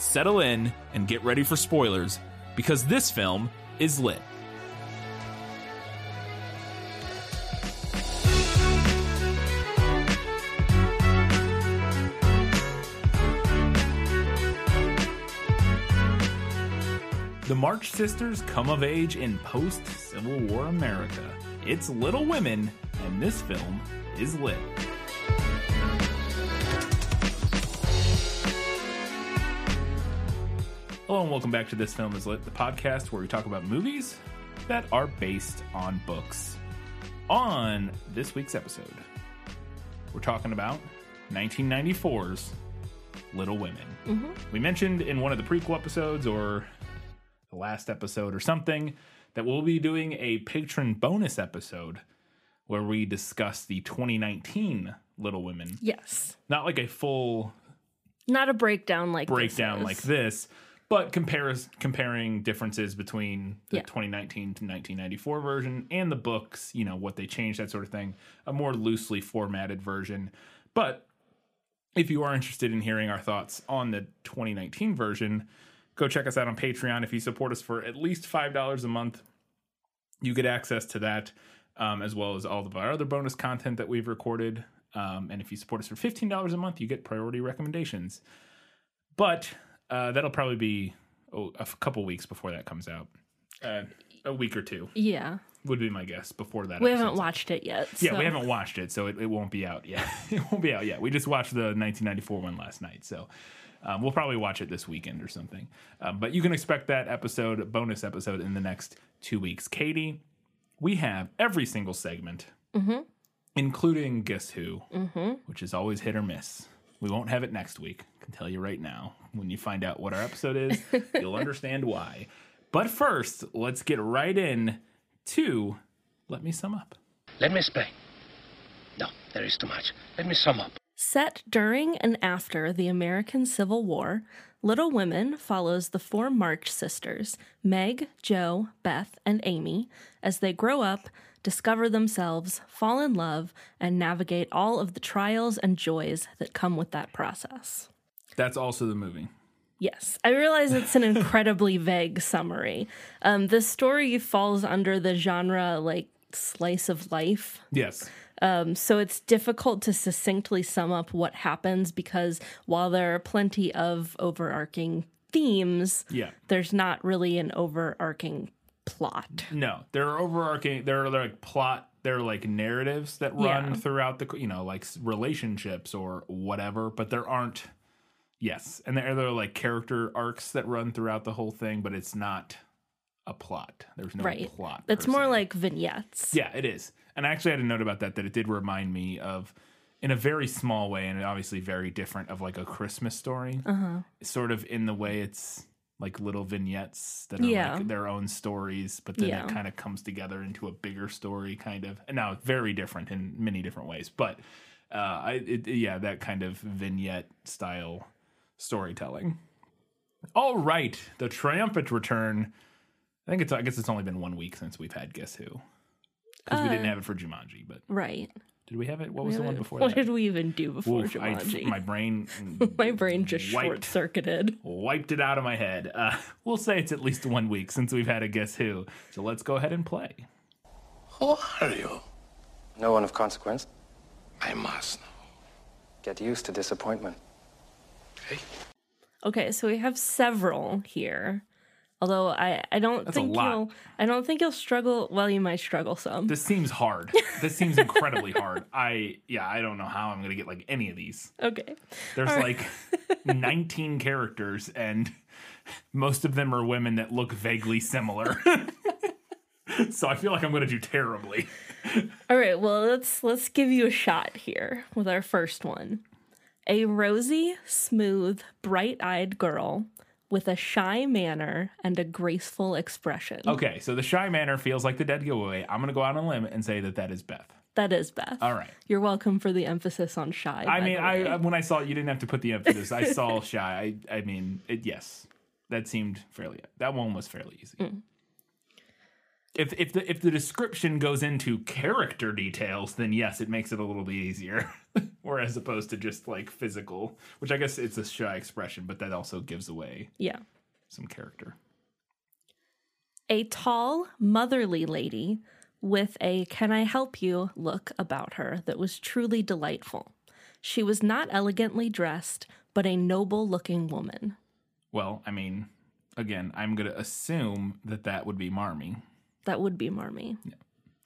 settle in, and get ready for spoilers, because this film is lit. The March Sisters come of age in post Civil War America. It's Little Women, and this film is lit. Hello, and welcome back to This Film is Lit, the podcast where we talk about movies that are based on books. On this week's episode, we're talking about 1994's Little Women. Mm-hmm. We mentioned in one of the prequel episodes or the last episode or something that we'll be doing a patron bonus episode where we discuss the 2019 Little Women. Yes. Not like a full Not a breakdown like this breakdown is. like this, but compares comparing differences between the Yeah. 2019 to 1994 version and the books, you know, what they changed, that sort of thing. A more loosely formatted version. But if you are interested in hearing our thoughts on the 2019 version, go check us out on Patreon. If you support us for at least $5 a month, you get access to that, um, as well as all of our other bonus content that we've recorded. Um, and if you support us for $15 a month, you get priority recommendations. But uh, that'll probably be oh, a couple weeks before that comes out. Uh, a week or two Yeah. would be my guess before that. We haven't episode's out. watched it yet. Yeah, we haven't watched it, so it, it won't be out yet. it won't be out yet. We just watched the 1994 one last night, so um, we'll probably watch it this weekend or something. Um, but you can expect that episode, bonus episode, in the next two weeks. Katie, we have every single segment, including Guess Who, which is always hit or miss. We won't have it next week. Can tell you right now. When you find out what our episode is, you'll understand why. But first, let's get right in to let me sum up. Let me explain. No, there is too much. Let me sum up. Set during and after the American Civil War, Little Women follows the four March sisters, Meg, Jo, Beth, and Amy, as they grow up, discover themselves, fall in love, and navigate all of the trials and joys that come with that process. That's also the movie. Yes, I realize it's an incredibly vague summary. Um, this story falls under the genre like slice of life Yes. so it's difficult to succinctly sum up what happens because while there are plenty of overarching themes, Yeah. there's not really an overarching plot. No, there are overarching. There are like plot. There are like narratives that run Yeah. throughout the you know like relationships or whatever, but there aren't. Yes, and there are like character arcs that run throughout the whole thing, but it's not a plot. There's no Right. plot. It's more se. like vignettes. Yeah, it is. And I actually had a note about that that it did remind me of, in a very small way, and obviously very different, of like a Christmas story. Uh-huh. Sort of in the way it's like little vignettes that are Yeah. like their own stories, but then Yeah. it kind of comes together into a bigger story, kind of. And now it's very different in many different ways, but uh, I it, yeah, that kind of vignette style storytelling. All right, the triumphant return. I think it's. I guess it's only been one week since we've had Guess Who because we didn't have it for Jumanji. But Right. did we have it? What was the one before what that? did we even do before Oof, I- Jumanji? my brain, my brain just short circuited. wiped it out of my head. Uh, we'll say it's at least one week since we've had a Guess Who. So let's go ahead and play. Who are you? No one of consequence. I must know. Get used to disappointment. Okay? Okay, so we have several here. Although I, I don't That's think you'll I don't think you'll struggle well you might struggle some. This seems hard. this seems incredibly hard. I yeah, I don't know how I'm gonna get like any of these. okay. There's like 19 characters, and most of them are women that look vaguely similar. so I feel like I'm gonna do terribly. All right, well let's let's give you a shot here with our first one. A rosy, smooth, bright-eyed girl with a shy manner and a graceful expression. Okay, so the shy manner feels like the dead giveaway. I'm going to go out on a limb and say that that is Beth. That is Beth. All right. You're welcome for the emphasis on shy. I mean, I when I saw it, you didn't have to put the emphasis. I saw shy. I, I mean, it, yes, that seemed fairly. That one was fairly easy. Mm. If if the if the description goes into character details, then yes, it makes it a little bit easier. or as opposed to just like physical, which I guess it's a shy expression, but that also gives away yeah. some character. A tall, motherly lady with a can I help you look about her that was truly delightful. She was not elegantly dressed, but a noble looking woman. Well, I mean, again, I'm going to assume that that would be Marmee. That would be Marmee.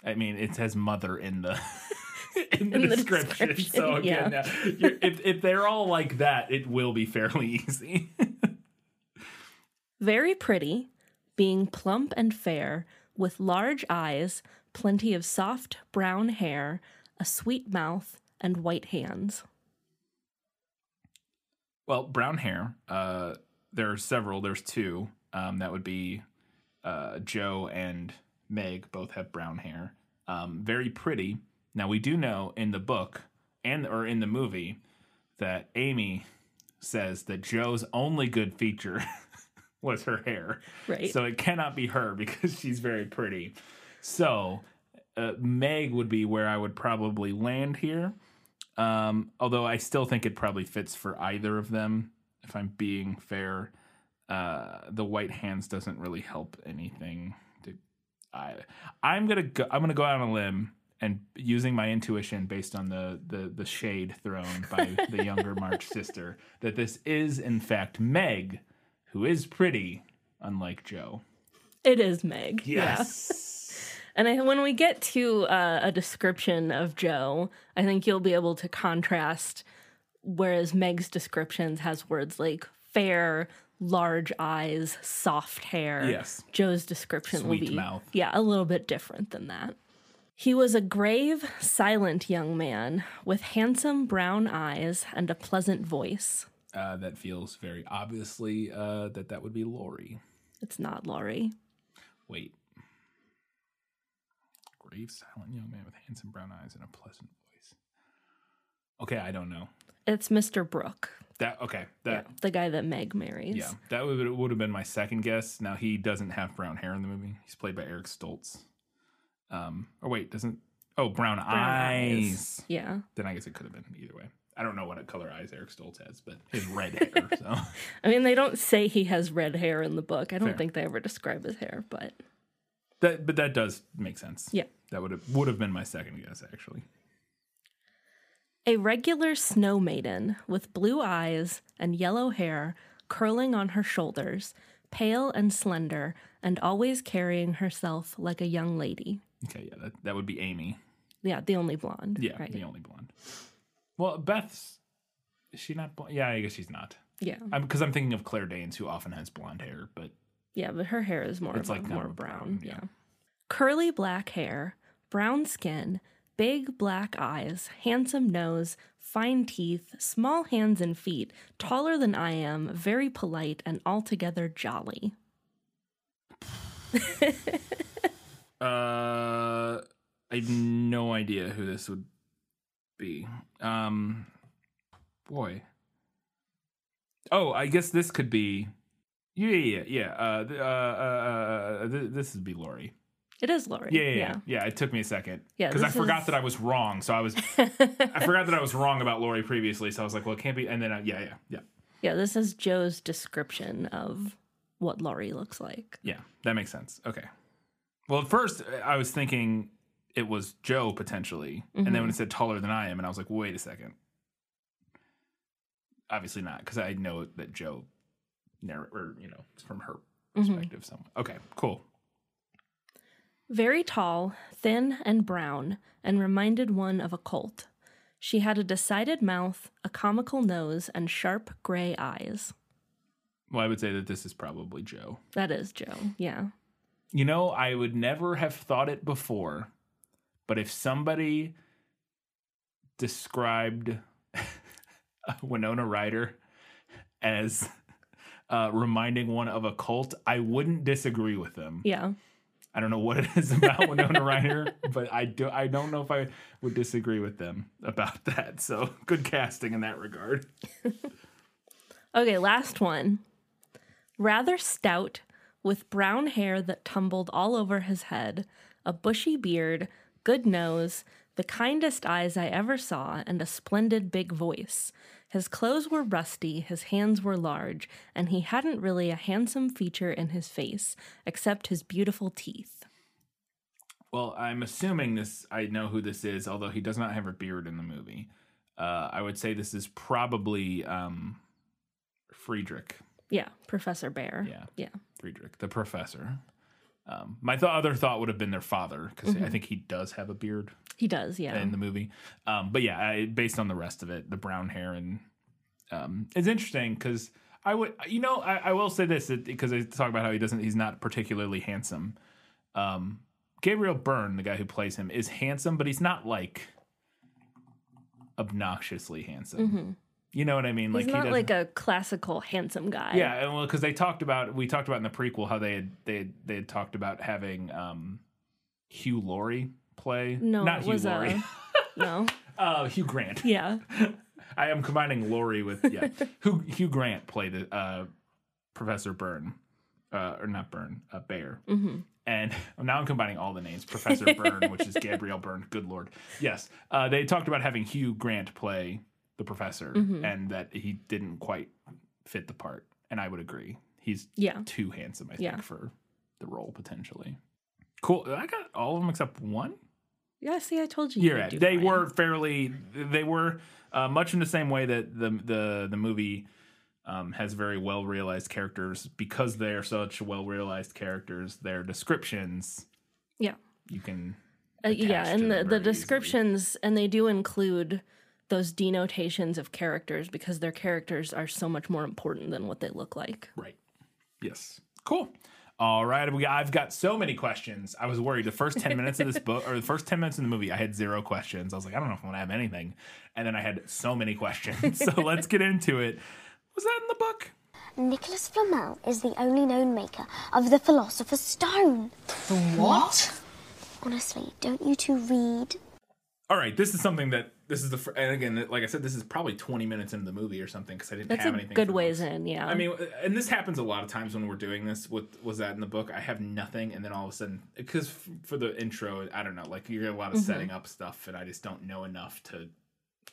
I mean, it says mother in the in the, In the description. description, So again, yeah. you're, if if they're all like that, it will be fairly easy. Very pretty, being plump and fair, with large eyes, plenty of soft brown hair, a sweet mouth, and white hands. well, brown hair. Uh, there are several. There's two. Um, that would be uh, Jo and Meg. Both have brown hair. Um, very pretty. Now we do know in the book and or in the movie that Amy says that Jo's only good feature was her hair. Right. So it cannot be her because she's very pretty. So uh, Meg would be where I would probably land here. Um, although I still think it probably fits for either of them. If I'm being fair, uh, the white hands doesn't really help anything. To, I I'm gonna go. I'm gonna go out on a limb and using my intuition based on the the the shade thrown by the younger March sister that this is in fact Meg, who is pretty, unlike Jo. It is Meg. Yeah. Yes. And I, when we get to uh, a description of Jo, I think you'll be able to contrast. Whereas Meg's descriptions has words like fair, large eyes, soft hair. Yes. Jo's description will be mouth. yeah a little bit different than that. He was a grave, silent young man with handsome brown eyes and a pleasant voice. uh, that feels very obviously uh, that that would be Laurie. It's not Laurie. Wait. Grave, silent young man with handsome brown eyes and a pleasant voice. Okay, I don't know. It's Mr. Brooke, That okay. That the guy that Meg marries. yeah, that would would have been my second guess. Now he doesn't have brown hair in the movie. He's played by Eric Stoltz. Um, or wait, doesn't oh brown, Brown eyes. Yeah. Then I guess it could have been either way. I don't know what color eyes Eric Stoltz has, but his red hair. So I mean, they don't say he has red hair in the book. I don't Fair. think they ever describe his hair, but that, but that does make sense. yeah. That would have would have been my second guess actually. A regular snow maiden with blue eyes and yellow hair curling on her shoulders, pale and slender, and always carrying herself like a young lady. Okay, yeah, that, that would be Amy. Yeah, the only blonde. Yeah, Right. the only blonde. Well, Beth's is she not? Blonde? Yeah, I guess she's not. Yeah. I'm because I'm thinking of Claire Danes, who often has blonde hair, but Yeah, but her hair is more It's like like more brown. brown, yeah. yeah. Curly black hair, brown skin, big black eyes, handsome nose, fine teeth, small hands and feet, taller than I am, very polite and altogether jolly. uh, I have no idea who this would be. Um, boy. Oh, I guess this could be. Yeah, yeah, yeah. yeah. Uh, uh, uh, uh, th- this would be Laurie. It is Laurie. Yeah, yeah, yeah. Yeah, it took me a second. Yeah, because I forgot is- that I was wrong. So I was, I forgot that I was wrong about Laurie previously. So I was like, well, it can't be. And then, uh, yeah, yeah, yeah, Yeah, this is Jo's description of what Laurie looks like. yeah. That makes sense. Okay. Well, at first uh, I was thinking it was Jo potentially, and then mm-hmm. when it said taller than I am, and I was like, wait a second. Obviously not, because I know that Jo, narr- or you know, from her mm-hmm. perspective. Somewhat. Okay, cool. Very tall, thin, and brown, and reminded one of a colt. She had a decided mouth, a comical nose, and sharp gray eyes. Well, I would say that this is probably Jo. That is Jo, yeah. You know, I would never have thought it before, but if somebody described Winona Ryder as uh, reminding one of a cult, I wouldn't disagree with them. Yeah. I don't know what it is about Winona Ryder, but I do I don't know if I would disagree with them about that. So good casting in that regard. Okay, last one. Rather stout, with brown hair that tumbled all over his head, a bushy beard, good nose, the kindest eyes I ever saw, and a splendid big voice. His clothes were rusty, his hands were large, and he hadn't really a handsome feature in his face, except his beautiful teeth. Well, I'm assuming this. I know who this is, although he does not have a beard in the movie. Uh, I would say this is probably um, Friedrich. Yeah, Professor Bhaer. Yeah. Yeah. Friedrich, the professor. Um, my th- other thought would have been their father because Mm-hmm. I think he does have a beard He does, yeah. in the movie. Um, but yeah, I, based on the rest of it, the brown hair and um, it's interesting because I would, you know, I, I will say this because I talk about how he doesn't, he's not particularly handsome. Um, Gabriel Byrne, the guy who plays him, is handsome, but he's not like obnoxiously handsome. You know what I mean? Mm-hmm. He's he not doesn't- like a classical handsome guy. yeah, and well, because they talked about we talked about in the prequel how they had they had, they had talked about having um, Hugh Laurie play. No, not Hugh was Laurie. a no. uh, Hugh Grant. Yeah. I am combining Laurie with yeah. Hugh Hugh Grant played uh, Professor Byrne, uh, or not Byrne, uh, Bhaer. Mm-hmm. And now I'm combining all the names. Professor Byrne, which is Gabriel Byrne. Good lord. Yes, uh, they talked about having Hugh Grant play the professor, Mm-hmm. and that he didn't quite fit the part. And I would agree. He's Yeah. too handsome, I think, Yeah. for the role potentially. Cool. I got all of them except one. Yeah, see, I told you. You're right. They were fairly. They were uh, much in the same way that the the the movie um, has very well realized characters because they are such well realized characters. Their descriptions Yeah. you can. Uh, yeah, and the, the very easily. descriptions, and they do include those denotations of characters because their characters are so much more important than what they look like. Right. Yes. Cool. All right. We, I've got so many questions. I was worried the first 10 minutes of this book, or the first 10 minutes in the movie, I had zero questions. I was like, I don't know if I'm going to have anything. And then I had so many questions. so let's get into it. Was that in the book? Nicholas Flamel is the only known maker of the Philosopher's Stone. The what? Honestly, don't you two read? All right. This is something that, this is the, fir- and again, like I said, this is probably 20 minutes into the movie or something because I didn't That's have a anything. good ways in, yeah. I mean, and this happens a lot of times when we're doing this. With was that in the book? I have nothing, and then all of a sudden, because f- for the intro, I don't know, like you get a lot of setting up stuff, and I just don't know enough to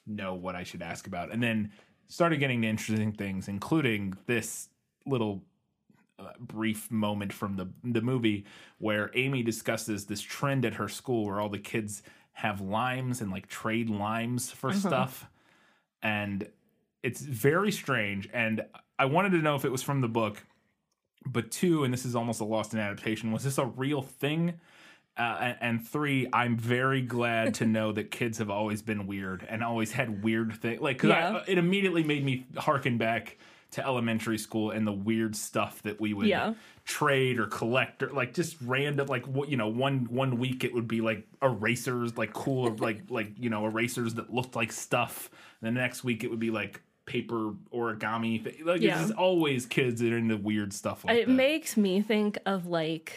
know what I should ask about. And then started getting to interesting things, including this little uh, brief moment from the the movie where Amy discusses this trend at her school where all the kids have limes and like trade limes for stuff. And it's very strange and i wanted to know if it was from the book but two and this is almost a lost in adaptation was this a real thing? Uh, and, three i'm very glad to know that kids have always been weird and always had weird things like 'cause I- Yeah. it immediately made me harken back to elementary school and the weird stuff that we would Yeah. trade or collect or like just random like what you know one one week it would be like erasers like cool like like you know erasers that looked like stuff and the next week it would be like paper origami like Yeah. it's always kids that are into weird stuff like it that makes me think of like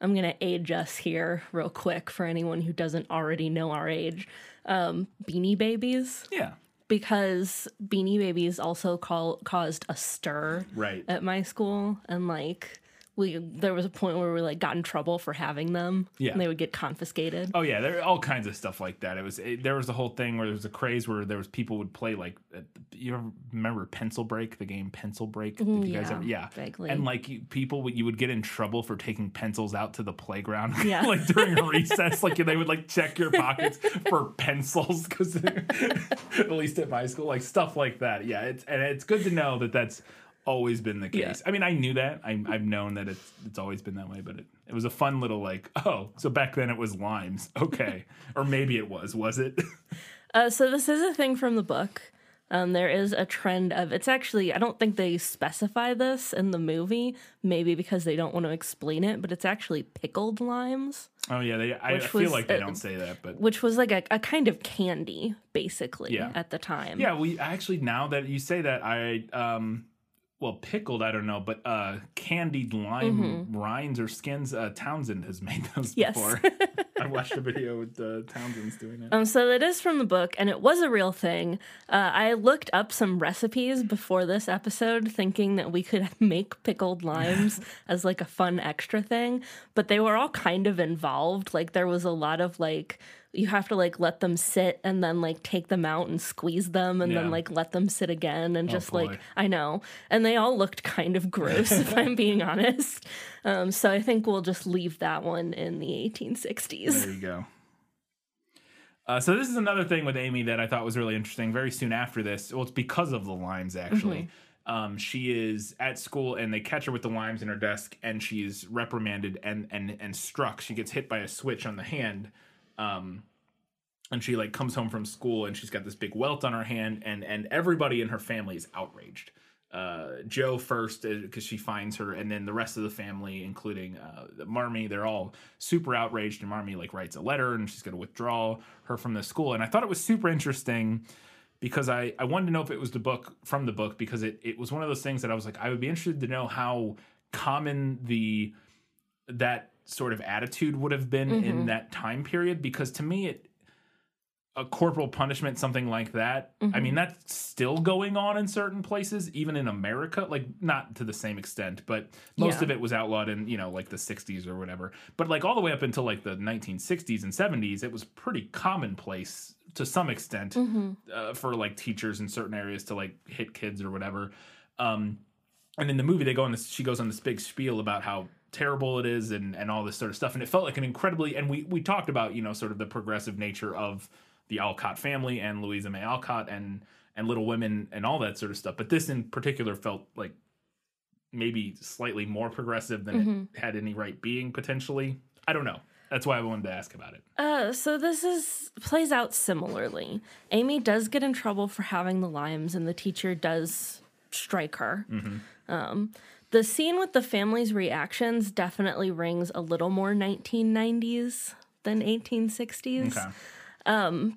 I'm gonna age us here real quick for anyone who doesn't already know our age. Um, Beanie Babies, yeah because Beanie Babies also call, caused a stir right. at my school, and like we there was a point where we like got in trouble for having them. Yeah. and they would get confiscated. Oh yeah, there all kinds of stuff like that. It was it, there was the whole thing where there was a craze where there was people would play like uh, you remember Pencil Break, the game Pencil Break? Did you guys yeah, ever? Yeah, vaguely. And like you, people, you would get in trouble for taking pencils out to the playground. Yeah. like during recess, like they would like check your pockets for pencils because at least at my school, like stuff like that. Yeah, it's and it's good to know that that's always been the case. Yeah. I mean, I knew that. I, I've known that it's it's always been that way, but it, it was a fun little like, oh, so back then it was limes, okay, or maybe it was, was it? Uh, so this is a thing from the book. Um, there is a trend of it's actually I don't think they specify this in the movie, maybe because they don't want to explain it, but it's actually pickled limes, oh yeah, they, I, I feel was, like they uh, don't say that, but which was like a, a kind of candy, basically, Yeah. at the time. yeah, we actually now that you say that, I um, well pickled i don't know but uh candied lime rinds or skins uh townsend has made those Mm-hmm. Yes. before i watched a video with uh, townsend's doing it Um, so that is from the book, and it was a real thing. Uh, I looked up some recipes before this episode, thinking that we could make pickled limes as like a fun extra thing, but they were all kind of involved. Like there was a lot of like you have to like let them sit and then like take them out and squeeze them and Yeah. then like let them sit again and just boy. like I know, and they all looked kind of gross if I'm being honest. Um, so I think we'll just leave that one in the 1860s. There you go. Uh, so this is another thing with Amy that I thought was really interesting. Very soon after this, well, it's because of the limes actually. Um, she is at school and they catch her with the limes in her desk, and she's reprimanded and and and struck. She gets hit by a switch on the hand, um, and she like comes home from school and she's got this big welt on her hand, and and everybody in her family is outraged. Uh, Jo first because she finds her, and then the rest of the family, including uh, Marmee, they're all super outraged. And Marmee like writes a letter, and she's going to withdraw her from the school. And I thought it was super interesting because I, I wanted to know if it was the book from the book because it, it was one of those things that I was like I would be interested to know how common the that sort of attitude would have been in that time period because to me it a corporal punishment something like that I mean that's still going on in certain places even in America like not to the same extent but most Yeah. of it was outlawed in you know like the 60s or whatever but like all the way up until like the 1960s and 70s it was pretty commonplace to some extent uh, for like teachers in certain areas to like hit kids or whatever. Um, and in the movie, they go on this. She goes on this big spiel about how terrible it is and and all this sort of stuff. And it felt like an incredibly. And we we talked about you know sort of the progressive nature of the Alcott family and Louisa May Alcott and and Little Women and all that sort of stuff. But this in particular felt like maybe slightly more progressive than it had any right being potentially. I don't know. That's why I wanted to ask about it. Uh, so this is plays out similarly. Amy does get in trouble for having the limes, and the teacher does strike her. Um, the scene with the family's reactions definitely rings a little more 1990s than 1860s. Okay.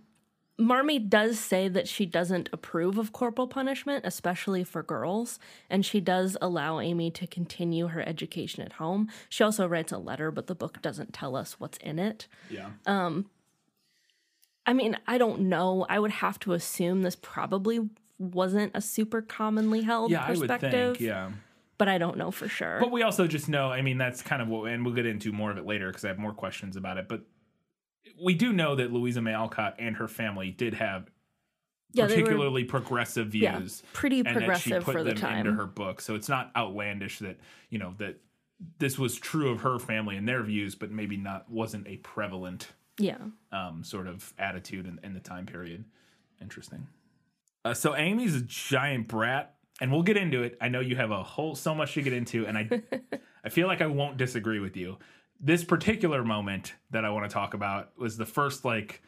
Marmee does say that she doesn't approve of corporal punishment, especially for girls, and she does allow Amy to continue her education at home. She also writes a letter, but the book doesn't tell us what's in it. Yeah. Um, I mean, I don't know. I would have to assume this probably wasn't a super commonly held yeah, I would perspective, think. Yeah. But I don't know for sure. But we also just know, I mean, that's kind of what, and we'll get into more of it later because I have more questions about it. But we do know that Louisa May Alcott and her family did have yeah, they were particularly progressive yeah, views. pretty that she progressive for the time. into her book. So it's not outlandish that, you know, that this was true of her family and their views, but maybe not wasn't a prevalent yeah. um, sort of attitude in, in the time period. Interesting. Uh, so Amy's a giant brat, and we'll get into it. I know you have a whole so much to get into, and I I feel like I won't disagree with you. This particular moment that I want to talk about was the first like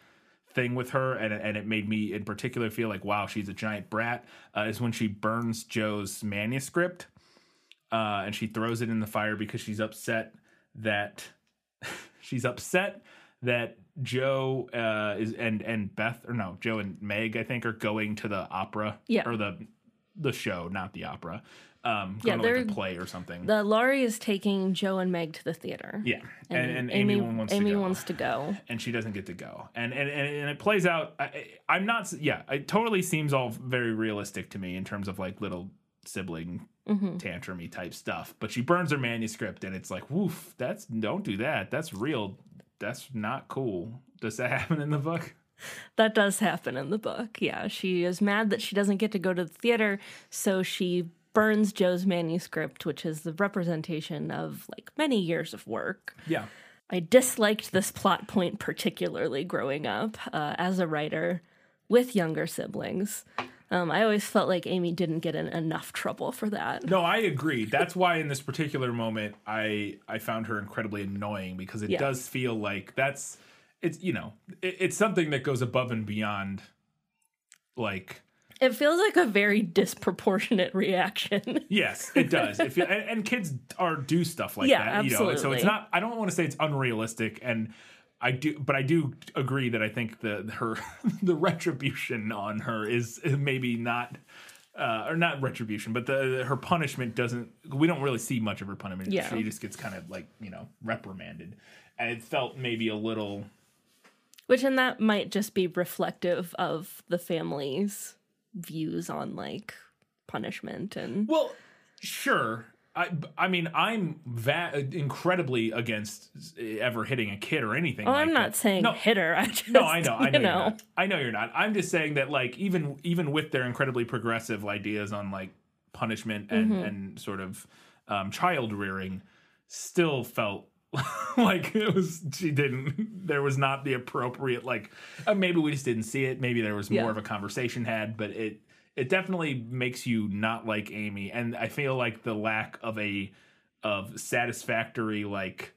thing with her, and and it made me in particular feel like wow, she's a giant brat. Uh, is when she burns Jo's manuscript, uh, and she throws it in the fire because she's upset that she's upset that Jo uh, is and and Beth or no Jo and Meg I think are going to the opera Yeah. or the the show not the opera. Um Yeah, going to like a they're- play or something. The Laurie is taking Jo and Meg to the theater. yeah and, and, Amy, wants Amy to go. wants to go. and she doesn't get to go. And and, and, and it plays out I, I'm not yeah it totally seems all very realistic to me in terms of like little sibling Mm-hmm. tantrumy type stuff. But she burns her manuscript and it's like woof that's don't do that. That's real. That's not cool. Does that happen in the book That does happen in the book. Yeah, she is mad that she doesn't get to go to the theater, so she burns Jo's manuscript, which is the representation of like many years of work. yeah I disliked this plot point particularly growing up uh, as a writer with younger siblings. Um, I always felt like Amy didn't get in enough trouble for that. No, I agree. That's why in this particular moment, I I found her incredibly annoying because it Yeah. does feel like that's it's you know it, it's something that goes above and beyond like It feels like a very disproportionate reaction. yes it does if you, and, and kids are do stuff like Yeah, that you know so it's not i don't want to say it's unrealistic and i do but i do agree that i think the her the retribution on her is maybe not uh, or not retribution, but the her punishment doesn't. We don't really see much of her punishment. Yeah. She just gets kind of like you know reprimanded, and it felt maybe a little. Which and that might just be reflective of the family's views on like punishment and Well, sure. I, I mean, I'm va- incredibly against ever hitting a kid or anything. Oh, like I'm not that. saying No, hit her. I just, No, I know, I you know, you're not. I know you're not. I'm just saying that, like, even even with their incredibly progressive ideas on like punishment and Mm-hmm. and sort of um, child rearing, still felt like it was she didn't. There was not the appropriate like. Uh, maybe we just didn't see it. Maybe there was more Yeah. of a conversation had, but it it definitely makes you not like Amy, and I feel like the lack of a of satisfactory like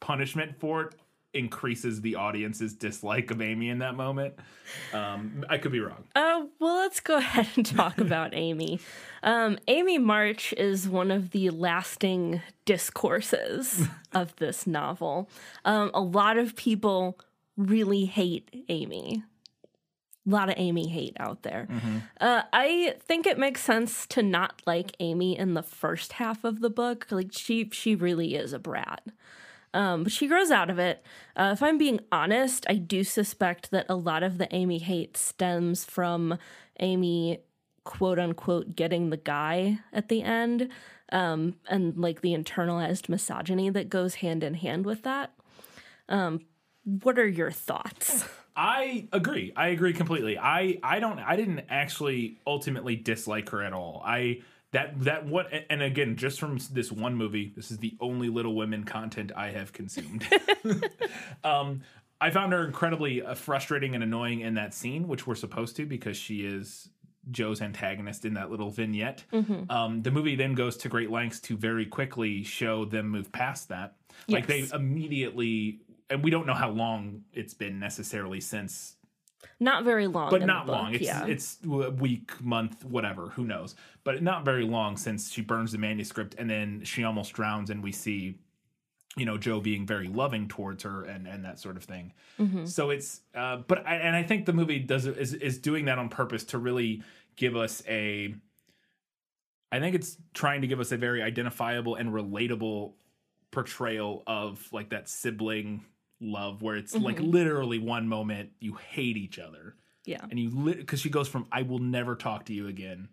punishment for it increases the audience's dislike of Amy in that moment. Um, I could be wrong. Uh, well, let's go ahead and talk about Amy. Um, Amy March is one of the lasting discourses of this novel. Um, a lot of people really hate Amy. A lot of Amy hate out there. Uh, I think it makes sense to not like Amy in the first half of the book. Like she, she really is a brat. Um, but she grows out of it. Uh, if I'm being honest, I do suspect that a lot of the Amy hate stems from Amy, quote unquote, getting the guy at the end, um, and like the internalized misogyny that goes hand in hand with that. Um, what are your thoughts? I agree. I agree completely. I I don't. I didn't actually ultimately dislike her at all. I that that what and again just from this one movie. This is the only Little Women content I have consumed. um, I found her incredibly uh, frustrating and annoying in that scene, which we're supposed to because she is Jo's antagonist in that little vignette. Um, the movie then goes to great lengths to very quickly show them move past that. Like they immediately, and we don't know how long it's been necessarily since Not very long, but not the book, long. It's yeah. it's a week, month, whatever. Who knows? But not very long since she burns the manuscript and then she almost drowns, and we see, you know, Jo being very loving towards her and and that sort of thing. Mm-hmm. So it's, uh, but I, and I think the movie does is is doing that on purpose to really give us a. I think it's trying to give us a very identifiable and relatable portrayal of like that sibling love where it's like Mm-hmm. literally one moment you hate each other yeah. and you because she goes from I will never talk to you again,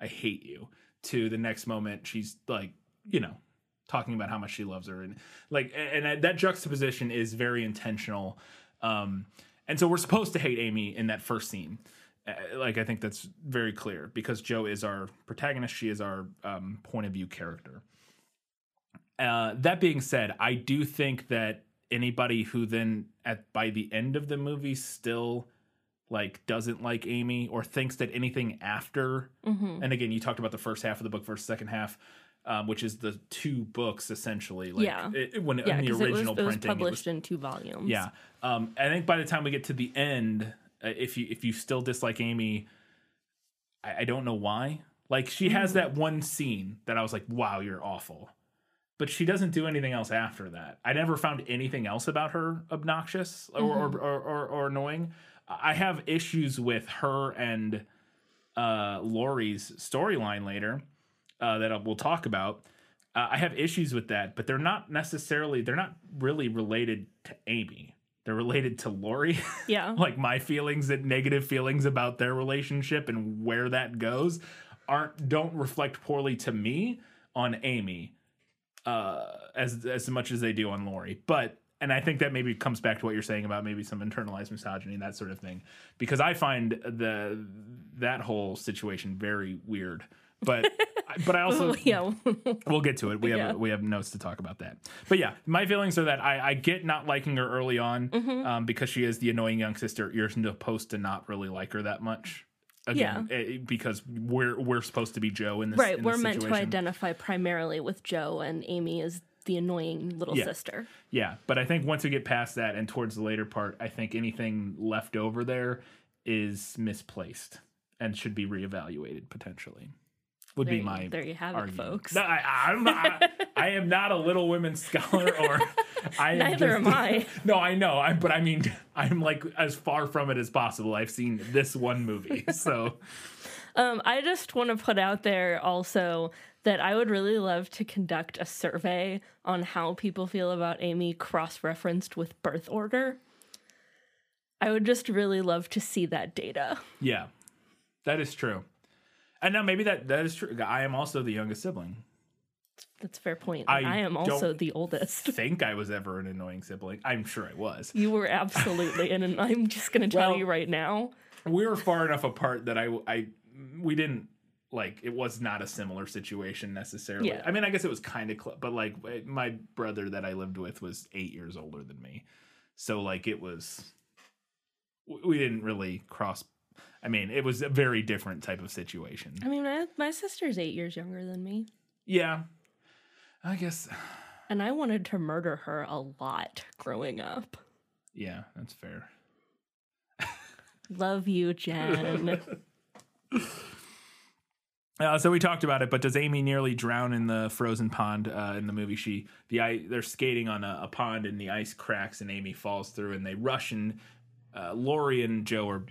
I hate you, to the next moment she's like, you know, talking about how much she loves her, and like, and, and that juxtaposition is very intentional. Um, and so we're supposed to hate Amy in that first scene. Uh, Like I think that's very clear because Jo is our protagonist. She is our um, point of view character. Uh, that being said, I do think that anybody who then at by the end of the movie still like doesn't like Amy or thinks that anything after Mm-hmm. and again you talked about the first half of the book versus second half um, which is the two books essentially like Yeah. it, when Yeah, in the because it was, original it was printing it was- published in two volumes. yeah um, I think by the time we get to the end uh, if you if you still dislike Amy I, I don't know why like she Mm-hmm. has that one scene that I was like wow you're awful but she doesn't do anything else after that. I never found anything else about her obnoxious or Mm-hmm. or, or, or, or annoying. I have issues with her and uh, Laurie's storyline later uh, that we'll talk about. Uh, I have issues with that, but they're not necessarily they're not really related to Amy. They're related to Laurie. Yeah. like my feelings and negative feelings about their relationship and where that goes aren't don't reflect poorly to me on Amy uh as as much as they do on Laurie. But and I think that maybe comes back to what you're saying about maybe some internalized misogyny and that sort of thing. Because I find the that whole situation very weird. But but I also yeah. we'll get to it. We have Yeah. we have notes to talk about that. But yeah, my feelings are that I, I get not liking her early on Mm-hmm. um, because she is the annoying young sister. You're supposed to not really like her that much. Again, eh, because we're we're supposed to be Jo in this. right. in We're this meant to identify primarily with Jo, and Amy is the annoying little Yeah. sister. Yeah, but I think once we get past that and towards the later part, I think anything left over there is misplaced and should be reevaluated potentially. Would There be my there you have it, folks. No, I, I'm not. I am not a Little Women scholar, or I am Neither just- am I. No, I know. I but I mean, I'm like as far from it as possible. I've seen this one movie, so Um, I just want to put out there also that I would really love to conduct a survey on how people feel about Amy cross referenced with birth order. I would just really love to see that data. Yeah, that is true. And now maybe that that is true. I am also the youngest sibling. That's a fair point. I I, am also the oldest. Think I was ever an annoying sibling? I'm sure I was. You were absolutely, and I'm just going to tell Well- you right now. We were far enough apart that I I we didn't like it was not a similar situation necessarily. Yeah. I mean, I guess it was kind of close, but like eh, my brother that I lived with was eight years older than me, so like it was we didn't really cross. I mean, it was a very different type of situation. I mean, my, my sister's eight years younger than me, Yeah, I guess. and I wanted to murder her a lot growing up. Yeah, that's fair. Love you, Jen. Uh, so we talked about it, but does Amy nearly drown in the frozen pond uh, in the movie? She the they're skating on a, a pond and the ice cracks and Amy falls through and they rush and uh, Laurie and Jo are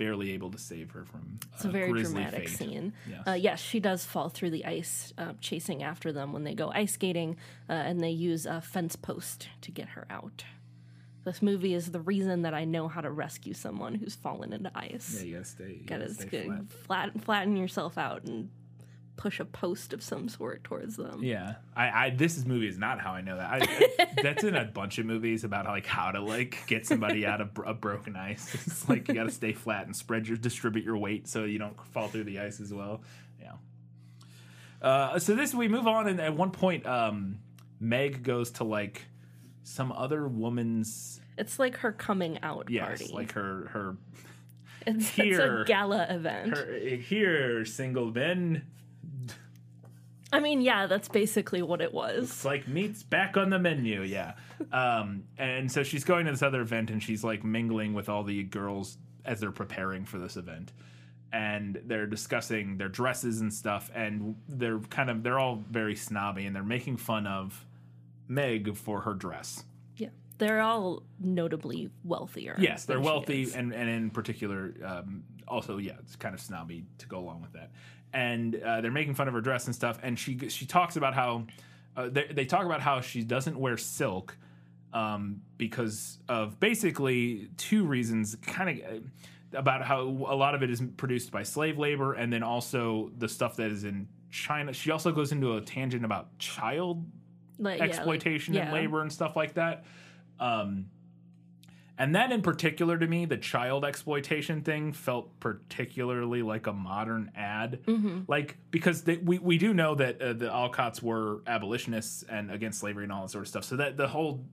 barely able to save her from. It's a very dramatic fate. scene. Yes. Uh, yes, she does fall through the ice, uh, chasing after them when they go ice skating, uh, and they use a fence post to get her out. This movie is the reason that I know how to rescue someone who's fallen into ice. Yeah, you gotta stay. You gotta gotta stay flat. flat, flatten yourself out and push a post of some sort towards them. Yeah, I, I this is movie is not how I know that. I, that's in a bunch of movies about like how to like get somebody out of bro- a broken ice. It's like you got to stay flat and spread your distribute your weight so you don't fall through the ice as well. Yeah. Uh, so this we move on, and at one point, um, Meg goes to like some other woman's It's like her coming out yes, party. like her her it's, it's here- a gala event. her here single men. I mean, yeah, that's basically what it was. It's like meat's back on the menu, yeah. Um, and so she's going to this other event and she's like mingling with all the girls as they're preparing for this event. And they're discussing their dresses and stuff, and they're kind of they're all very snobby and they're making fun of Meg for her dress. Yeah, they're all notably wealthier. Yes, they're wealthy, and and in particular, um, also yeah, it's kind of snobby to go along with that. And uh, they're making fun of her dress and stuff. And she she talks about how uh, they they talk about how she doesn't wear silk um, because of basically two reasons. Kind of about how a lot of it is produced by slave labor, and then also the stuff that is in China. She also goes into a tangent about child Like, yeah, like- exploitation and labor and stuff like that. Um, and that in particular to me, the child exploitation thing felt particularly like a modern ad. Mm-hmm. Like, because they, we, we do know that uh, the Alcotts were abolitionists and against slavery and all that sort of stuff. So that the whole,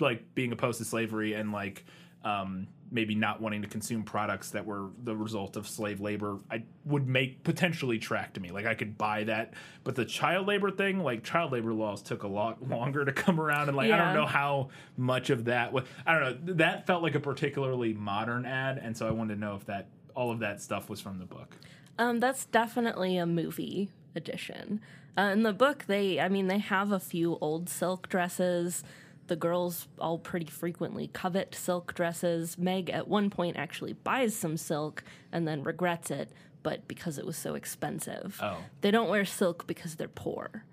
like, being opposed to slavery and, like, um, maybe not wanting to consume products that were the result of slave labor, I would make potentially track to me. Like I could buy that, but the child labor thing, like child labor laws, took a lot longer to come around, and like I don't know how much of that. Was, I don't know. That felt like a particularly modern ad, and so I wanted to know if that all of that stuff was from the book. Um, that's definitely a movie edition. Uh, in the book, they, I mean, they have a few old silk dresses. The girls all pretty frequently covet silk dresses. Meg, at one point, actually buys some silk and then regrets it, but because it was so expensive. Oh. They don't wear silk because they're poor.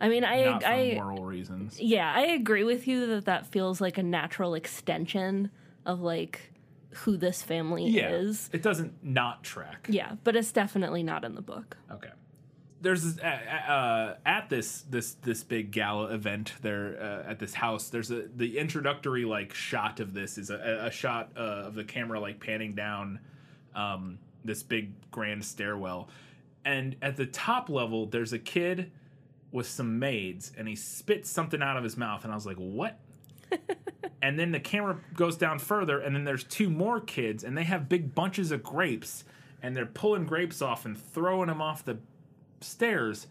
I mean, I, Not for I, moral reasons. yeah, I agree with you that that feels like a natural extension of like who this family Yeah, is. it doesn't not track. Yeah, but it's definitely not in the book. Okay. There's uh, uh, at this this this big gala event there uh, at this house. There's a the introductory like shot of this is a, a shot uh, of the camera like panning down um, this big grand stairwell, and at the top level there's a kid with some maids, and he spits something out of his mouth, and I was like, what? and then the camera goes down further, and then there's two more kids, and they have big bunches of grapes, and they're pulling grapes off and throwing them off the stairs.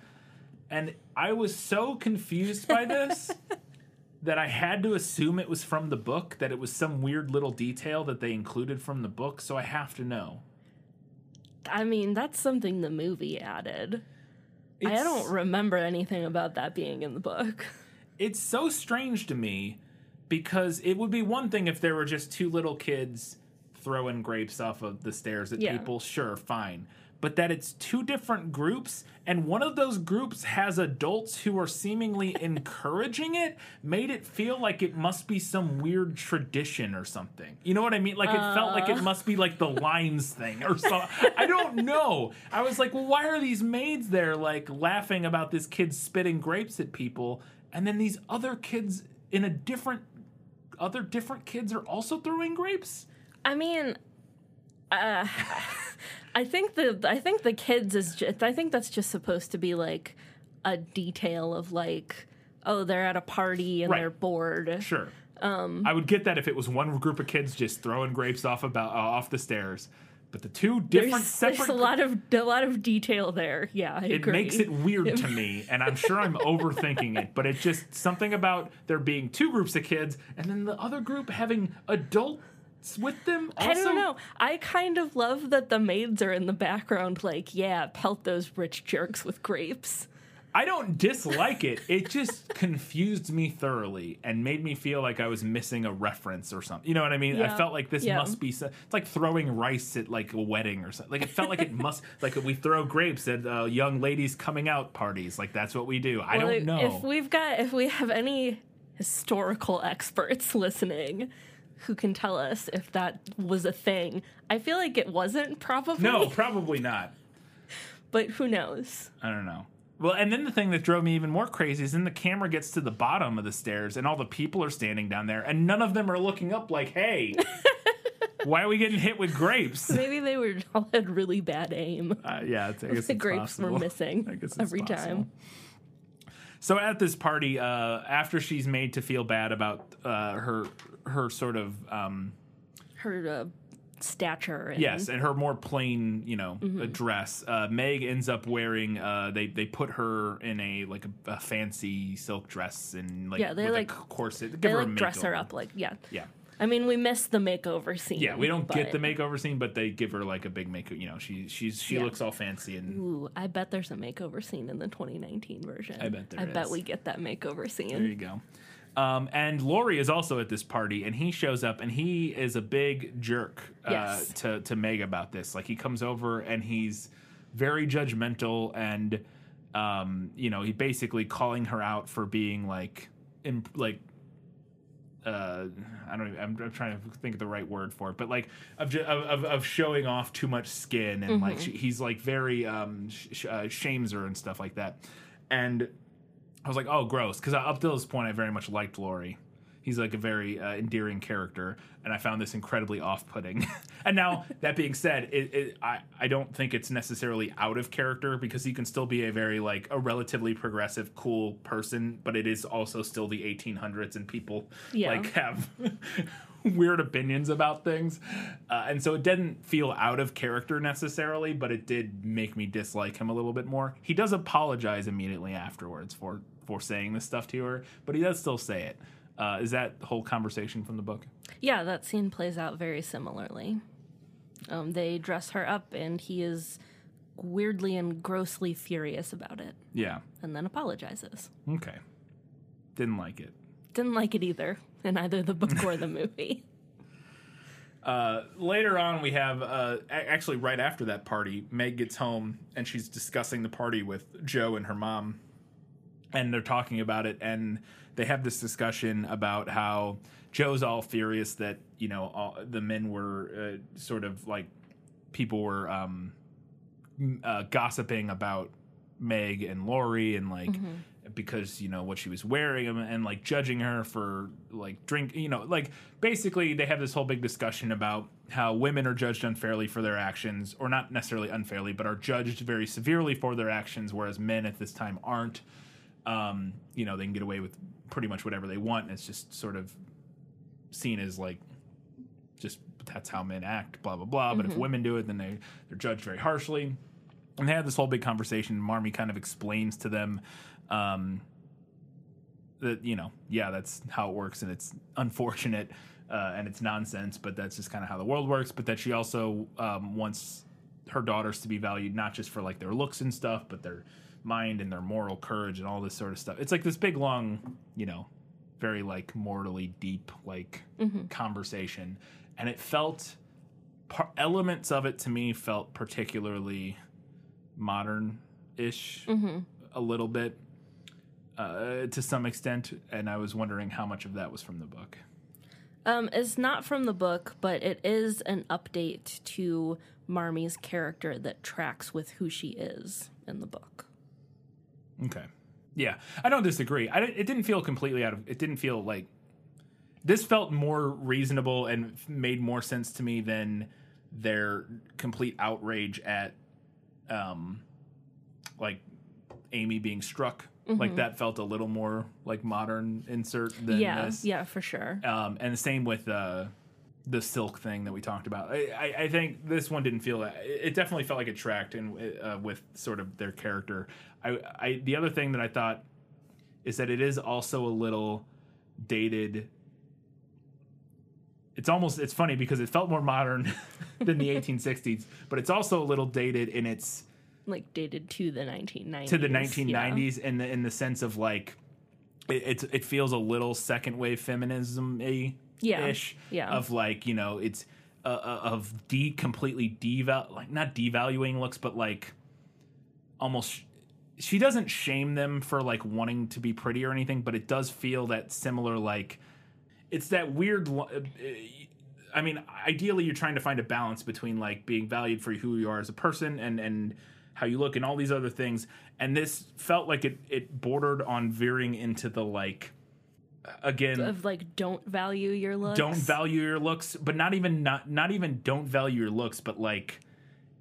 And I was so confused by this that I had to assume it was from the book, that it was some weird little detail that they included from the book, so I have to know. I mean, that's something the movie added. I don't remember anything about that being in the book. it's so strange to me because it would be one thing if there were just two little kids throwing grapes off of the stairs at Yeah. people, sure, fine. But that it's two different groups, and one of those groups has adults who are seemingly encouraging it, made it feel like it must be some weird tradition or something. You know what I mean? Like it felt like it must be like the lines thing or something. I don't know. I was like, well, why are these maids there like laughing about this kid spitting grapes at people, and then these other kids in a different other different kids are also throwing grapes? I mean, uh, I think the I think the kids is just, I think that's just supposed to be like a detail of like oh they're at a party and Right. they're bored. Sure. Um, I would get that if it was one group of kids just throwing grapes off about uh, off the stairs, but the two different There's, separate. there's a lot of a lot of detail there. Yeah, I it agree. makes it weird to me, and I'm sure I'm overthinking it. But it's just something about there being two groups of kids, and then the other group having adults with them. Also, I don't know. I kind of love that the maids are in the background, like, yeah, pelt those rich jerks with grapes. I don't dislike it. It just confused me thoroughly and made me feel like I was missing a reference or something. You know what I mean? I felt like this Yeah. must be. So, it's like throwing rice at like a wedding or something. Like it felt like it must. Like we throw grapes at uh, young ladies coming out parties. Like that's what we do. I Well, don't know. If we've got, if we have any historical experts listening who can tell us if that was a thing, I feel like it wasn't probably. no, probably not. but who knows? I don't know. Well, and then the thing that drove me even more crazy is then the camera gets to the bottom of the stairs and all the people are standing down there and none of them are looking up like, hey, why are we getting hit with grapes? Maybe they were all had really bad aim. Uh, yeah, it's, I guess the it's grapes possible. were missing I guess it's every possible. time. So at this party, uh, after she's made to feel bad about uh, her her sort of um, Her uh, stature. And, yes, and her more plain, you know, Mm-hmm. dress. Uh, Meg ends up wearing. Uh, they they put her in a like a, a fancy silk dress and like Yeah, they, like- a corset. Give They her a like dress her up like yeah. Yeah. I mean, we miss the makeover scene. Yeah, we don't get the makeover scene, but they give her like a big make. You know, she she's she Yeah. looks all fancy and Ooh, I bet there's a makeover scene in the 2019 version. I bet there I bet we get that makeover scene. There you go. Um, and Laurie is also at this party, and he shows up, and he is a big jerk uh, Yes. to to Meg about this. Like he comes over, and he's very judgmental, and um, you know, he basically calling her out for being like, imp- like. Uh, I don't. Even, I'm, I'm trying to think of the right word for it, but like of of, of, of showing off too much skin, and like she, he's like very um sh- uh, shames her and stuff like that, and I was like, oh, gross. Because up till this point, I very much liked Laurie. He's like a very uh, endearing character, and I found this incredibly off-putting. and now, that being said, it, it, I I don't think it's necessarily out of character because he can still be a very like a relatively progressive, cool person, but it is also still the 1800s, and people Yeah. like have weird opinions about things, uh, and so it didn't feel out of character necessarily, but it did make me dislike him a little bit more. He does apologize immediately afterwards for for saying this stuff to her, but he does still say it. Uh, is that whole conversation from the book? Yeah, that scene plays out very similarly. Um, they dress her up, and he is weirdly and grossly furious about it, Yeah. and then apologizes. Okay. Didn't like it. Didn't like it either in either the book or the movie. Uh, later on, we have uh, actually right after that party, Meg gets home and she's discussing the party with Jo and her mom, and they're talking about it, and they have this discussion about how Jo's all furious that you know all, the men were uh, sort of like people were um, uh, gossiping about Meg and Laurie and like because you know what she was wearing and, and like judging her for like drink you know like basically they have this whole big discussion about how women are judged unfairly for their actions or not necessarily unfairly but are judged very severely for their actions whereas men at this time aren't um, you know they can get away with pretty much whatever they want and it's just sort of seen as like just that's how men act, blah blah blah. But if women do it, then they they're judged very harshly. And they had this whole big conversation. Marmee kind of explains to them um, that you know, yeah, that's how it works, and it's unfortunate uh, and it's nonsense, but that's just kind of how the world works. But that she also um, wants her daughters to be valued not just for like their looks and stuff, but their mind and their moral courage and all this sort of stuff. It's like this big long, you know, very like mortally deep like conversation, and it felt par- elements of it to me felt particularly modern ish Mm-hmm. a little bit uh, to some extent. And I was wondering how much of that was from the book. Um, it's not from the book, but it is an update to Marmee's character that tracks with who she is in the book. Okay. Yeah, I don't disagree. I, it didn't feel completely out of. It didn't feel like this felt more reasonable and made more sense to me than their complete outrage at, um, like Amy being struck. Like that felt a little more like modern insert than Mm-hmm. yeah, this. yeah, for sure. Um, and the same with uh, the silk thing that we talked about. I, I, I think this one didn't feel. It definitely felt like it tracked and uh, with sort of their character. I, I the other thing that I thought is that it is also a little dated. It's almost it's funny because it felt more modern than the 1860s, but it's also a little dated in its Like dated to the 1990s. to the yeah. 1990s in the in the sense of like it it's, it feels a little second wave feminism y Yeah, ish yeah. of like you know it's uh, uh, of de completely deval like not devaluing looks but like almost she doesn't shame them for like wanting to be pretty or anything but it does feel that similar like it's that weird uh, I mean, ideally, you're trying to find a balance between like being valued for who you are as a person and and how you look and all these other things. And this felt like it it bordered on veering into the like again Of like, don't value your looks. don't value your looks, but not even not not even don't value your looks, but like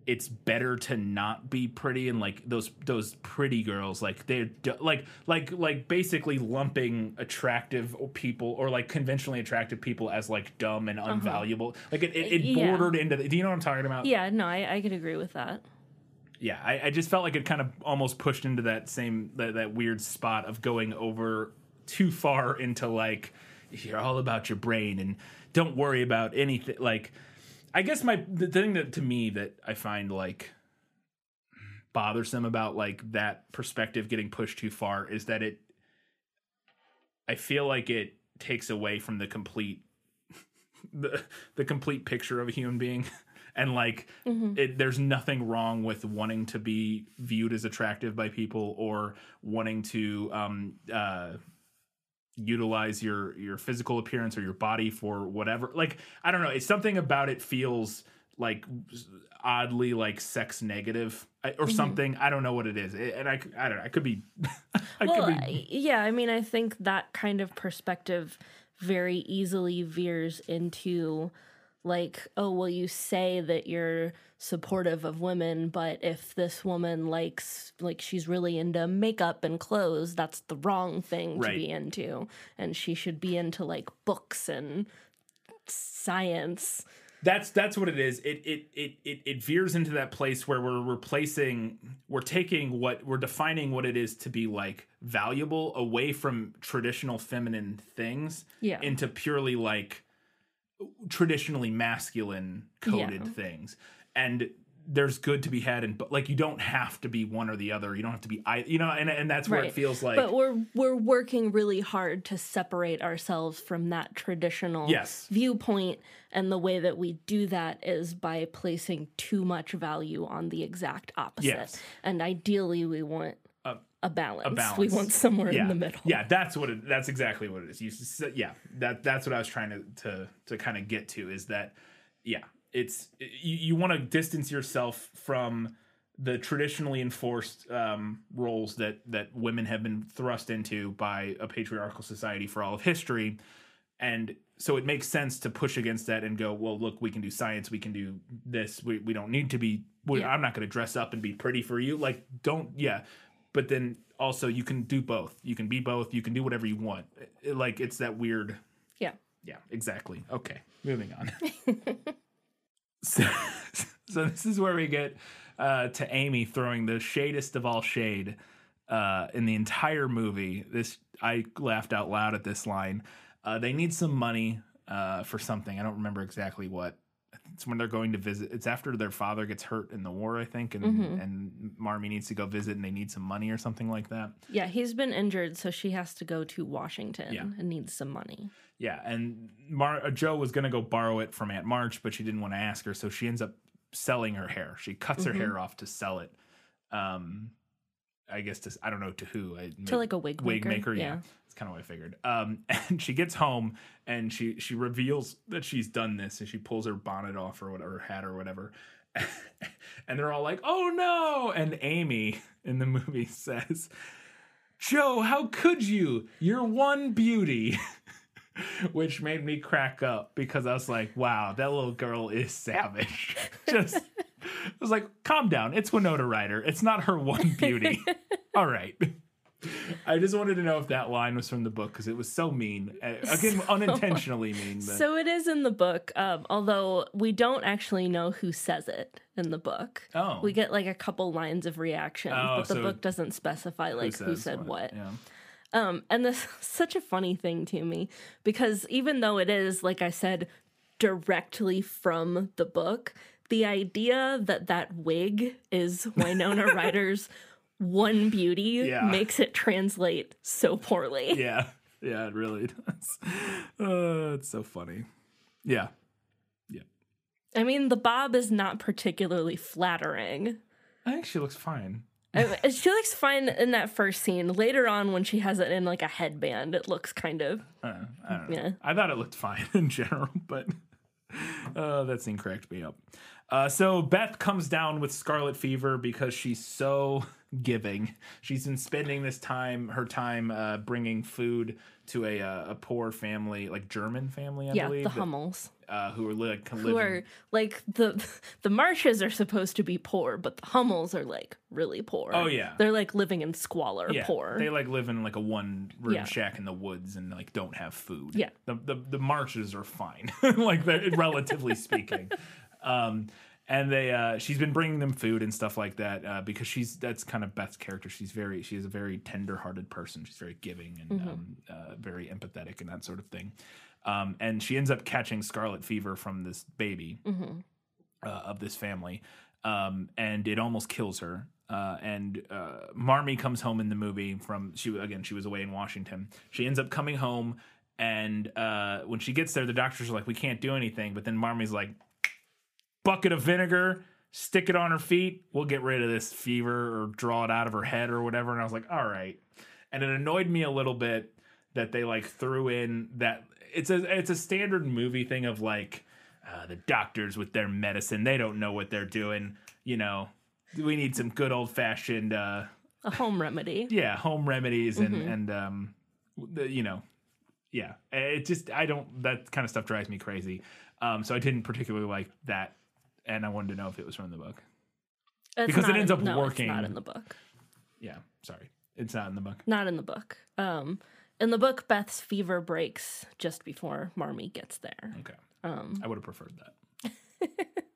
it's better to not be pretty and like those those pretty girls like they're like like like basically lumping attractive people or like conventionally attractive people as like dumb and unvaluable like it, it, it Uh-huh. Yeah. bordered into the, do you know what i'm talking about Yeah, no, I, I could agree with that. yeah I, I just felt like it kind of almost pushed into that same that, that weird spot of going over too far into like you're all about your brain and don't worry about anything like i guess my the thing that to me that i find like bothersome about like that perspective getting pushed too far is that it i feel like it takes away from the complete the the complete picture of a human being. And like it, there's nothing wrong with wanting to be viewed as attractive by people or wanting to um uh utilize your your physical appearance or your body for whatever like i don't know it's something about it feels like oddly like sex negative or mm-hmm. something. I don't know what it is. It- and i i don't know i could be i Well, could be yeah, I mean, I think that kind of perspective very easily veers into like, oh, well, you say that you're supportive of women, but if this woman likes, like, she's really into makeup and clothes, that's the wrong thing to Right. be into. And she should be into, like, books and science. that's that's what it is it it it it, it veers into that place where we're replacing we're taking what we're defining what it is to be like valuable away from traditional feminine things Yeah. into purely like traditionally masculine coded Yeah. things and there's good to be had and but like you don't have to be one or the other you don't have to be i you know and and that's where it feels like but we're we're working really hard to separate ourselves from that traditional Yes. viewpoint and the way that we do that is by placing too much value on the exact opposite Yes. and ideally we want a, balance. a balance. we want somewhere yeah. in the middle Yeah, that's what it, that's exactly what it is. You yeah, that that's what I was trying to to to kind of get to is that yeah, it's you, you want to distance yourself from the traditionally enforced um, roles that that women have been thrust into by a patriarchal society for all of history, and so it makes sense to push against that and go, well, look, we can do science, we can do this. We we don't need to be. We, Yeah. I'm not going to dress up and be pretty for you. Like, don't yeah. But then also you can do both. You can be both. You can do whatever you want. It- like it's that weird. yeah Yeah, exactly. Okay, moving on. so, so this is where we get uh, to Amy throwing the shadest of all shade uh, in the entire movie. This I laughed out loud at this line. Uh, they need some money uh, for something. I don't remember exactly what. It's when they're going to visit. It's after their father gets hurt in the war, I think, and and Marmee needs to go visit, and they need some money or something like that. yeah he's been injured so she has to go to washington Yeah. and needs some money Yeah, and Mar- uh, Jo was gonna go borrow it from Aunt March, but she didn't want to ask her, so she ends up selling her hair. She cuts her hair off to sell it Um, I guess to I don't know to who I, To, like, a wig maker, maker. Yeah, yeah. Kind of what I figured. Um, and she gets home and she she reveals that she's done this and she pulls her bonnet off or whatever, hat or whatever. and they're all like, "Oh no!" And Amy in the movie says, "Jo, how could you? You're one beauty." Which made me crack up because I was like, "Wow, that little girl is savage." Just, I was like, "Calm down. It's Winona Ryder. It's not her one beauty." all right. I just wanted to know if that line was from the book because it was so mean. Uh, Again, unintentionally mean. But So it is in the book, um, although we don't actually know who says it in the book. Oh. We get like a couple lines of reaction, Oh, but the so book doesn't specify like who, says said what. Yeah. Um, and this is such a funny thing to me because even though it is, like I said, directly from the book, the idea that that wig is Winona Ryder's one beauty Yeah. makes it translate so poorly. Yeah. Yeah, it really does. Uh, it's so funny. Yeah. Yeah. I mean, the bob is not particularly flattering. I think she looks fine. I- she looks fine in that first scene. Later on, when she has it in like a headband, it looks kind of Uh, I. Yeah. I thought it looked fine in general, but uh, that scene cracked me up. Uh, so Beth comes down with scarlet fever because she's so giving. She's been spending this time, her time, uh, bringing food to a uh, a poor family, like German family, I yeah, believe, the that- Hummels. uh, who are like Who are like the the Marshes are supposed to be poor, but the Hummels are like really poor. Oh, yeah. they're like living in squalor, yeah, poor. They like live in like a one room Yeah. shack in the woods and like don't have food. Yeah. The the, the marshes are fine, like relatively speaking. Um and they uh she's been bringing them food and stuff like that uh because she's that's kind of Beth's character. She's very she's a very tender-hearted person. She's very giving and um uh, very empathetic and that sort of thing. Um and she ends up catching scarlet fever from this baby uh, of this family, um, and it almost kills her. Uh, and uh, Marmee comes home in the movie from she again she was away in Washington. She ends up coming home, and uh, when she gets there, the doctors are like, "We can't do anything." But then Marmee's like, "Bucket of vinegar." Stick it on her feet. We'll get rid of this fever or draw it out of her head or whatever. And I was like, all right. And it annoyed me a little bit that they like threw in that it's a it's a standard movie thing of like uh, the doctors with their medicine they don't know what they're doing you know we need some good old fashioned uh a home remedy. yeah home remedies and and um the, you know yeah it just i don't that kind of stuff drives me crazy um so i didn't particularly like that and i wanted to know if it was from the book It's Because it ends in- up no, working. It's not in the book. yeah sorry it's not in the book Not in the book. Um, in the book, Beth's fever breaks just before Marmee gets there. okay Um, i would have preferred that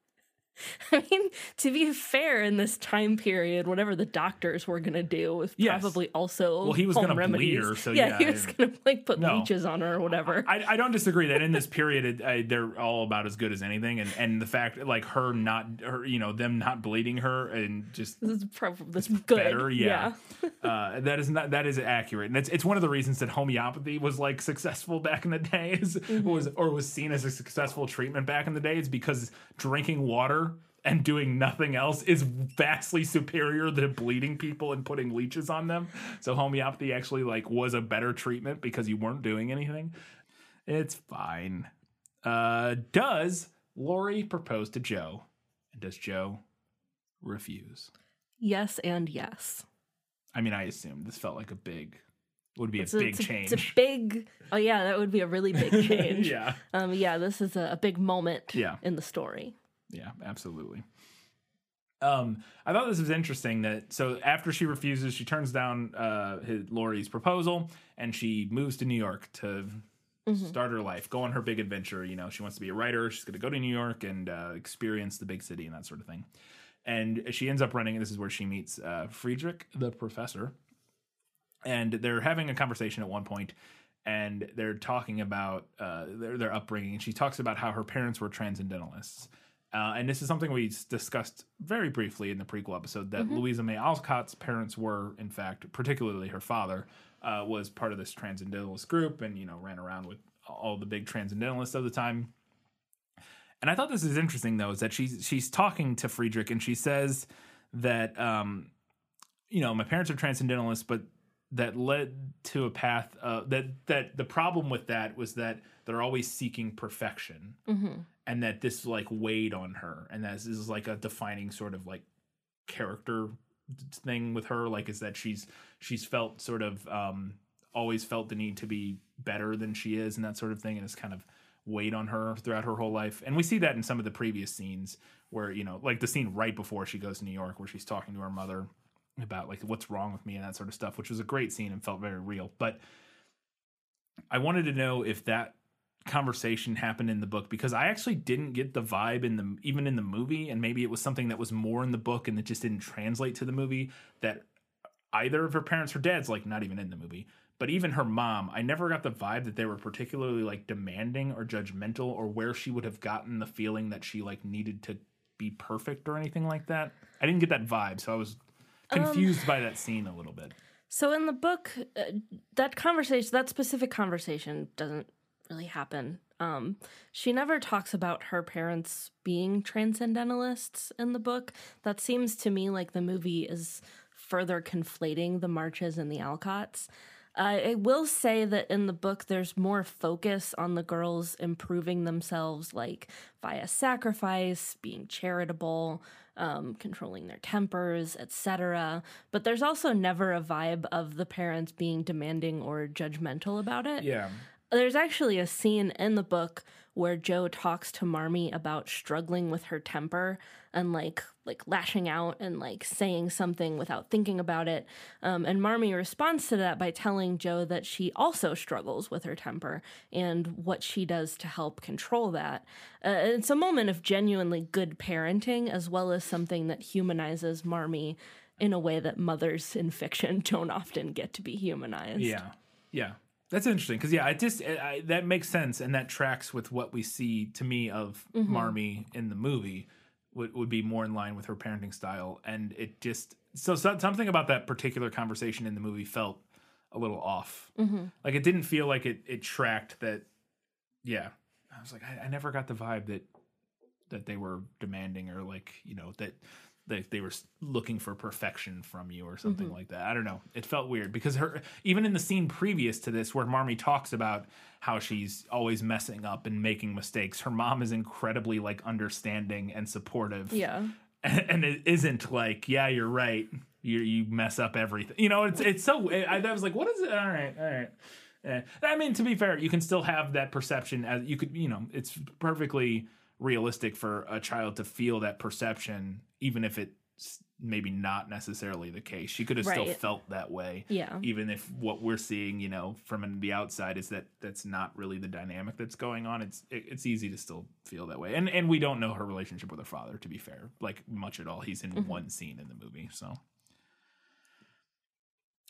I mean, to be fair, in this time period, whatever the doctors were gonna do was Yes. probably also Well, he was gonna bleed her, so yeah, yeah, he was gonna like put No. leeches on her or whatever. I, I don't disagree that in this period it, I, they're all about as good as anything, and and the fact like her not her you know them not bleeding her and just this is probably this good. better, yeah. uh, that is not that is accurate, and it's it's one of the reasons that homeopathy was like successful back in the day, is, was or was seen as a successful treatment back in the day. Is because drinking water and doing nothing else is vastly superior to bleeding people and putting leeches on them. So homeopathy actually like was a better treatment because you weren't doing anything. It's fine. Uh, does Laurie propose to Jo? And does Jo refuse? Yes and yes. I mean, I assume this felt like a big, would be It's a a, big it's a- change. It's a big. Oh yeah, that would be a really big change. yeah, Um. Yeah. This is a, a big moment. Yeah. In the story. Yeah, absolutely. Um, I thought this was interesting that so after she refuses, she turns down uh his, Laurie's proposal and she moves to New York to start her life, go on her big adventure. You know, she wants to be a writer. She's going to go to New York and uh, experience the big city and that sort of thing. And she ends up running. And this is where she meets uh, Friedrich, the professor, and they're having a conversation at one point and they're talking about uh, their, their upbringing and she talks about how her parents were transcendentalists uh, and this is something we discussed very briefly in the prequel episode that louisa may alcott's parents were in fact particularly her father uh, was part of this transcendentalist group and you know ran around with all the big transcendentalists of the time. And I thought this is interesting though, is that she's she's talking to Friedrich and she says that um you know, my parents are transcendentalists, but that led to a path uh, that that the problem with that was that they're always seeking perfection, and that this like weighed on her, and that this is like a defining sort of like character thing with her like is that she's she's felt sort of um always felt the need to be better than she is and that sort of thing and it's kind of weighed on her throughout her whole life. And we see that in some of the previous scenes where you know like the scene right before she goes to new york where she's talking to her mother about like what's wrong with me and that sort of stuff which was a great scene and felt very real. But i wanted to know if that conversation happened in the book because I actually didn't get the vibe in the even in the movie and maybe it was something that was more in the book and it just didn't translate to the movie that either of her parents her dad's like not even in the movie but even her mom I never got the vibe that they were particularly like demanding or judgmental or where she would have gotten the feeling that she like needed to be perfect or anything like that. I didn't get that vibe so I was confused by that scene a little bit. So in the book, uh, that conversation, that specific conversation, doesn't really happen. Um, she never talks about her parents being transcendentalists in the book. That seems to me like the movie is further conflating the Marches and the Alcotts. Uh, I will say that in the book, there's more focus on the girls improving themselves, like via sacrifice, being charitable, um, controlling their tempers, etc. But there's also never a vibe of the parents being demanding or judgmental about it. yeah There's actually a scene in the book where Jo talks to Marmee about struggling with her temper and like like lashing out and like saying something without thinking about it. Um, and Marmee responds to that by telling Jo that she also struggles with her temper and what she does to help control that. Uh, it's a moment of genuinely good parenting as well as something that humanizes Marmee in a way that mothers in fiction don't often get to be humanized. Yeah, yeah, that's interesting because yeah, it just it, I, that makes sense and that tracks with what we see to me of mm-hmm. Marmee in the movie would would be more in line with her parenting style, and it just so, so something about that particular conversation in the movie felt a little off. Mm-hmm. Like it didn't feel like it it tracked that. Yeah, I was like, I, I never got the vibe that that they were demanding or like you know that they, they were looking for perfection from you or something like that. I don't know. It felt weird because her even in the scene previous to this where Marmee talks about how she's always messing up and making mistakes, her mom is incredibly like understanding and supportive. Yeah. And, and it isn't like, yeah, you're right. You you mess up everything. You know, it's it's so I, I was like, what is it? All right, all right. Eh. I mean, to be fair, you can still have that perception as you could, you know, it's perfectly realistic for a child to feel that perception, even if it's maybe not necessarily the case. She could have still felt that way. Yeah. Even if what we're seeing, you know, from the outside is that that's not really the dynamic that's going on. It's it, it's easy to still feel that way. And and we don't know her relationship with her father, to be fair, like much at all. He's in one scene in the movie, so.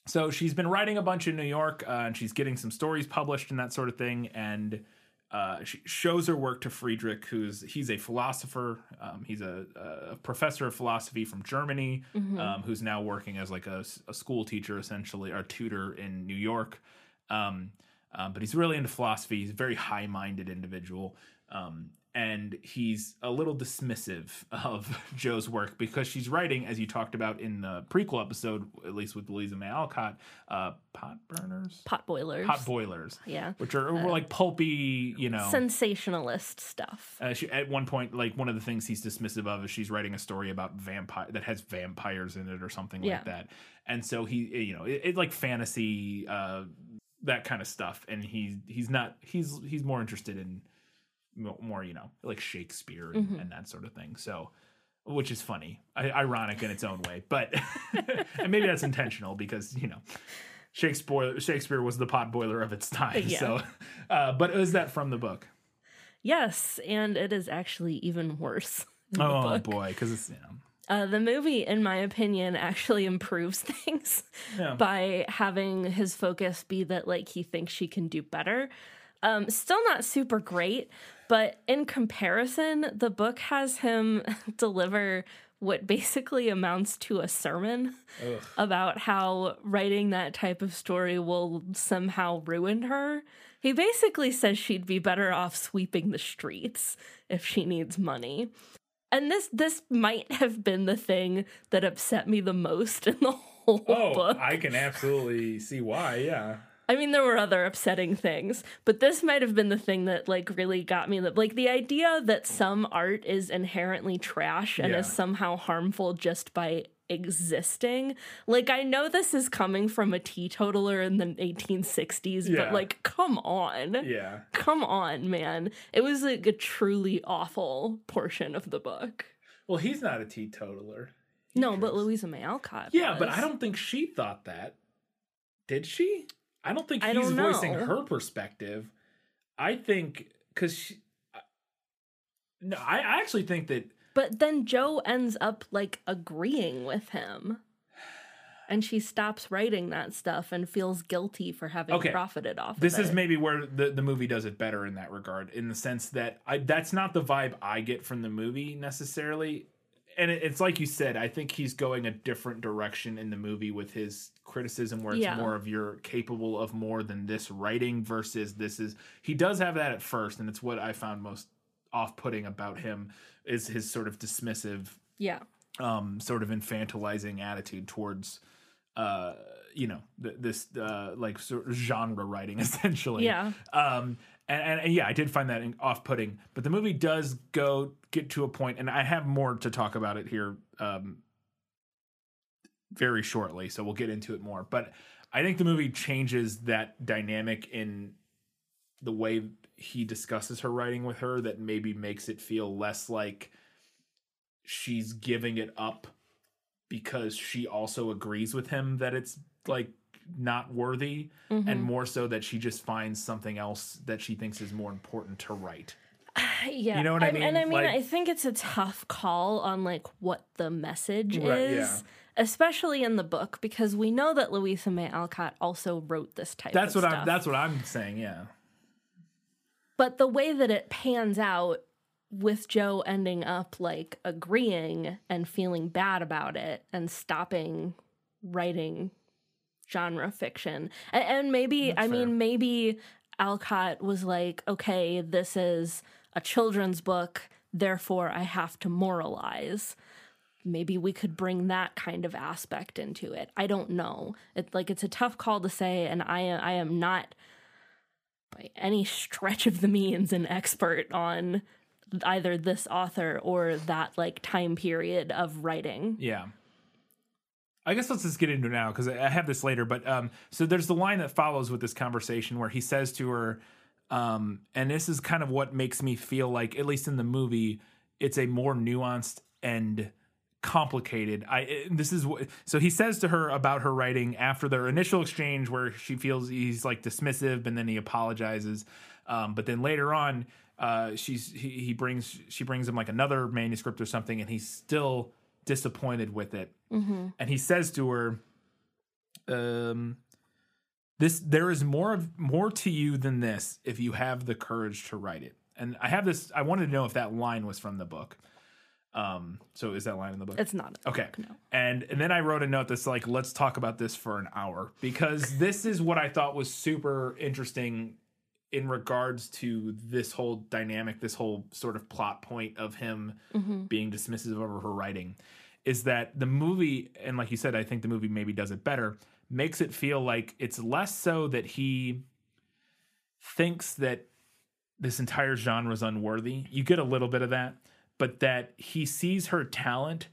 So she's been writing a bunch in New York, uh, and she's getting some stories published and that sort of thing. And uh, she shows her work to Friedrich, who's he's a philosopher. Um, he's a, a professor of philosophy from Germany, um, who's now working as like a, a school teacher, essentially, or tutor in New York. Um, um, but he's really into philosophy. He's a very high-minded individual. And he's a little dismissive of Jo's work because she's writing, as you talked about in the prequel episode, at least with Louisa May Alcott, uh, pot burners, Pot boilers. pot boilers, Yeah. which are like pulpy, you know. Sensationalist stuff. Uh, she, at one point, like one of the things he's dismissive of is she's writing a story about vampire that has vampires in it or something Yeah. like that, and so he, you know, it, it like fantasy, uh, that kind of stuff, and he's he's not he's he's more interested in more you know like Shakespeare and, Mm-hmm. and that sort of thing. So, which is funny, I, ironic in its own way, but and maybe that's intentional because you know. Shakespeare Shakespeare was the pot boiler of its time. Yeah. So, uh, but is that from the book? Yes, and it is actually even worse. Oh boy, because it's you know Uh, the movie, in my opinion, actually improves things Yeah. by having his focus be that like he thinks she can do better. Um, still not super great, but in comparison, the book has him deliver what basically amounts to a sermon about how writing that type of story will somehow ruin her. He basically says she'd be better off sweeping the streets if she needs money. And this this might have been the thing that upset me the most in the whole Oh, book. I can absolutely see why. Yeah. I mean, there were other upsetting things, but this might have been the thing that like really got me. That like the idea that some art is inherently trash and Yeah. is somehow harmful just by existing. Like I know this is coming from a teetotaler in the 1860s, Yeah. but like, come on, Yeah. come on, man! It was like a truly awful portion of the book. Well, he's not a teetotaler. No, but Louisa May Alcott. Yeah, but. I don't think she thought that. Did she? I don't think I he's don't voicing her perspective. I think because she. I- No, I, I actually think that But then Jo ends up like agreeing with him. And she stops writing that stuff and feels guilty for having Okay. profited off this of is maybe where the, the movie does it better in that regard, in the sense that I, that's not the vibe I get from the movie necessarily. And it, it's like you said, I think he's going a different direction in the movie with his criticism, where it's Yeah. more of you're capable of more than this writing versus this is. He does have that at first, and it's what I found most off-putting about him is his sort of dismissive Yeah. um, sort of infantilizing attitude towards, uh, you know, th- this uh, like sort of genre writing essentially. Yeah. Um, and, and, and yeah, I did find that in- off-putting, but the movie does go get to a point, and I have more to talk about it here um, very shortly, so we'll get into it more. But I think the movie changes that dynamic in the way he discusses her writing with her that maybe makes it feel less like she's giving it up because she also agrees with him that it's like not worthy and mm-hmm. more so that she just finds something else that she thinks is more important to write. Yeah. You know what I mean? And? I mean, Like- I think it's a tough call on like what the message Right, is. yeah. Especially in the book, because we know that Louisa May Alcott also wrote this type That's of what stuff. I'm that's what I'm saying, yeah. but the way that it pans out with Jo ending up like agreeing and feeling bad about it and stopping writing genre fiction. And, and maybe, I fair. mean, maybe Alcott was like, okay, this is a children's book, therefore I have to moralize. Maybe we could bring that kind of aspect into it. I don't know. It like it's a tough call to say, and I I am not by any stretch of the means an expert on either this author or that like time period of writing. Yeah. I guess let's just get into it now because I I have this later. But um, so there's the line that follows with this conversation where he says to her, um, and this is kind of what makes me feel like, at least in the movie, it's a more nuanced and complicated. I eh, this is what so he says to her about her writing after their initial exchange where she feels he's like dismissive and then he apologizes, um, but then later on. Uh, she's he, he brings she brings him like another manuscript or something and he's still disappointed with it and he says to her um this there is more of more to you than this if you have the courage to write it and i have this i wanted to know if that line was from the book um so is that line in the book It's not. Okay. No. And and then I wrote a note that's like, let's talk about this for an hour because this is what I thought was super interesting in regards to this whole dynamic, this whole sort of plot point of him being dismissive of her writing. Is that the movie, and like you said, I think the movie maybe does it better, makes it feel like it's less so that he thinks that this entire genre is unworthy. You get a little bit of that, but that he sees her talent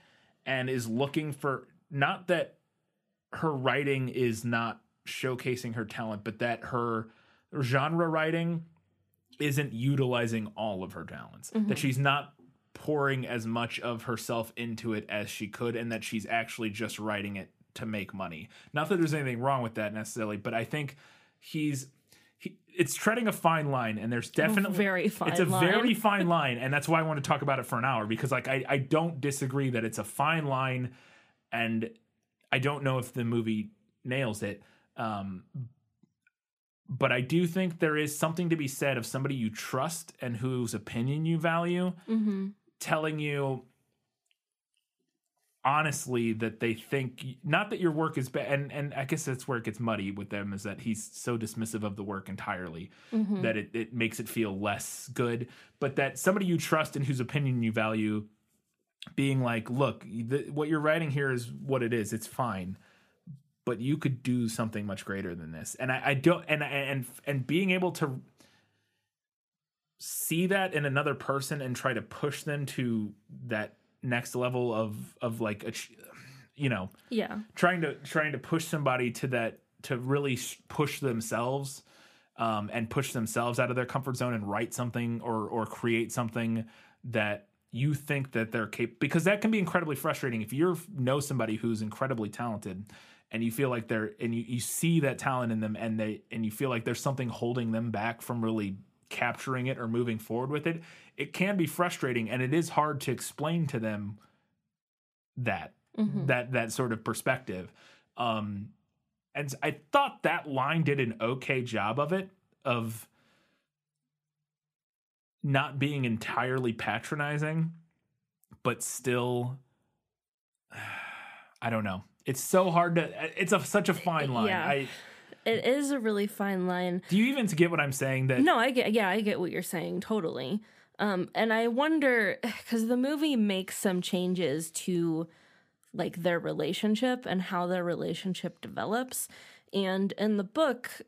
and is looking for not that her writing is not showcasing her talent, but that her genre writing isn't utilizing all of her talents. That mm-hmm. she's not pouring as much of herself into it as she could, and that she's actually just writing it to make money. Not that there's anything wrong with that necessarily, but I think he's he, it's treading a fine line, and there's definitely very fine It's a line. very fine line, and that's why I want to talk about it for an hour because like I I don't disagree that it's a fine line, and I don't know if the movie nails it. Um, but I do think there is something to be said of somebody you trust and whose opinion you value Mm-hmm. telling you honestly that they think not that your work is bad and and I guess that's where it gets muddy with them is that he's so dismissive of the work entirely Mm-hmm. that it, it makes it feel less good but that somebody you trust and whose opinion you value being like look the, what you're writing here is what it is it's fine but you could do something much greater than this. And I, I don't and and and being able to see that in another person and try to push them to that next level of of like a you know Yeah. trying to trying to push somebody to that to really sh- push themselves um, and push themselves out of their comfort zone and write something or or create something that you think that they're capable because that can be incredibly frustrating if you know somebody who's incredibly talented and you feel like they're and you, you see that talent in them and they and you feel like there's something holding them back from really capturing it or moving forward with it it can be frustrating and it is hard to explain to them that that that sort of perspective. Um and i thought that line did an okay job of it of not being entirely patronizing but still i don't know. It's so hard to it's a, such a fine line. Yeah. i It is a really fine line. do you even get what i'm saying that No, I get yeah, I get what you're saying totally. Um and I wonder cuz the movie makes some changes to like their relationship and how their relationship develops. And in the book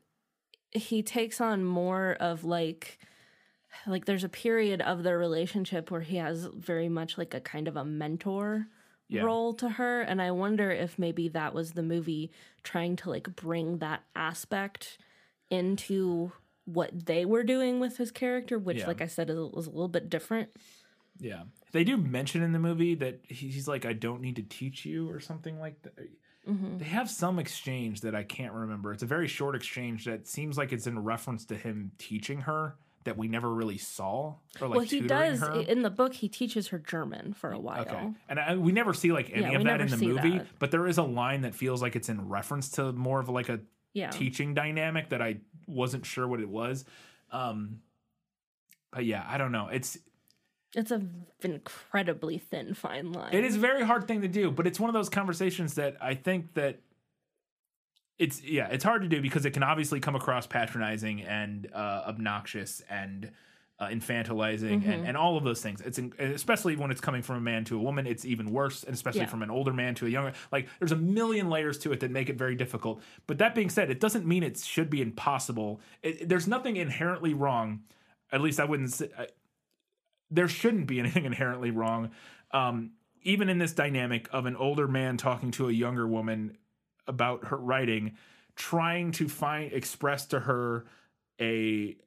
he takes on more of like like there's a period of their relationship where he has very much like a kind of a mentor Yeah. role to her and i wonder if maybe that was the movie trying to like bring that aspect into what they were doing with his character which Yeah. like i said is, was a little bit different Yeah. They do mention in the movie that he's like, I don't need to teach you or something like that. Mm-hmm. They have some exchange that I can't remember. It's a very short exchange that seems like it's in reference to him teaching her that we never really saw or like well he does her. in the book he teaches her german for a while Okay. And I, we never see like any Yeah, of that in the movie, that. but there is a line that feels like it's in reference to more of like a yeah teaching dynamic that I wasn't sure what it was. Um but yeah, I don't know. It's it's an incredibly thin fine line It is a very hard thing to do, but it's one of those conversations that I think that it's yeah, it's hard to do because it can obviously come across patronizing and uh, obnoxious and uh, infantilizing Mm-hmm. and, and all of those things. It's in, especially when it's coming from a man to a woman, it's even worse, and especially Yeah. from an older man to a younger. Like there's a million layers to it that make it very difficult. But that being said, it doesn't mean it should be impossible. It, there's nothing inherently wrong. At least I wouldn't say. I, there shouldn't be anything inherently wrong. Um, even in this dynamic of an older man talking to a younger woman about her writing, trying to find express to her a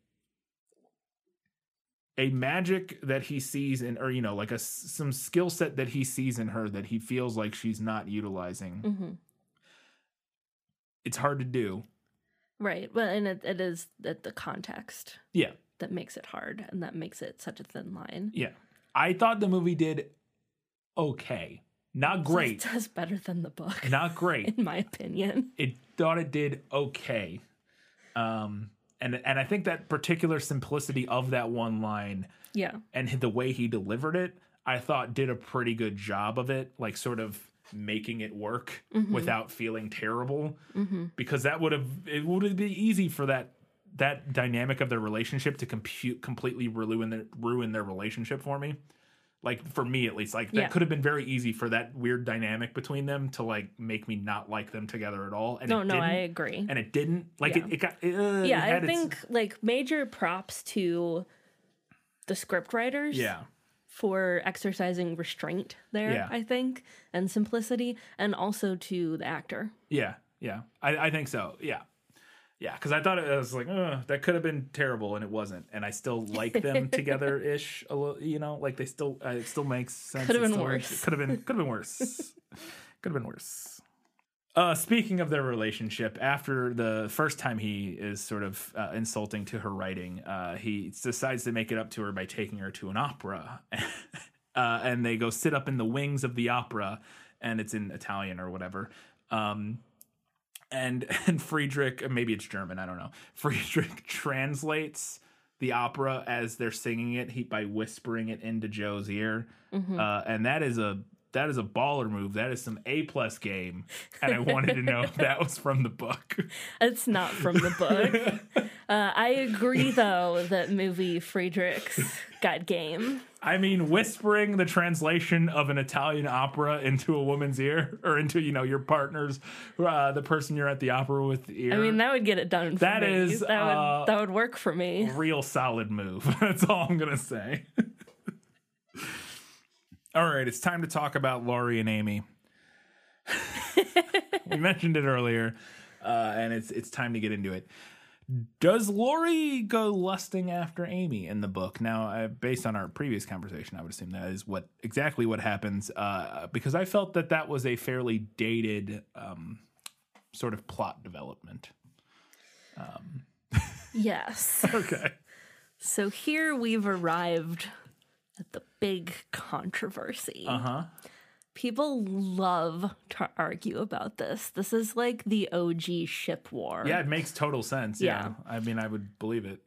a magic that he sees in or you know like a some skill set that he sees in her that he feels like she's not utilizing. Mhm. it's hard to do. Right. Well and it, it is that the context yeah. that makes it hard and that makes it such a thin line. Yeah. I thought the movie did okay not great. it does better than the book not great. in my opinion. It thought it did okay. Um and and i think that particular simplicity of that one line yeah. and the way he delivered it i thought did a pretty good job of it like sort of making it work without feeling terrible. Because that would have it would have been easy for that that dynamic of their relationship to compute completely ruin their ruin their relationship for me like for me at least like that Yeah. could have been very easy for that weird dynamic between them to like make me not like them together at all and no no i agree and it didn't like Yeah. it, it got uh, yeah it i its- think like major props to the script writers yeah for exercising restraint there Yeah. i think and simplicity and also to the actor Yeah, yeah, I, I think so. Yeah, yeah, because I thought it was like uh, that could have been terrible, and it wasn't. And I still like them together ish. A little, you know, like they still uh, it still makes sense. Could have It been worse. Could have been could have been worse. could have been worse. Uh, speaking of their relationship, after the first time he is sort of uh, insulting to her writing, uh, he decides to make it up to her by taking her to an opera, uh, and they go sit up in the wings of the opera, and it's in Italian or whatever. Um, and and Friedrich, maybe it's German, I don't know. Friedrich translates the opera as they're singing it he, by whispering it into Jo's ear, uh, and that is a that is a baller move. That is some A plus game, and I wanted to know if that was from the book. it's not from the book Uh, I agree, though, that movie Friedrichs got game. I mean, whispering the translation of an Italian opera into a woman's ear or into, you know, your partner's, uh, the person you're at the opera with ear. I mean, that would get it done. For That me. is, that uh, would that would work for me. real solid move. That's all I'm gonna say. all right, it's time to talk about Laurie and Amy. we mentioned it earlier, uh, and it's it's time to get into it. Does Laurie go lusting after Amy in the book? Now, uh, based on our previous conversation, I would assume that is what exactly what happens. Uh, because I felt that that was a fairly dated um, sort of plot development. Yes. Okay. So here we've arrived at the big controversy. Uh huh. People love to argue about this. This is like the OG ship war. Yeah, it makes total sense. Yeah. Yeah. I mean, I would believe it.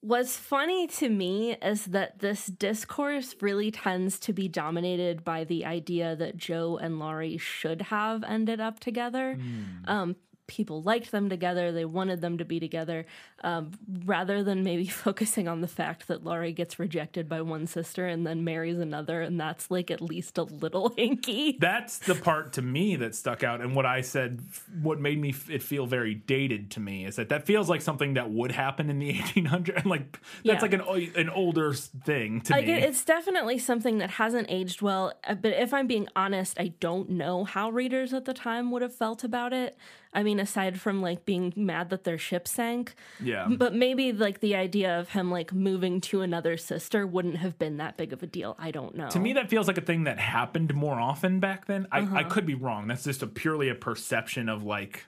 What's funny to me is that this discourse really tends to be dominated by the idea that Jo and Laurie should have ended up together. Um, people liked them together, they wanted them to be together, um, rather than maybe focusing on the fact that Laurie gets rejected by one sister and then marries another, and that's like at least a little hinky. That's the part to me that stuck out. And what I said, what made me f- it feel very dated to me is that that feels like something that would happen in the 1800s. Like, that's Yeah. like an, an older thing to like me. it, it's definitely something that hasn't aged well uh, but if i'm being honest i don't know how readers at the time would have felt about it i mean aside from like being mad that their ship sank yeah. but maybe like the idea of him like moving to another sister wouldn't have been that big of a deal i don't know to me, that feels like a thing that happened more often back then. I, Uh-huh. I could be wrong. That's just a purely a perception of like,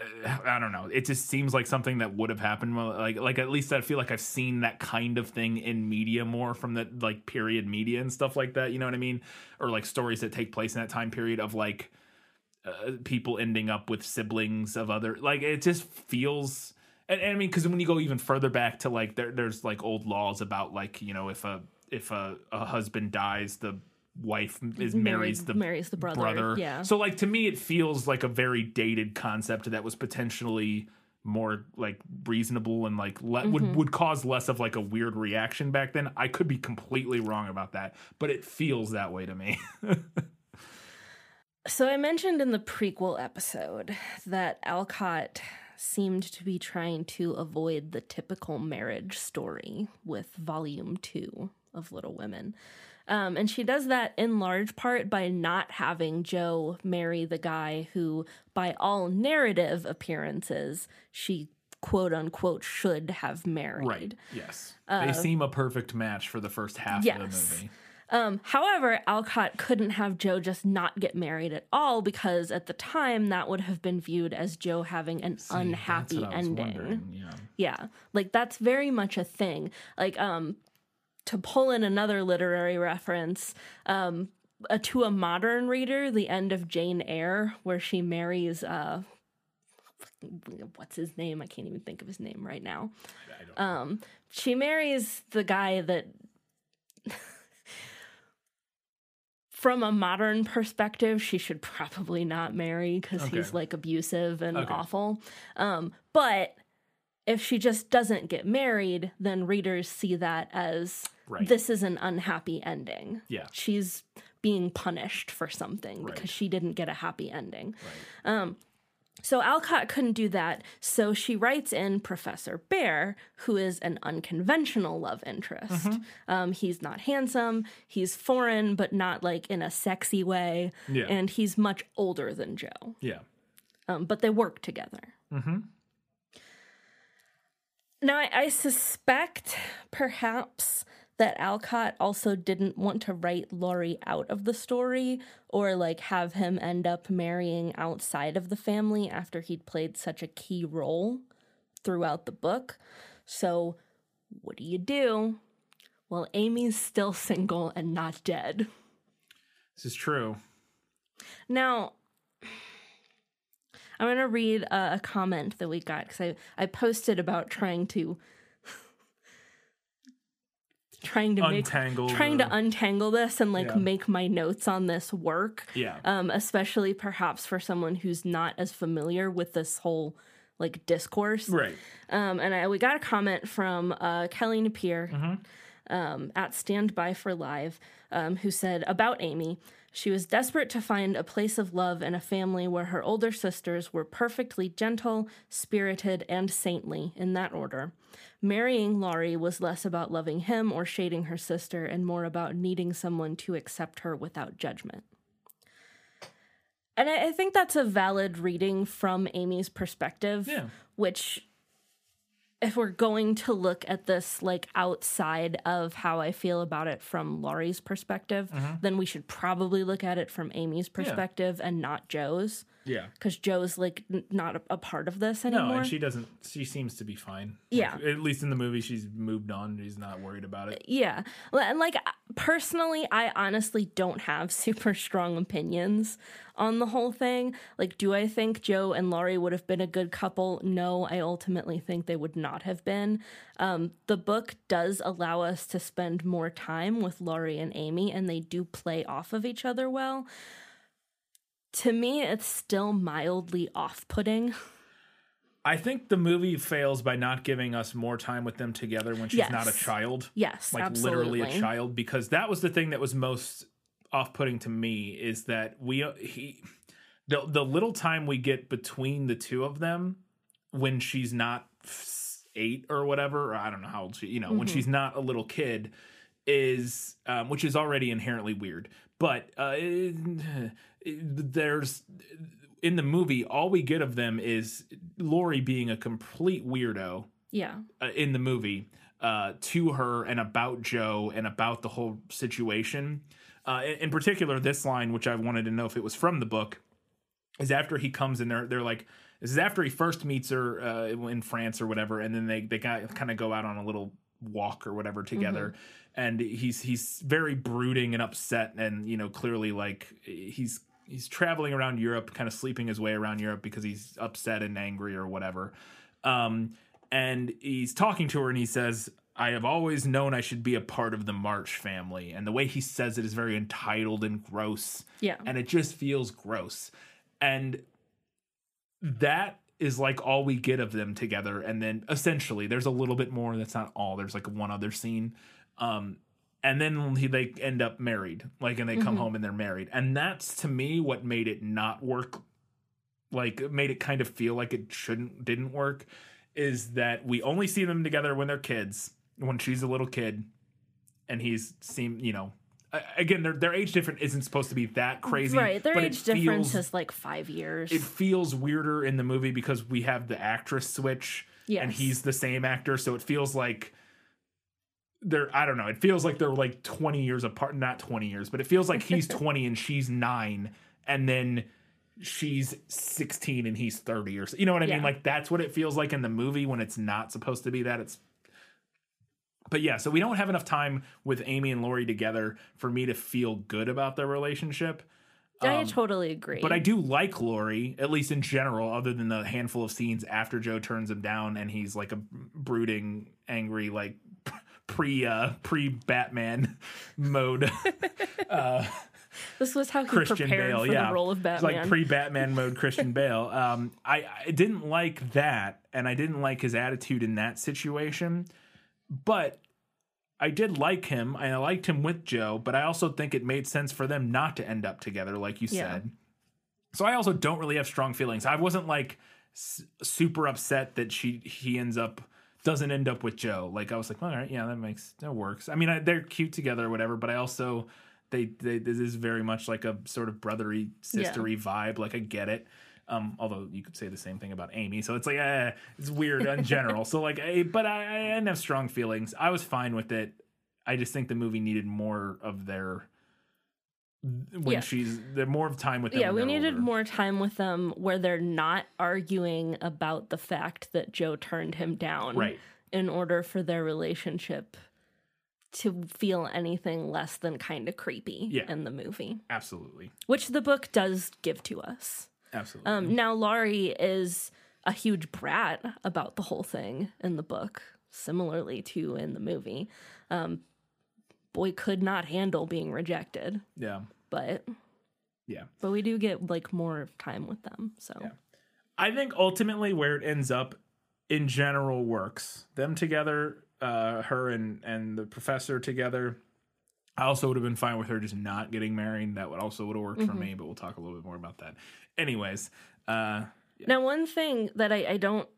uh, I don't know. It just seems like something that would have happened. Like, like at least I feel like I've seen that kind of thing in media more from the like period media and stuff like that. You know what I mean? Or like stories that take place in that time period of like uh, people ending up with siblings of other. Like it just feels. And, and I mean, because when you go even further back to like there, there's like old laws about like you know if a if a, a husband dies, the wife is marries the marries the brother, yeah. So like to me, it feels like a very dated concept that was potentially more like reasonable and like le- Mm-hmm. would would cause less of like a weird reaction back then. I could be completely wrong about that, but it feels that way to me. So I mentioned in the prequel episode that Alcott seemed to be trying to avoid the typical marriage story with volume two of Little Women. Um, and she does that in large part by not having Jo marry the guy who, by all narrative appearances, she quote unquote should have married. Right. Yes. they seem a perfect match for the first half of the Uh, yes. movie. Um, however, Alcott couldn't have Jo just not get married at all because at the time that would have been viewed as Jo having an unhappy I was ending. Yeah. Yeah, like that's very much a thing. Like, um, to pull in another literary reference, um, uh, to a modern reader, the end of Jane Eyre, where she marries, uh, what's his name? I can't even think of his name right now. Um, she marries the guy that. From a modern perspective, she should probably not marry because he's like abusive and Okay. awful. Um, but if she just doesn't get married, then readers see that as Right. this is an unhappy ending. Yeah. She's being punished for something Right. because she didn't get a happy ending. Um, so Alcott couldn't do that. So she writes in Professor Bhaer, who is an unconventional love interest. Mm-hmm. Um, he's not handsome. He's foreign, but not like in a sexy way. Yeah. And he's much older than Jo. Yeah. Um, but they work together. Mm-hmm. Now, I, I suspect perhaps that Alcott also didn't want to write Laurie out of the story or like have him end up marrying outside of the family after he'd played such a key role throughout the book. So, what do you do? Well, Amy's still single and not dead. This is true. Now, I'm going to read a, a comment that we got because I, I posted about trying to trying to Untangle make trying to untangle this and like Yeah. make my notes on this work. Yeah. Um, especially perhaps for someone who's not as familiar with this whole like discourse. Right. Um, and I, we got a comment from uh, Kelly Napier um, at Standby for Live, um, who said about Amy. She was desperate to find a place of love and a family where her older sisters were perfectly gentle, spirited, and saintly, in that order. Marrying Laurie was less about loving him or shading her sister and more about needing someone to accept her without judgment. And I, I think that's a valid reading from Amy's perspective, Yeah. which if we're going to look at this like outside of how I feel about it from Laurie's perspective, mm-hmm. then we should probably look at it from Amy's perspective and not Jo's, Yeah. because Jo's like n- not a, a part of this anymore. No, and she doesn't. She seems to be fine. Yeah. Like, at least in the movie, she's moved on. She's not worried about it. Yeah. And like personally, I honestly don't have super strong opinions on the whole thing. Like, do I think Jo and Laurie would have been a good couple? No, I ultimately think they would not have been. Um, the book does allow us to spend more time with Laurie and Amy, and they do play off of each other well. To me, it's still mildly off putting. I think the movie fails by not giving us more time with them together when she's Yes. not a child. Yes, like absolutely. literally a child because that was the thing that was most off-putting to me is that we uh, he the the little time we get between the two of them when she's not 8 or whatever or I don't know how old she you know when she's not a little kid is um, which is already inherently weird but uh, there's in the movie all we get of them is Laurie being a complete weirdo Yeah. uh, in the movie uh, to her and about Jo and about the whole situation. Uh, in, in particular, this line, which I wanted to know if it was from the book, is after he comes in there. They're like, this is after he first meets her uh, in France or whatever, and then they they kind of go out on a little walk or whatever together. And he's he's very brooding and upset, and you know clearly like he's he's traveling around Europe, kind of sleeping his way around Europe because he's upset and angry or whatever. Um, and he's talking to her, and he says, "I have always known I should be a part of the March family." And the way he says it is very entitled and gross Yeah. and it just feels gross. And that is like all we get of them together. And then essentially, there's a little bit more. That's not all. There's like one other scene. Um, and then he, they end up married, like, and they come mm-hmm. home and they're married. And that's to me what made it not work. Like, made it kind of feel like it shouldn't, didn't work. Is that we only see them together when they're kids, when she's a little kid, and he's seem, you know, again, their their age difference isn't supposed to be that mm, crazy, Right. Their age difference is like five years. it feels weirder in the movie because we have the actress switch and he's the same actor so it feels like they're i don't know it feels like they're like 20 years apart not 20 years but it feels like he's 20 and she's 9 and then she's 16 and he's 30 or so you know what i mean? Like that's what it feels like in the movie when it's not supposed to be that it's but yeah so we don't have enough time with amy and laurie together for me to feel good about their relationship. I totally agree. um, but I do like Laurie, at least in general, other than the handful of scenes after Jo turns him down and he's like a brooding, angry, like pre uh pre Batman mode this was how he Christian prepared Bale. for yeah, the role of It's Batman. like pre Batman mode Christian Bale. Um, I I didn't like that, and I didn't like his attitude in that situation, but. I did like him, and I liked him with Jo, but I also think it made sense for them not to end up together, like you Yeah. said. So I also don't really have strong feelings. I wasn't like s- super upset that she he ends up doesn't end up with Jo. Like I was like, all right, yeah, that makes that works. I mean, I, they're cute together or whatever, but I also they they this is very much like a sort of brotherly sistery vibe. Like I get it. Um, although you could say the same thing about Amy, so it's like eh, it's weird in general. so like, eh, but I, I didn't have strong feelings. I was fine with it. I just think the movie needed more of their when Yeah. she's there more of time with them. yeah, we needed older. more time with them where they're not arguing about the fact that Jo turned him down. Right. In order for their relationship to feel anything less than kind of creepy Yeah. in the movie, Absolutely, which the book does give to us. absolutely. Um, now, Laurie is a huge brat about the whole thing in the book, similarly to in the movie. Um, boy could not handle being rejected, yeah, but yeah. but we do get like more time with them. So Yeah. I think ultimately where it ends up in general works. Them together, uh, her and and the professor together. I also would have been fine with her just not getting married. That would also would have worked for me, but we'll talk a little bit more about that. Anyways, uh, Now, one thing that I, I don't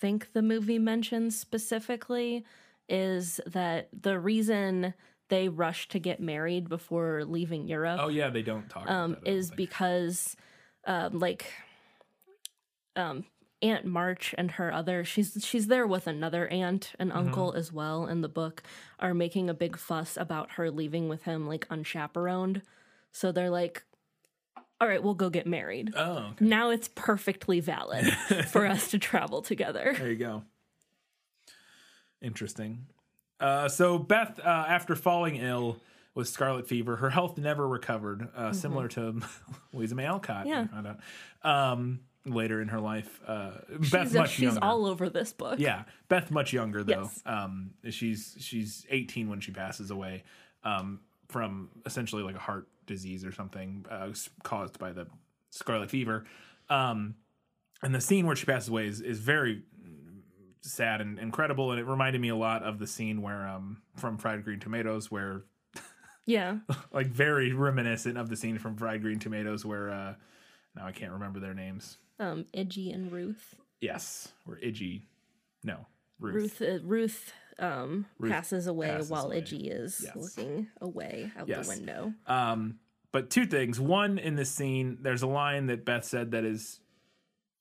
think the movie mentions specifically is that the reason they rush to get married before leaving Europe oh yeah, they don't talk. um, that, is because um, like um, Aunt March and her other she's she's there with another aunt and Mm-hmm. uncle as well in the book are making a big fuss about her leaving with him like unchaperoned. So they're like, "All right, we'll go get married." oh, okay. Now it's perfectly valid for us to travel together. There you go. Interesting. Uh, so Beth, uh, after falling ill with scarlet fever, her health never recovered, uh, similar to Louisa May Alcott. Mm-hmm. Yeah. found out. Um, later in her life, uh, Beth she's, much she's younger. all over this book. yeah, Beth much younger though. Yes. Um, she's she's 18 when she passes away um, from essentially like a heart disease or something uh, caused by the scarlet fever. Um, and the scene where she passes away is, is very sad and incredible, and it reminded me a lot of the scene where um, from Fried Green Tomatoes, where Yeah. like very reminiscent of the scene from Fried Green Tomatoes, where uh, now I can't remember their names. Um, Idgie and Ruth. Yes, where Idgie, no, Ruth. Ruth uh, Ruth um Ruth passes away passes while away. Is Yes. looking away out Yes. the window. Um, but two things. One, in this scene, there's a line that Beth said that is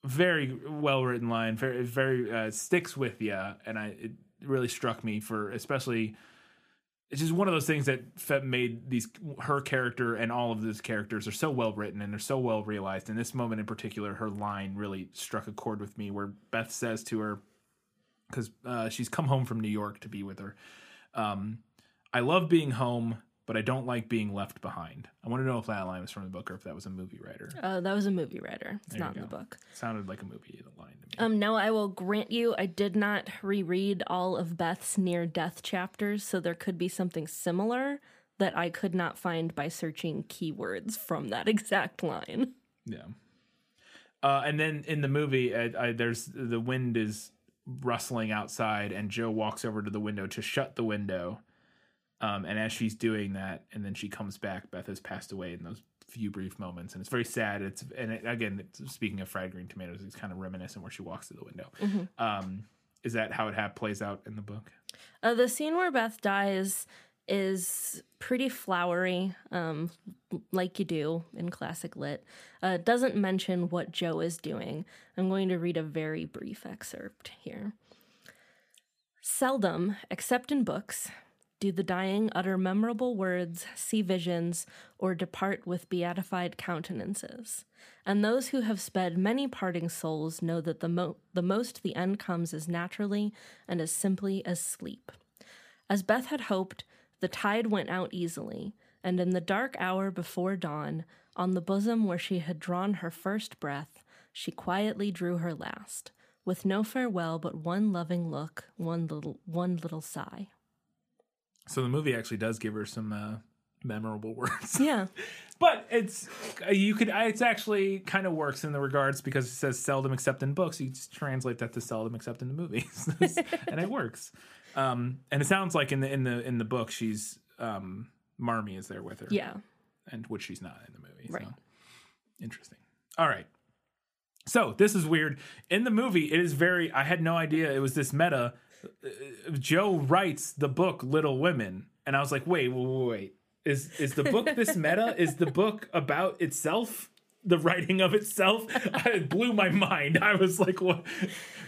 very well written line, very very uh, sticks with you, and I it really struck me for especially. It's just one of those things that made these her character and all of these characters are so well written and they're so well realized. In this moment in particular, her line really struck a chord with me, where Beth says to her, because uh, she's come home from New York to be with her. Um, I love being home, but I don't like being left behind. I want to know if that line was from the book or if that was a movie writer. Uh, that was a movie writer. It's There not in the book. Sounded like a movie line to me. Um, no, I will grant you, I did not reread all of Beth's near death chapters, so there could be something similar that I could not find by searching keywords from that exact line. Yeah. Uh, and then in the movie, I, I, there's the wind is rustling outside, and Jo walks over to the window to shut the window. Um, and as she's doing that, and then she comes back, Beth has passed away in those few brief moments, and it's very sad. It's and it, again, it's, speaking of fried green tomatoes, it's kind of reminiscent where she walks to the window. Um, is that how it ha- plays out in the book? Uh, the scene where Beth dies is pretty flowery, um, like you do in classic lit. Uh, it doesn't mention what Jo is doing. I'm going to read a very brief excerpt here. Seldom, except in books, do the dying utter memorable words, see visions, or depart with beatified countenances. And those who have sped many parting souls know that the, mo- the most the end comes as naturally and as simply as sleep. As Beth had hoped, the tide went out easily, and in the dark hour before dawn, on the bosom where she had drawn her first breath, she quietly drew her last, with no farewell but one loving look, one little one little sigh. So the movie actually does give her some uh, memorable words. Yeah. But it's you could it's actually kind of works in the regards because it says seldom except in books. You just translate that to seldom except in the movies, and it works. Um, and it sounds like in the in the in the book she's um, Marmee is there with her, Yeah. and which she's not in the movie. Right. So. Interesting. All right. So this is weird. In the movie, it is very. I had no idea it was this meta. Jo writes the book Little Women, and I was like, wait, wait, wait, wait. Is is the book this meta? Is the book about itself? The writing of itself? it blew my mind. I was like, what?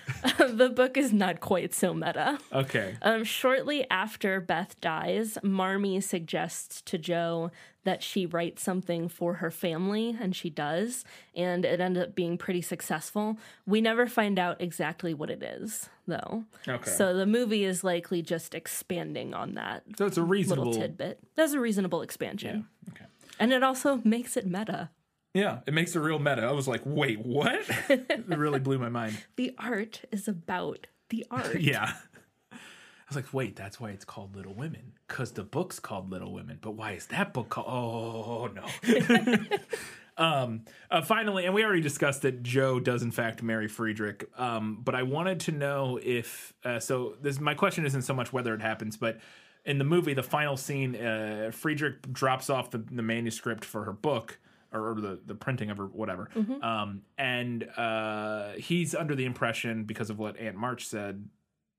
the book is not quite so meta. Okay. Um, shortly after Beth dies, Marmee suggests to Jo that she write something for her family, and she does, and it ended up being pretty successful. We never find out exactly what it is, though. Okay. So the movie is likely just expanding on that So it's a reasonable little reasonable. tidbit. That's a reasonable expansion. Okay. And it also makes it meta. Yeah, it makes it real meta. I was like, wait, what? it really blew my mind. The art is about the art. Yeah. I was like, wait, that's why it's called Little Women. Because the book's called Little Women. But why is that book called? Oh, no. Um, uh, finally, and we already discussed that Jo does in fact marry Friedrich. Um, but I wanted to know if uh, so. This my question isn't so much whether it happens, but in the movie, the final scene, uh, Friedrich drops off the, the manuscript for her book. Or, or the, the printing of her whatever um, and uh, he's under the impression because of what aunt march said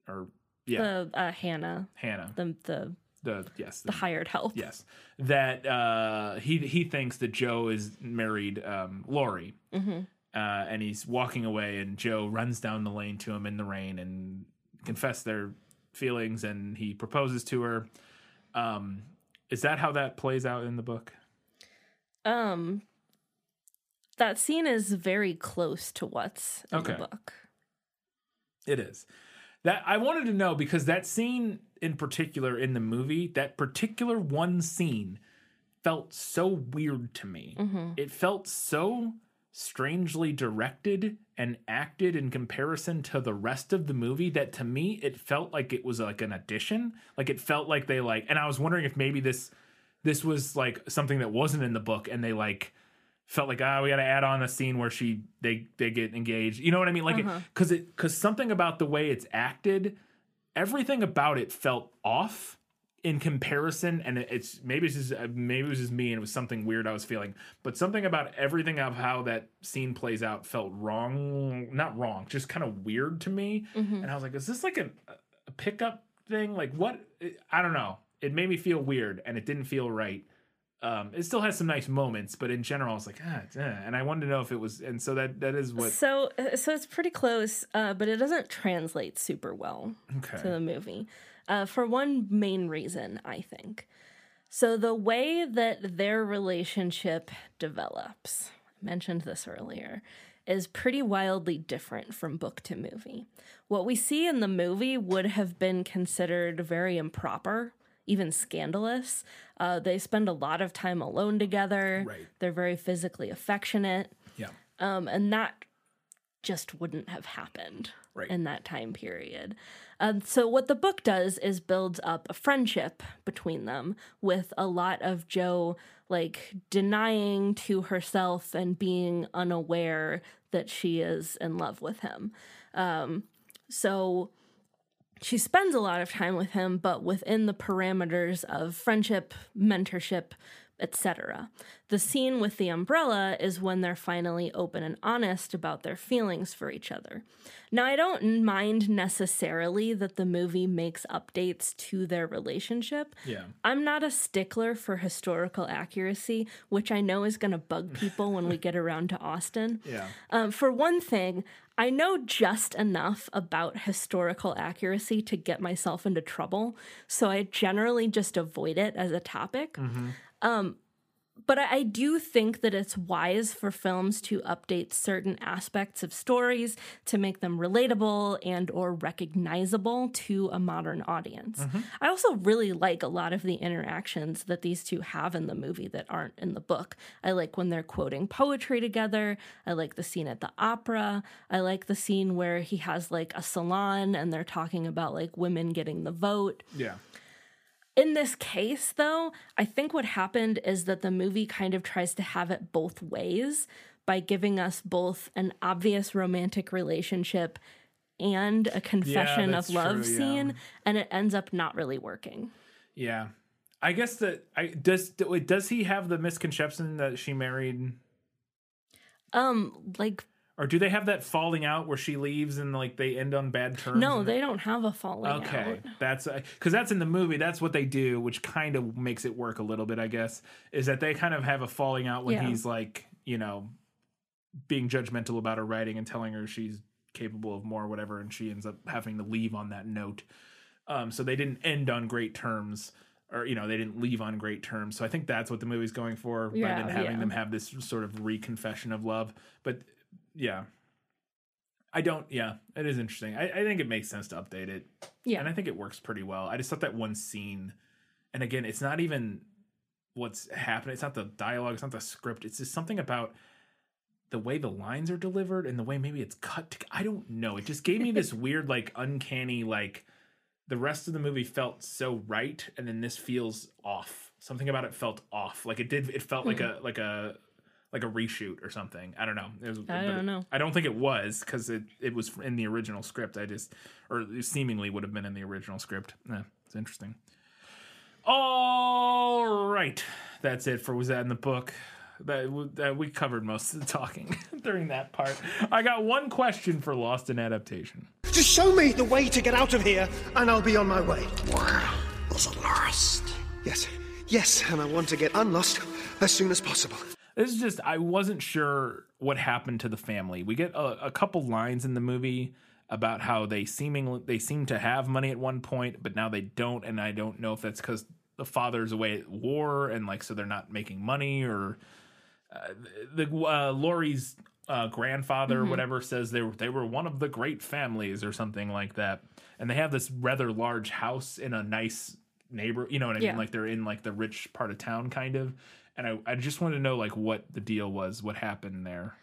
or yeah The uh, Hannah, hannah the the the yes the hired help. Yes, that uh, he he thinks that Jo is married um, Laurie, Mm-hmm. uh, and he's walking away, and Jo runs down the lane to him in the rain and confess their feelings, and he proposes to her. Um, is that how that plays out in the book? Um, that scene is very close to what's in Okay. the book. It is. That I wanted to know because that scene in particular in the movie, that particular one scene felt so weird to me. It felt so strangely directed and acted in comparison to the rest of the movie that to me it felt like it was like an addition. Like it felt like they like and I was wondering if maybe this this was like something that wasn't in the book and they like felt like ah we got to add on a scene where she they they get engaged. You know what i mean? Like because it because something about the way it's acted everything about it felt off in comparison and it's maybe it's just uh, maybe it was just me and it was something weird i was feeling but something about everything of how that scene plays out felt wrong not wrong just kind of weird to me. And i was like is this like a, a pickup thing? Like what i don't know it made me feel weird and it didn't feel right um, it still has some nice moments, but in general, I was like, ah, eh. and I wanted to know if it was, and so that that is what. So, uh, so it's pretty close, uh, but it doesn't translate super well Okay. to the movie. Uh, for one main reason, I think. So the way that their relationship develops, I mentioned this earlier, is pretty wildly different from book to movie. What we see in the movie would have been considered very improper, even scandalous. Uh, they spend a lot of time alone together. Right. They're very physically affectionate. yeah, Um, and that just wouldn't have happened Right. in that time period. Um, so what the book does is builds up a friendship between them with a lot of Jo like denying to herself and being unaware that she is in love with him. Um, so she spends a lot of time with him, but within the parameters of friendship, mentorship, etc. The scene with the umbrella is when they're finally open and honest about their feelings for each other. Now, I don't mind necessarily that the movie makes updates to their relationship. yeah, I'm not a stickler for historical accuracy, which I know is going to bug people when we get around to Austen. yeah, Um, for one thing, I know just enough about historical accuracy to get myself into trouble, so I generally just avoid it as a topic. Um, but I, I do think that it's wise for films to update certain aspects of stories to make them relatable and or recognizable to a modern audience. I also really like a lot of the interactions that these two have in the movie that aren't in the book. I like when they're quoting poetry together. I like the scene at the opera. I like the scene where he has like a salon and they're talking about like women getting the vote. yeah, In this case, though, I think what happened is that the movie kind of tries to have it both ways by giving us both an obvious romantic relationship and a confession that's of love true, yeah. scene, and it ends up not really working. yeah. I guess that I does does he have the misconception that she married, Um, like, or do they have that falling out where she leaves and like they end on bad terms? no, they don't have a falling Okay, out. Okay, that's because that's in the movie. That's what they do, which kind of makes it work a little bit, I guess. Is that they kind of have a falling out when Yeah. he's like, you know, being judgmental about her writing and telling her she's capable of more, or whatever, and she ends up having to leave on that note. Um, so they didn't end on great terms, or you know, they didn't leave on great terms. So I think that's what the movie's going for by Yeah, then having yeah. them have this sort of reconfession of love. But yeah. I don't. Yeah, it is interesting. I, I think it makes sense to update it. Yeah. and I think it works pretty well. I just thought that one scene, and again, it's not even what's happening. It's not the dialogue. It's not the script. It's just something about the way the lines are delivered and the way maybe it's cut. To, I don't know. It just gave me this weird, like, uncanny, like the rest of the movie felt so right, and then this feels off. Something about it felt off. Like it did. It felt like mm-hmm. a like a like a reshoot or something. I don't know. It was, I don't it- know. I don't think it was because it it was in the original script. I just or it seemingly would have been in the original script. Yeah, it's interesting. All right, that's it for was that in the book. That, that we covered most of the talking during that part. I got one question for Lost in Adaptation. Just show me the way to get out of here, and I'll be on my way. Was it lost? Yes, yes, and I want to get unlost as soon as possible. This is just I wasn't sure what happened to the family. We get a, a couple lines in the movie about how they seemingly they seem to have money at one point, but now they don't, and I don't know if that's because the father's away at war and like so they're not making money or uh, the uh, Laurie's uh, grandfather or whatever says they were they were one of the great families or something like that, and they have this rather large house in a nice neighbor. You know what I Yeah. mean? Like they're in like the rich part of town, kind of. And I, I just wanted to know like what the deal was, what happened there.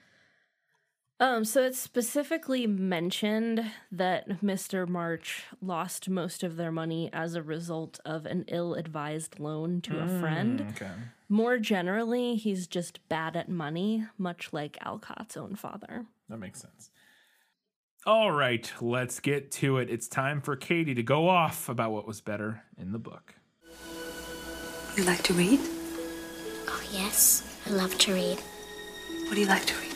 Um, so it's specifically mentioned that Mr. March lost most of their money as a result of an ill-advised loan to a friend. Okay. More generally, he's just bad at money, much like Alcott's own father. That makes sense. All right, let's get to it. It's time for Katie to go off about what was better in the book. You like to read? Oh, yes, I love to read What do you like to read?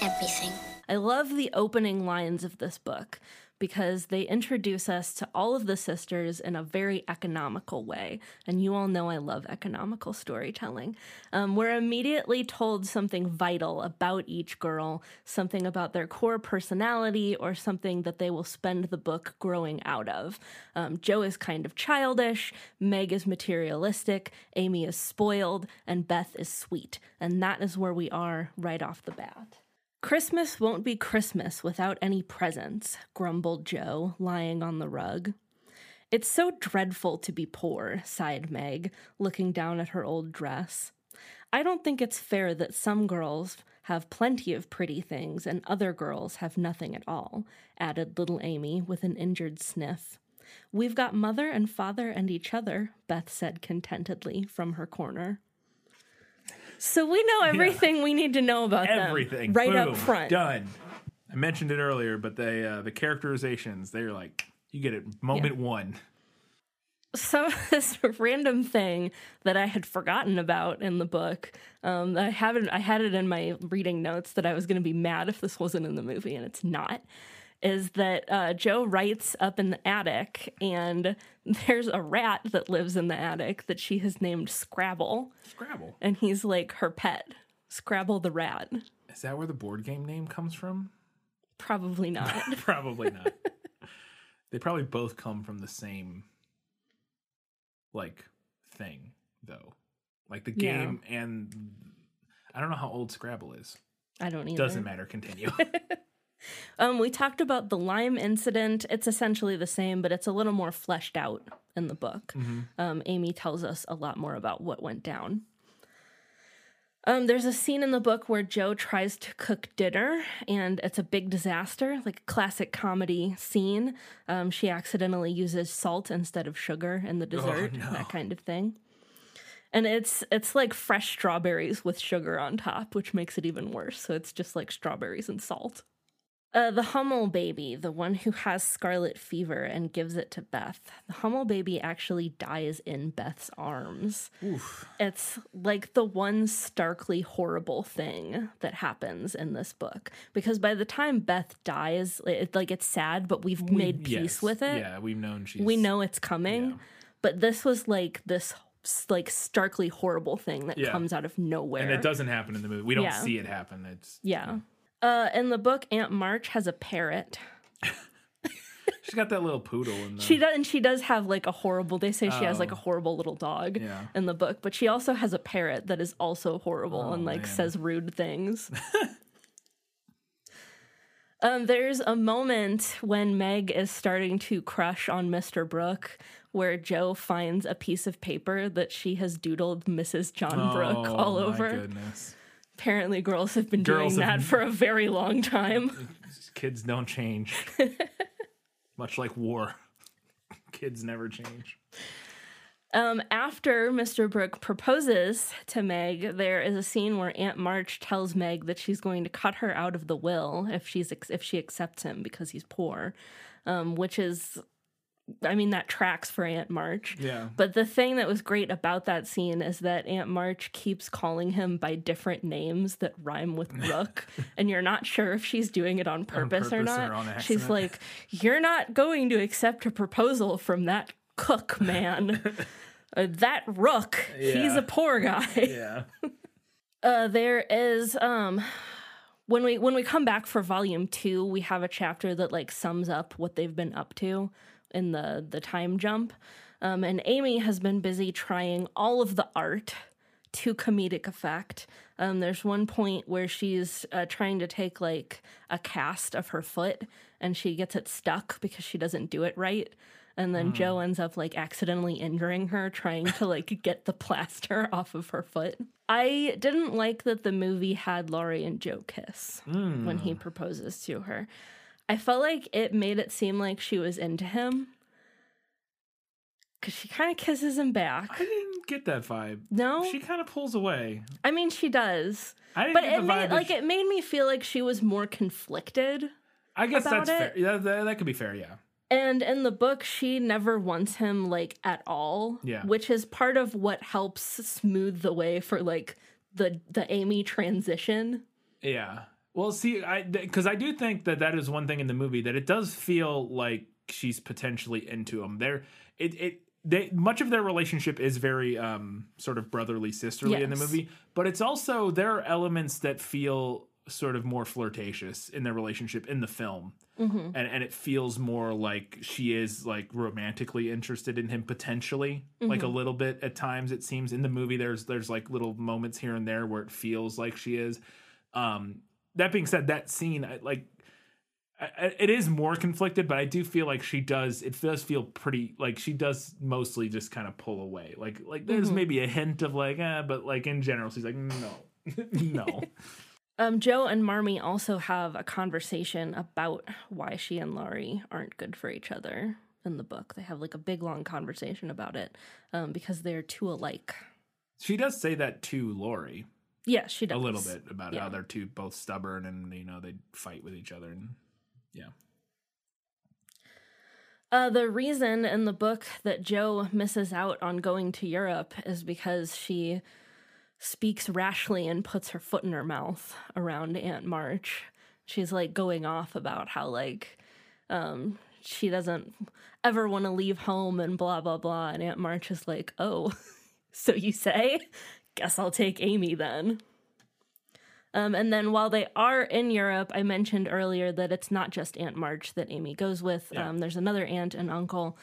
everything. I love the opening lines of this book because they introduce us to all of the sisters in a very economical way. And you all know I love economical storytelling. Um, we're immediately told something vital about each girl, something about their core personality, or something that they will spend the book growing out of. Um, Jo is kind of childish, Meg is materialistic, Amy is spoiled, and Beth is sweet. And that is where we are right off the bat. Christmas won't be Christmas without any presents, grumbled Jo, lying on the rug. It's so dreadful to be poor, sighed Meg, looking down at her old dress. I don't think it's fair that some girls have plenty of pretty things and other girls have nothing at all, added little Amy with an injured sniff. We've got mother and father and each other, Beth said contentedly from her corner. So we know everything we need to know about them Everything right Boom. up front. Done. I mentioned it earlier, but they uh, the characterizations they're like you get it moment one. So this random thing that I had forgotten about in the book, um, I haven't. I had it in my reading notes that I was going to be mad if this wasn't in the movie, and it's not. Is that uh, Jo writes up in the attic, and there's a rat that lives in the attic that she has named Scrabble, Scrabble. and he's like her pet, Scrabble the rat. Is that where the board game name comes from? Probably not. probably not. they probably both come from the same like thing though. Like the Yeah. game and I don't know how old Scrabble is. I don't either. Doesn't matter. Continue. Um, we talked about the lime incident. It's essentially the same, but it's a little more fleshed out in the book. Um, Amy tells us a lot more about what went down. Um, there's a scene in the book where Jo tries to cook dinner, and it's a big disaster, like a classic comedy scene. Um, she accidentally uses salt instead of sugar in the dessert, no. that kind of thing. And it's it's like fresh strawberries with sugar on top, which makes it even worse. So it's just like strawberries and salt. Uh, the Hummel baby, the one who has scarlet fever and gives it to Beth, the Hummel baby actually dies in Beth's arms. It's like the one starkly horrible thing that happens in this book because by the time Beth dies, it, like it's sad, but we've made peace Yes. with it. Yeah, we've known she's We know it's coming, Yeah. but this was like this like starkly horrible thing that Yeah. comes out of nowhere. and it doesn't happen in the movie. We don't Yeah. see it happen. It's Yeah. Uh, in the book, Aunt March has a parrot. she's got that little poodle in the She does, and she does have like a horrible. They say she has like a Oh. horrible little dog Yeah. in the book, but she also has a parrot that is also horrible Oh, and like man. says rude things. um, there's a moment when Meg is starting to crush on Mr. Brooke, where Joe finds a piece of paper that she has doodled Mrs. John Brooke Oh, all my over. goodness. Apparently, girls have been Girls doing have- that for a very long time. Kids don't change. Much like war. Kids never change. Um, after Mr. Brooke proposes to Meg, there is a scene where Aunt March tells Meg that she's going to cut her out of the will if she's if she accepts him because he's poor, um, which is, I mean, that tracks for Aunt March. Yeah. But the thing that was great about that scene is that Aunt March keeps calling him by different names that rhyme with Rook, and you're not sure if she's doing it on purpose, or purpose not. or on she's like, "You're not going to accept a proposal from that cook man." Uh, that rook he's a poor guy Yeah. uh, there is um when we when we come back for volume two we have a chapter that like sums up what they've been up to in the the time jump. Um, and amy has been busy trying all of the art to comedic effect. Um, there's one point where she's uh, trying to take like a cast of her foot and she gets it stuck because she doesn't do it right. And then Jo ends up like accidentally injuring her trying to like get the plaster off of her foot. I didn't like that the movie had Laurie and Jo kiss when he proposes to her. I felt like it made it seem like she was into him because she kind of kisses him back. I didn't get that vibe. No, She kind of pulls away. I mean she does, I didn't but get it the made like she- it made me feel like she was more conflicted. I guess that's fair. it. Yeah, that, that could be fair. Yeah. And in the book, she never wants him like at all. Yeah. Which is part of what helps smooth the way for like the the Amy transition. Yeah. Well, see, I because I do think that that is one thing in the movie that it does feel like she's potentially into him. There, it it they much of their relationship is very um sort of brotherly sisterly in the movie, but it's also there are elements that feel sort of more flirtatious in their relationship in the film. Mm-hmm. And, and it feels more like she is like romantically interested in him potentially like a Mm-hmm. little bit at times it seems in the movie there's there's like little moments here and there where it feels like she is um that being said that scene I, like I, it is more conflicted but i do feel like she does it does feel pretty like she does mostly just kind of pull away like like there's Mm-hmm. maybe a hint of like eh, but like in general she's like no no Um, Jo and Marmee also have a conversation about why she and Laurie aren't good for each other in the book. They have like a big long conversation about it um, because they're too alike. she does say that to laurie Yeah, she does a little bit about Yeah. how they're two both stubborn and you know they fight with each other and yeah Uh, the reason in the book that Jo misses out on going to Europe is because she speaks rashly and puts her foot in her mouth around Aunt March. She's like going off about how like um she doesn't ever want to leave home and blah blah blah and Aunt March is like, "Oh, so you say? Guess I'll take Amy then." Um, and then while they are in Europe, I mentioned earlier that it's not just Aunt March that Amy goes with. Yeah. Um, there's another aunt and uncle.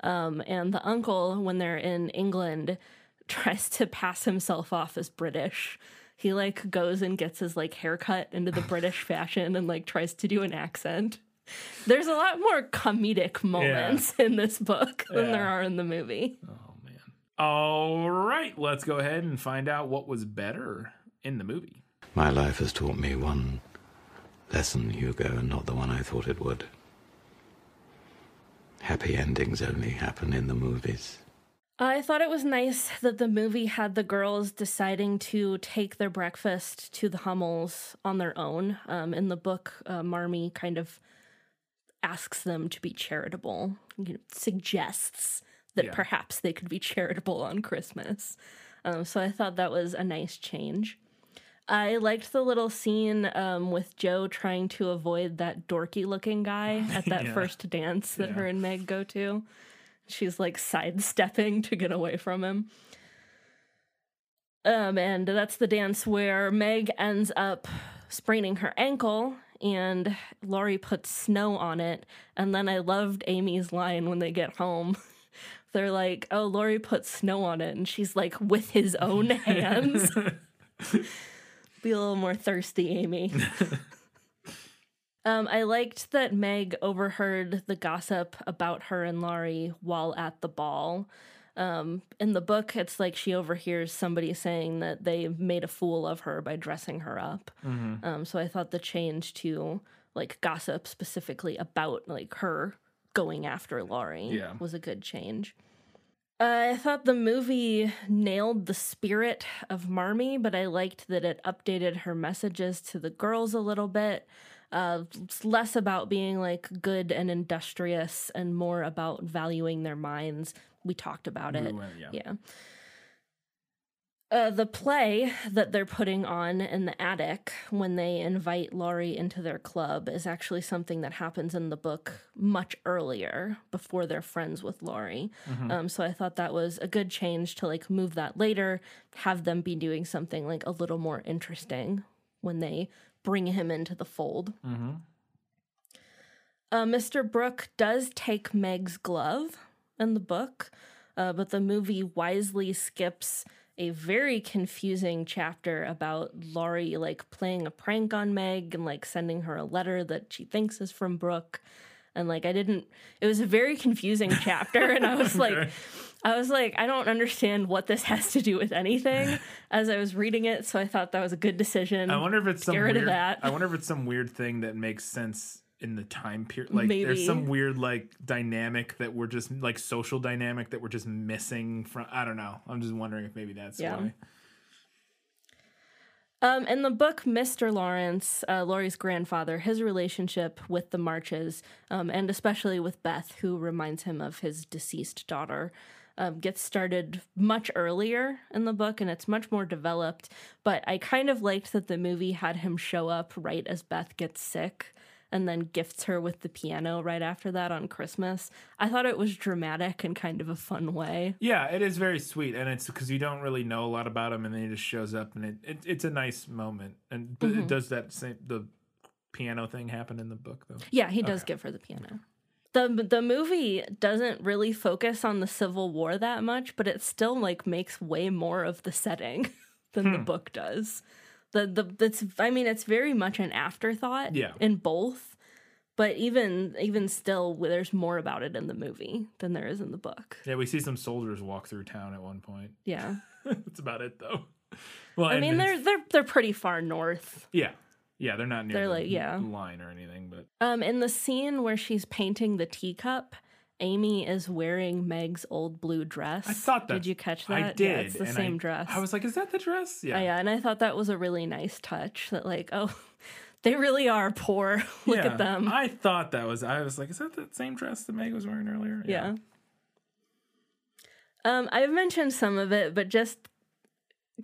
Um, and the uncle, when they're in England, tries to pass himself off as British. He like goes and gets his like haircut into the British fashion and like tries to do an accent. There's a lot more comedic moments in this book than there are in the movie. oh all right let's go ahead and find out what was better in the movie My life has taught me one lesson, Hugo, and not the one I thought it would. Happy endings only happen in the movies. I thought it was nice that the movie had the girls deciding to take their breakfast to the Hummels on their own. Um, in the book, uh, Marmee kind of asks them to be charitable, you know, suggests that Yeah. perhaps they could be charitable on Christmas. Um, so I thought that was a nice change. I liked the little scene um, with Jo trying to avoid that dorky looking guy at that Yeah. first dance that Yeah. her and Meg go to. She's like sidestepping to get away from him. Um, and that's the dance where Meg ends up spraining her ankle and Laurie puts snow on it. And then I loved Amy's line when they get home. They're like, oh, Laurie put snow on it. And she's like, with his own hands. Be a little more thirsty, Amy. Um, I liked that Meg overheard the gossip about her and Laurie while at the ball. Um, in the book, it's like she overhears somebody saying that they made a fool of her by dressing her up. Um, so I thought the change to like gossip specifically about like her going after Laurie Yeah. was a good change. Uh, I thought the movie nailed the spirit of Marmee, but I liked that it updated her messages to the girls a little bit. Uh, it's less about being like good and industrious and more about valuing their minds. We talked about it. We went- yeah. Yeah. Uh, the play that they're putting on in the attic when they invite Laurie into their club is actually something that happens in the book much earlier before they're friends with Laurie. Um, so I thought that was a good change to like move that later, have them be doing something like a little more interesting when they bring him into the fold. Uh, Mr. Brooke does take Meg's glove in the book, uh, but the movie wisely skips a very confusing chapter about Laurie like playing a prank on Meg and like sending her a letter that she thinks is from Brooke. And like I didn't it was a very confusing chapter and I was like I was like I don't understand what this has to do with anything as I was reading it, so I thought that was a good decision. I wonder if it's some Get rid weird, of that. I wonder if it's some weird thing that makes sense in the time period. Like Maybe. there's some weird like dynamic that we're just like social dynamic that we're just missing from. I don't know. I'm just wondering if maybe that's Yeah. why. Um, in the book, Mr. Lawrence, uh, Laurie's grandfather, his relationship with the Marches, um, and especially with Beth, who reminds him of his deceased daughter, um, gets started much earlier in the book and it's much more developed. But I kind of liked that the movie had him show up right as Beth gets sick and then gifts her with the piano right after that on Christmas. I thought it was dramatic and kind of a fun way. Yeah, it is very sweet, and it's because you don't really know a lot about him, and then he just shows up, and it, it it's a nice moment. And but Mm-hmm. it does that same the piano thing happen in the book though? Yeah, he does give her the piano. The the movie doesn't really focus on the Civil War that much, but it still like makes way more of the setting than the book does. The the that's I mean it's very much an afterthought Yeah. in both. But even even still there's more about it in the movie than there is in the book. Yeah, we see some soldiers walk through town at one point. Yeah. That's about it though. Well, I mean they're they're they're pretty far north. yeah, yeah, they're not near They're the like- yeah. line or anything, but Um, in the scene where she's painting the teacup, Amy is wearing Meg's old blue dress. I thought that Did you catch that? I did. Yeah, it's the same I, dress. I was like, is that the dress? Yeah, Oh, yeah, and I thought that was a really nice touch. That like, oh, they really are poor. Look Yeah. at them. I thought that was. I was like, is that the same dress that Meg was wearing earlier? yeah. Um, I've mentioned some of it, but just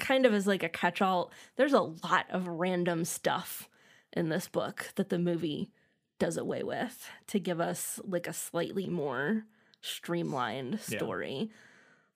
kind of as like a catch-all, there's a lot of random stuff in this book that the movie does away with to give us like a slightly more streamlined Yeah. story.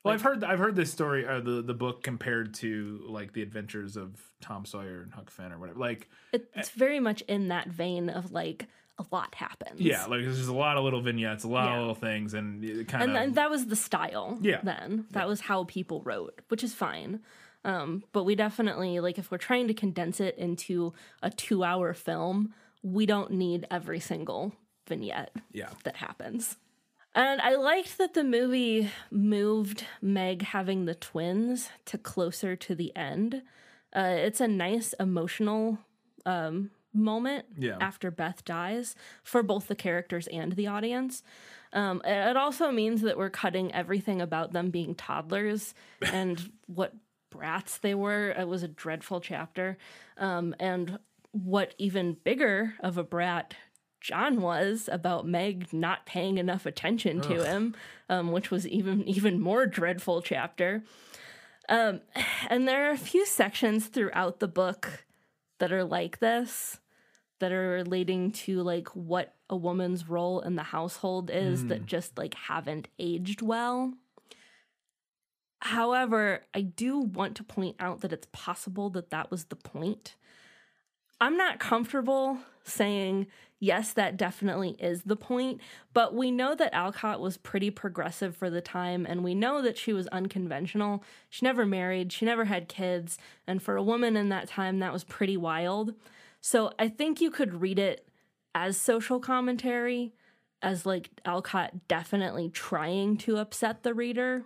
Well, I've heard I've heard this story or the the book compared to like the adventures of Tom Sawyer and Huck Finn or whatever. Like, it's very much in that vein of like a lot happens. yeah, like there's just a lot of little vignettes, a lot Yeah. of little things, and it kind of and that was the style Yeah. then that was how people wrote which is fine um, but we definitely like if we're trying to condense it into a two hour film we don't need every single vignette yeah. that happens and i liked that the movie moved meg having the twins to closer to the end uh, it's a nice emotional um, moment Yeah. after Beth dies for both the characters and the audience. Um, it it also means that we're cutting everything about them being toddlers and what brats they were. It was a dreadful chapter. Um, and what even bigger of a brat John was about Meg not paying enough attention to him, um, which was even even more dreadful chapter. Um, and there are a few sections throughout the book that are like this that are relating to like what a woman's role in the household is that just like haven't aged well. However, I do want to point out that it's possible that that was the point. I'm not comfortable saying, yes, that definitely is the point, but we know that Alcott was pretty progressive for the time, and we know that she was unconventional. She never married, she never had kids, and for a woman in that time, that was pretty wild. So I think you could read it as social commentary, as like Alcott definitely trying to upset the reader.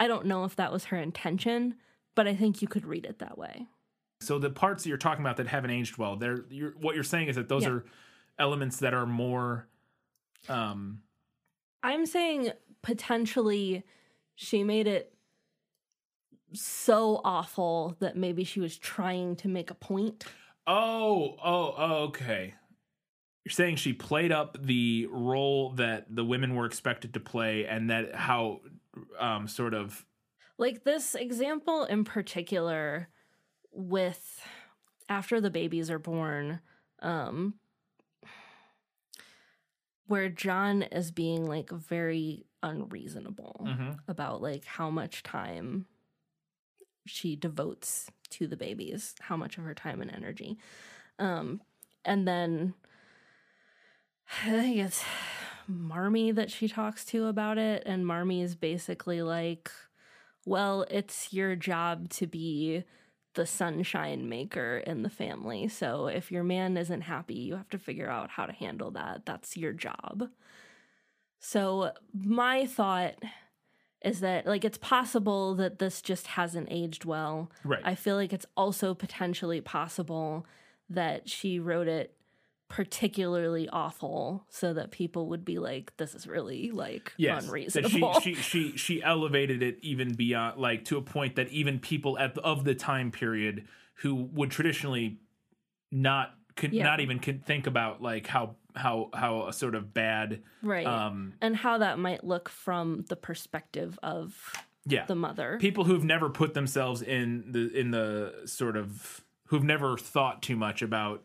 I don't know if that was her intention, but I think you could read it that way. So the parts that you're talking about that haven't aged well, they're you're, what you're saying is that those Yeah. are elements that are more um I'm saying potentially she made it so awful that maybe she was trying to make a point. Oh, oh, oh, okay. You're saying she played up the role that the women were expected to play, and that how, um, sort of, Like this example in particular with after the babies are born, um where John is being like very unreasonable Mhm. about like how much time she devotes to the babies, how much of her time and energy. Um and then I think it's Marmee that she talks to about it and Marmee is basically like well, it's your job to be the sunshine maker in the family. So if your man isn't happy, you have to figure out how to handle that. That's your job. So my thought is that like it's possible that this just hasn't aged well. Right. I feel like it's also potentially possible that she wrote it particularly awful so that people would be like this is really like yes, unreasonable. she, she she she elevated it even beyond like to a point that even people at of the time period who would traditionally not could Yeah. not even could think about like how how how a sort of bad right. um and how that might look from the perspective of yeah the mother. people who've never put themselves in the in the sort of who've never thought too much about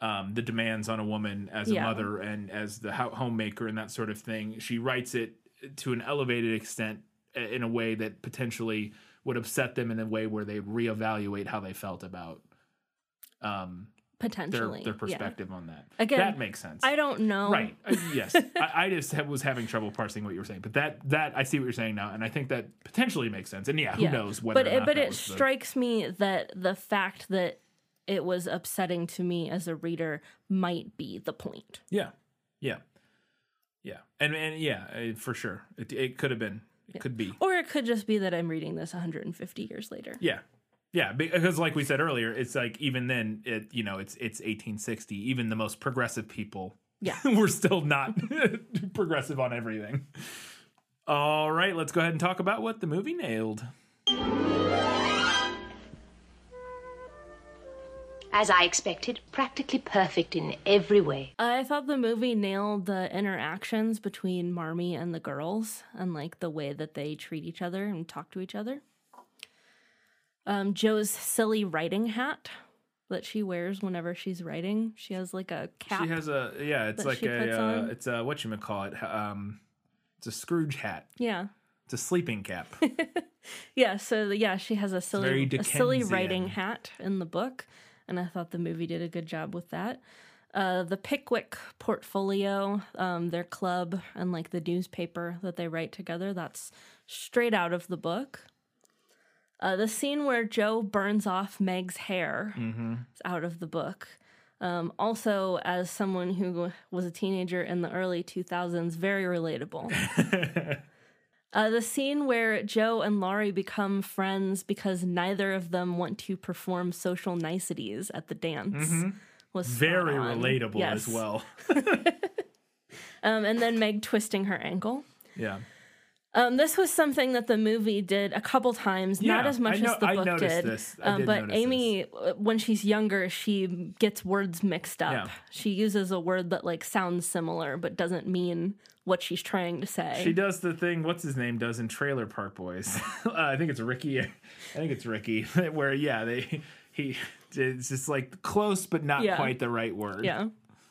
um, the demands on a woman as a Yeah. mother and as the ho- homemaker and that sort of thing. She writes it to an elevated extent uh, in a way that potentially would upset them in a way where they reevaluate how they felt about um, their potentially their yeah. perspective on that. Again, that makes sense. I don't know. Right. Uh, yes. I, I just ha- was having trouble parsing what you were saying, but that that I see what you're saying now, and I think that potentially makes sense. And yeah, who Yeah. knows whether But it, but it was the- strikes me that the fact that it was upsetting to me as a reader might be the point. Yeah. Yeah. Yeah. And and yeah, uh, for sure. It it could have been. It could be. Or it could just be that I'm reading this 150 years later. Yeah. Yeah, because like we said earlier, it's like even then it you know, it's it's 1860. Even the most progressive people Yeah. were still not progressive on everything. All right, let's go ahead and talk about what the movie nailed. As I expected, practically perfect in every way. I thought the movie nailed the interactions between Marmee and the girls and like the way that they treat each other and talk to each other. Um, Jo's silly writing hat that she wears whenever she's writing. She has like a cap. She has a yeah, it's like a uh, it's a what you call it um it's a Scrooge hat. yeah. It's a sleeping cap. Yeah, so yeah, she has a silly very a silly writing hat in the book, and I thought the movie did a good job with that. Uh, the Pickwick portfolio, um, their club, and like the newspaper that they write together, that's straight out of the book. Uh, the scene where Jo burns off Meg's hair is out of the book. Um, also, as someone who was a teenager in the early 2000s, very relatable. Uh, the scene where Jo and Laurie become friends because neither of them want to perform social niceties at the dance was Mm-hmm. Very on. relatable Yes. as well. Um, and then Meg twisting her ankle. Yeah. Um, this was something that the movie did a couple times, not as much know- as the I book noticed did. this. I Um, did but Amy, uh, when she's younger, she gets words mixed up. Yeah. She uses a word that like sounds similar but doesn't mean what she's trying to say. She does the thing. What's his name does in Trailer Park Boys? uh, I think it's Ricky. I think it's Ricky. Where yeah, they he it's just like close but not Yeah. quite the right word. yeah.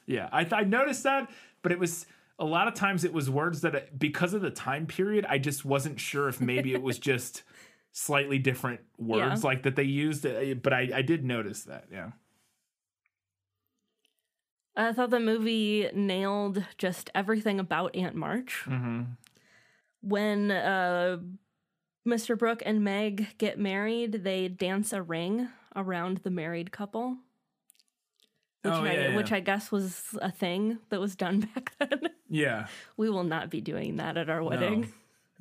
yeah. I I noticed that, but it was a lot of times it was words that because of the time period, I just wasn't sure if maybe it was just slightly different words Yeah. like that they used. uh, But I I did notice that. Yeah. I thought the movie nailed just everything about Aunt March. Mm-hmm. When uh, Mr. Brooke and Meg get married, they dance a ring around the married couple. Which, Oh, I, yeah, yeah. which I guess was a thing that was done back then. Yeah. we will not be doing that at our wedding.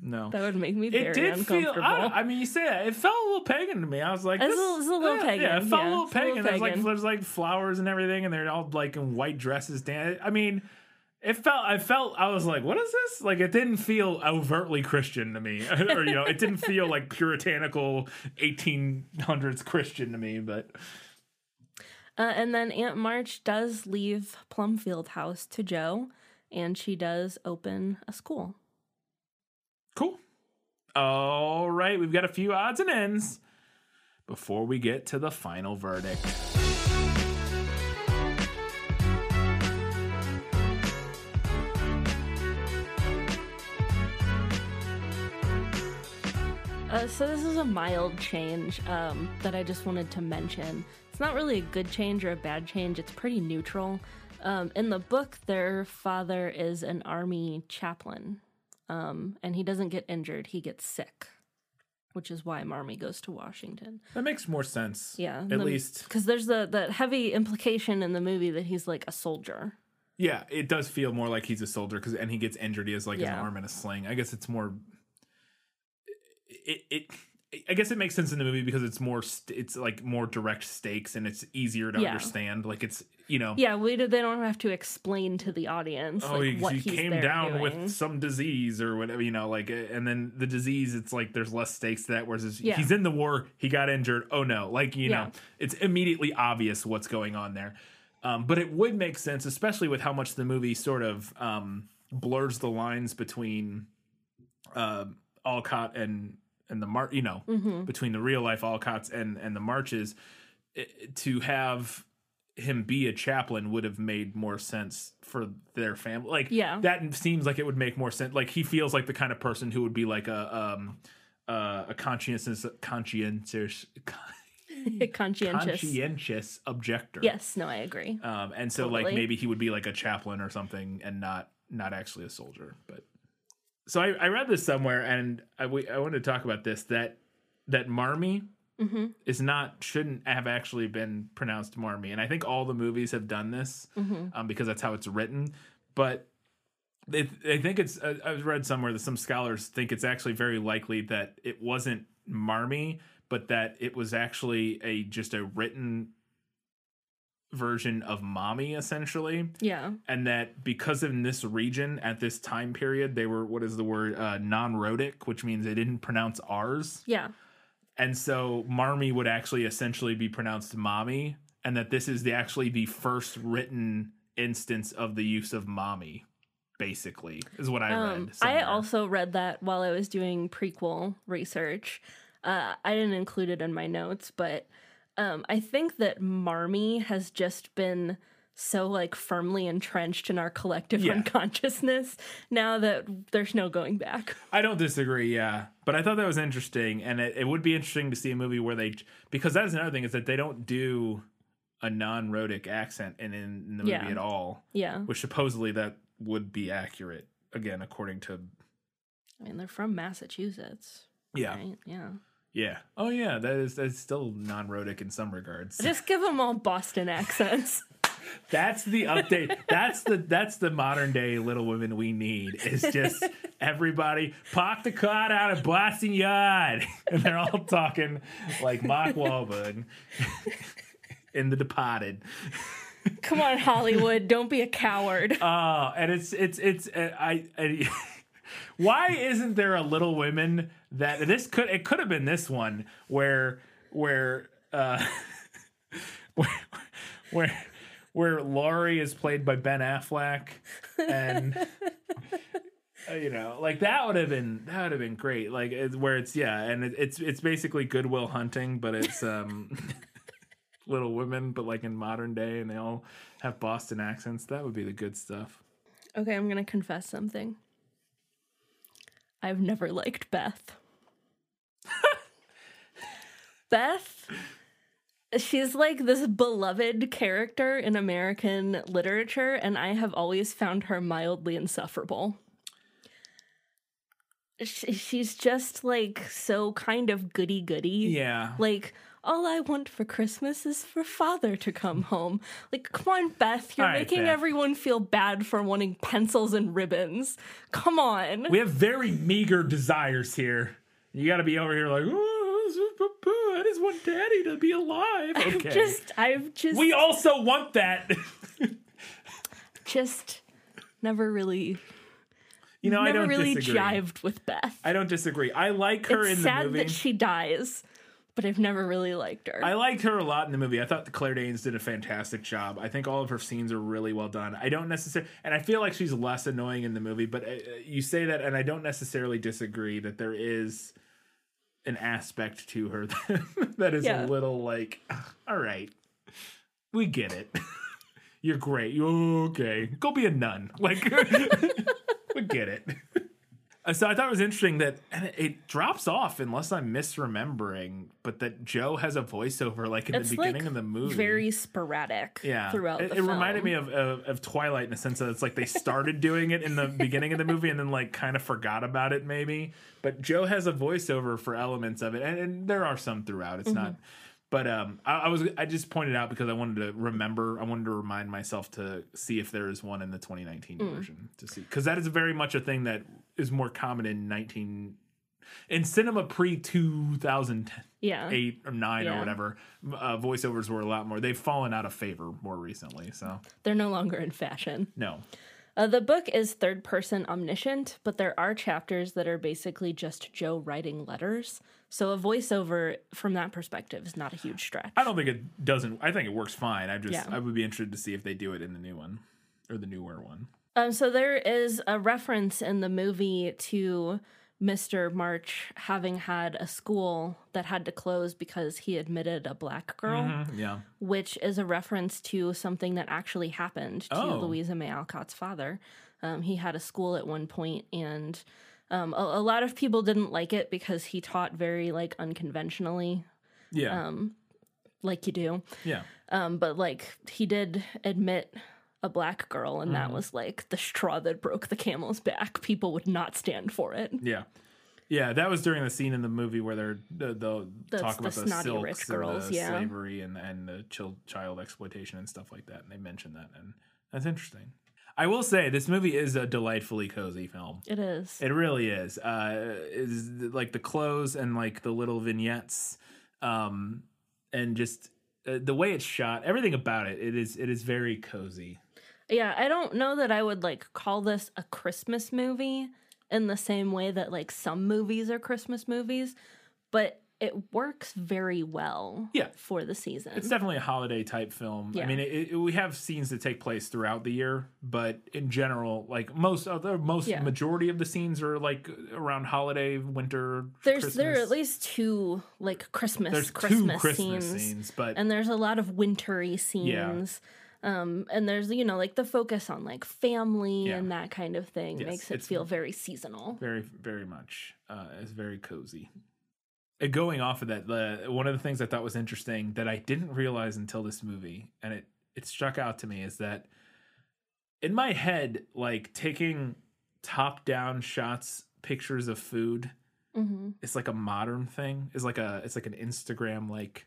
No. That would make me very It did feel. uncomfortable. I, I mean, you say that it felt a little pagan to me. I was like, It's a this- it's a little yeah, pagan, Yeah, it felt yeah, a little it's a little pagan. There's like there's like flowers and everything, and they're all like in white dresses. Dan- I mean, it felt I felt I was like, what is this? Like it didn't feel overtly Christian to me. or you know, it didn't feel like puritanical 1800s Christian to me, but Uh, and then Aunt March does leave Plumfield House to Jo, and she does open a school. cool. All right, we've got a few odds and ends before we get to the final verdict. Uh, so this is a mild change um, that I just wanted to mention. It's not really a good change or a bad change. It's pretty neutral. Um, in the book, their father is an army chaplain, um, and he doesn't get injured. He gets sick, which is why Marmee goes to Washington. That makes more sense. Yeah, At least because there's the the heavy implication in the movie that he's like a soldier. Yeah, it does feel more like he's a soldier because and he gets injured. He has like Yeah. an arm in a sling. I guess it's more. It, it I guess it makes sense in the movie because it's more st- it's like more direct stakes and it's easier to Yeah. understand. Like it's you know Yeah, we they don't have to explain to the audience oh like, he, what he came down doing. with some disease or whatever you know like uh, and then the disease it's like there's less stakes to that whereas it's- Yeah. he's in the war he got injured oh no like you Yeah. know it's immediately obvious what's going on there um, but it would make sense especially with how much the movie sort of um, blurs the lines between um Alcott and and the mar you know Mm-hmm. between the real life Alcotts and and the marches i- to have him be a chaplain would have made more sense for their family like Yeah. that seems like it would make more sense like he feels like the kind of person who would be like a um uh, a conscientious conscientious conscientious. conscientious objector Yes, no, I agree. um, and so like maybe he would be like a chaplain or something and not not actually a soldier but so i, I read this somewhere and I, we, I wanted to talk about this that that marmy Mm-hmm. is not shouldn't have actually been pronounced marmy and i think all the movies have done this Mm-hmm. um, because that's how it's written but they, I think it's I- I've read somewhere that some scholars think it's actually very likely that it wasn't Marmee, but that it was actually a just a written version of Mommy essentially, Yeah. and that because in this region at this time period they were what is the word uh, non-rhotic, which means they didn't pronounce R's, Yeah. and so Marmee would actually essentially be pronounced Mommy, and that this is the actually the first written instance of the use of Mommy. Basically, is what I Um, read. I also read that while I was doing prequel research. Uh, I didn't include it in my notes, but um, I think that Marmee has just been so like firmly entrenched in our collective Yeah. unconsciousness now that there's no going back. I don't disagree, yeah. But I thought that was interesting, and it, it would be interesting to see a movie where they, because that's another thing is that they don't do a non-rhotic accent in, in the movie Yeah. at all, Yeah. which supposedly that would be accurate again according to I mean, they're from Massachusetts. yeah Right? Yeah. Yeah oh yeah that is that's still non-rhotic in some regards. Just give them all Boston accents. That's the update. that's the that's the modern day Little Women we need. Is just everybody park the car out of Boston Yard, and they're all talking like Mark Wahlberg in The Departed. Come on, Hollywood. Don't be a coward. Uh, and it's it's it's uh, I. I why isn't there a Little Women that this could it could have been this one where where uh where where where Laurie is played by Ben Affleck and uh, you know like that would have been that would have been great like it's where it's yeah and it, it's it's basically Good Will Hunting but it's um Little Women but like in modern day and they all have Boston accents that would be the good stuff. Okay, I'm to confess something. I've never liked Beth. Beth, she's like this beloved character in American literature, and I have always found her mildly insufferable. She, she's just like so kind of goody goody. Yeah. Like, all I want for Christmas is for father to come home. Like, come on, Beth. You're right, making Beth. everyone feel bad for wanting pencils and ribbons. Come on. We have very meager desires here. You got to be over here like, oh, I just want daddy to be alive. Okay. Just, I've just, we also want that. just, never really, You know, I never don't really disagree. jived with Beth. I don't disagree. I like her it's in the movie. It's sad that she dies, but I've never really liked her. I liked her a lot in the movie. I thought Claire Danes did a fantastic job. I think all of her scenes are really well done. I don't necessarily, and I feel like she's less annoying in the movie. But uh, you say that, and I don't necessarily disagree that there is an aspect to her that, that is Yeah. a little like, all right, we get it. You're great. You okay? Go be a nun. Like, we get it. Uh, So I thought it was interesting that and it, it drops off unless I'm misremembering, but that Jo has a voiceover like in it's the beginning like of the movie. very sporadic yeah, throughout it, it reminded me of, of of Twilight in the sense that it's like they started doing it in the beginning of the movie and then like kind of forgot about it maybe. But Jo has a voiceover for elements of it, and, and there are some throughout. It's not. But um, I, I was I just pointed out because I wanted to remember. I wanted to remind myself to see if there is one in the 2019 Mm. version to see because that is very much a thing that is more common in 19 in cinema pre 2008 Yeah. or nine or whatever. Uh, voiceovers were a lot more. They've fallen out of favor more recently. So They're no longer in fashion. no, Uh, the book is third person omniscient, but there are chapters that are basically just Jo writing letters. So a voiceover from that perspective is not a huge stretch. I don't think it doesn't. I think it works fine. I just Yeah. I would be interested to see if they do it in the new one or the newer one. Um, so there is a reference in the movie to Mr. March having had a school that had to close because he admitted a black girl, Mhm, yeah. which is a reference to something that actually happened to Oh. Louisa May Alcott's father. Um, he had a school at one point, and um, a, a lot of people didn't like it because he taught very like unconventionally, Yeah. um, like you do. yeah. Um, but like he did admit a black girl, and that Mhm. was like the straw that broke the camel's back. People would not stand for it. Yeah. Yeah, that was during the scene in the movie where they're the, the That's talk about the, snotty silks rich and the yeah. slavery and and the child child exploitation and stuff like that, and they mentioned that, and that's interesting. I will say this movie is a delightfully cozy film. It is. It really is. Uh, is like the clothes and like the little vignettes, um, and just uh, the way it's shot. Everything about it. It is. It is very cozy. Yeah, I don't know that I would like call this a Christmas movie in the same way that like some movies are Christmas movies, but it works very well Yeah. for the season. It's definitely a holiday type film. Yeah. I mean, it, it, we have scenes that take place throughout the year, but in general, like most other most Yeah. majority of the scenes are like around holiday, winter. There's there are at least two like Christmas There's two Christmas, Christmas scenes, scenes, but- and there's a lot of wintry scenes. Um, and there's you know like the focus on like family Yeah. and that kind of thing Yes, makes it feel very seasonal. very very much uh it's very cozy Uh, going off of that the one of the things i thought was interesting that i didn't realize until this movie and it it struck out to me is that in my head like taking top down shots pictures of food hmm is like a modern thing is like a it's like an instagram like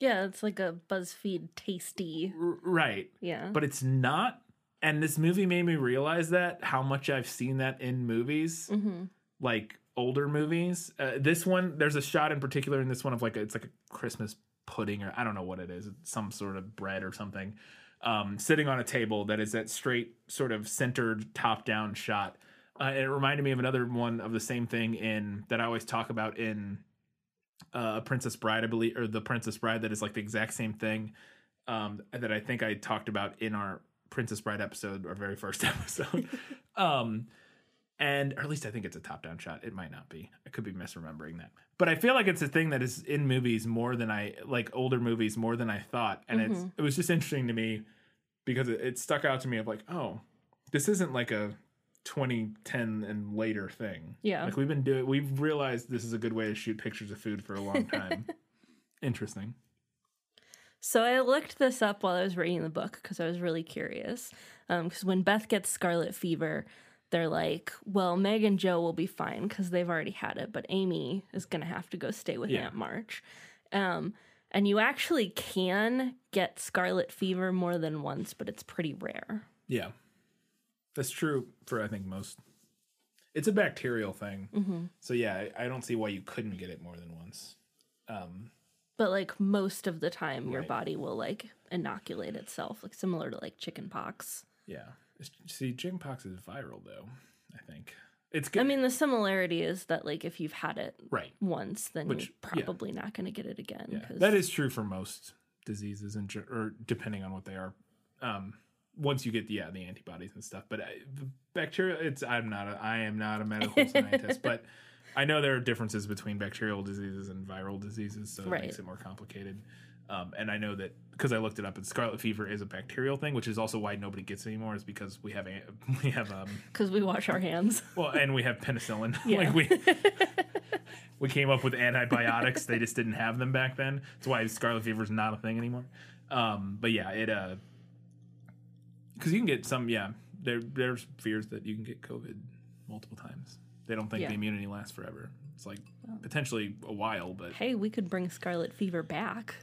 Yeah, it's like a BuzzFeed tasty. r- right Yeah, but it's not and this movie made me realize that how much i've seen that in movies hmm like older movies. Uh, this one, there's a shot in particular in this one of like a, it's like a Christmas pudding or I don't know what it is, it's some sort of bread or something, um, sitting on a table that is that straight sort of centered top down shot. Uh, it reminded me of another one of the same thing in that I always talk about in uh, Princess Bride, I believe, or the Princess Bride that is like the exact same thing um, that I think I talked about in our Princess Bride episode, our very first episode. um, and or at least I think it's a top down shot. It might not be. I could be misremembering that. But I feel like it's a thing that is in movies more than I like older movies more than I thought. And it's Mhm. it was just interesting to me because it, it stuck out to me of like, oh, this isn't like a 2010 and later thing. Yeah. Like we've been doing we've realized this is a good way to shoot pictures of food for a long time. Interesting. So I looked this up while I was reading the book because I was really curious. Because when Beth gets scarlet fever, they're like, "Well, Meg and Jo will be fine because they've already had it, but Amy is gonna have to go stay with Yeah. Aunt March." Um, and you actually can get scarlet fever more than once, but it's pretty rare. Yeah. That's true for I think most it's a bacterial thing. Mhm. So yeah, I, I don't see why you couldn't get it more than once. Um But like most of the time, your Right. body will like inoculate itself, like similar to like chicken pox. Yeah. See, chickenpox is viral though. I think it's good. I mean, the similarity is that like if you've had it right. once, then Which- you're yeah. probably not going to get it again. Yeah, that is true for most diseases, and or depending on what they are. Um, once you get the yeah the antibodies and stuff, but I, bacteria, it's I'm not a, I am not a medical scientist, but I know there are differences between bacterial diseases and viral diseases, so it makes it more complicated. Um, and I know that because I looked it up, and scarlet fever is a bacterial thing, which is also why nobody gets it anymore. Is because we have an- we have um because we wash our hands. well, and we have penicillin. Yeah. like we we came up with antibiotics. they just didn't have them back then. That's why scarlet fever is not a thing anymore. Um, but yeah, it uh, because you can get some. Yeah, there there's fears that you can get COVID multiple times. They don't think Yeah. the immunity lasts forever. It's like potentially a while, but Hey, we could bring scarlet fever back.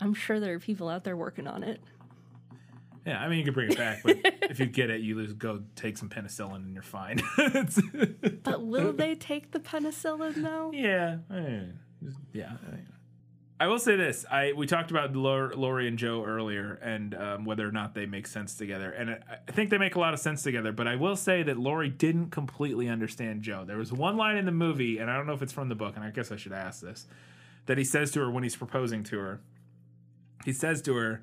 I'm sure there are people out there working on it. yeah, I mean you could bring it back, but if you get it, you just go take some penicillin and you're fine. But will they take the penicillin though? Yeah, yeah. I will say this: I we talked about Lor- Laurie and Jo earlier, and um, whether or not they make sense together, and I, I think they make a lot of sense together. But I will say that Laurie didn't completely understand Jo. There was one line in the movie, and I don't know if it's from the book, and I guess I should ask this, that he says to her when he's proposing to her. He says to her,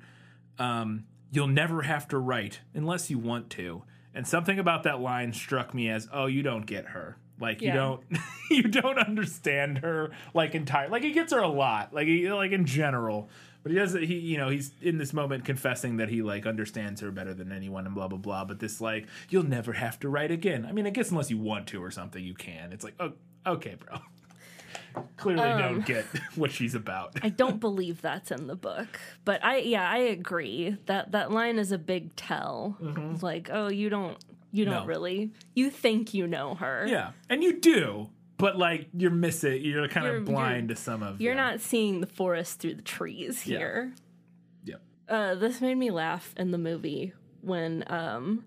um, "You'll never have to write unless you want to." And something about that line struck me as, "Oh, you don't get her. Like you don't, you don't understand her like entire. Like he gets her a lot. Like he, like in general." But he does. He, you know, he's in this moment confessing that he like understands her better than anyone, and blah blah blah. But this like, you'll never have to write again. I mean, I guess unless you want to or something, you can. It's like, oh, okay, bro. Clearly, um, don't get what she's about. I don't believe that's in the book, but I yeah I agree that that line is a big tell. Mm-hmm. It's Like oh you don't you don't. No. really you think you know her. Yeah, and you do, but like you're missing. You're kind You're- of blind to some of. You're yeah. not seeing the forest through the trees Yeah. here. Yep. Uh, this made me laugh in the movie when um,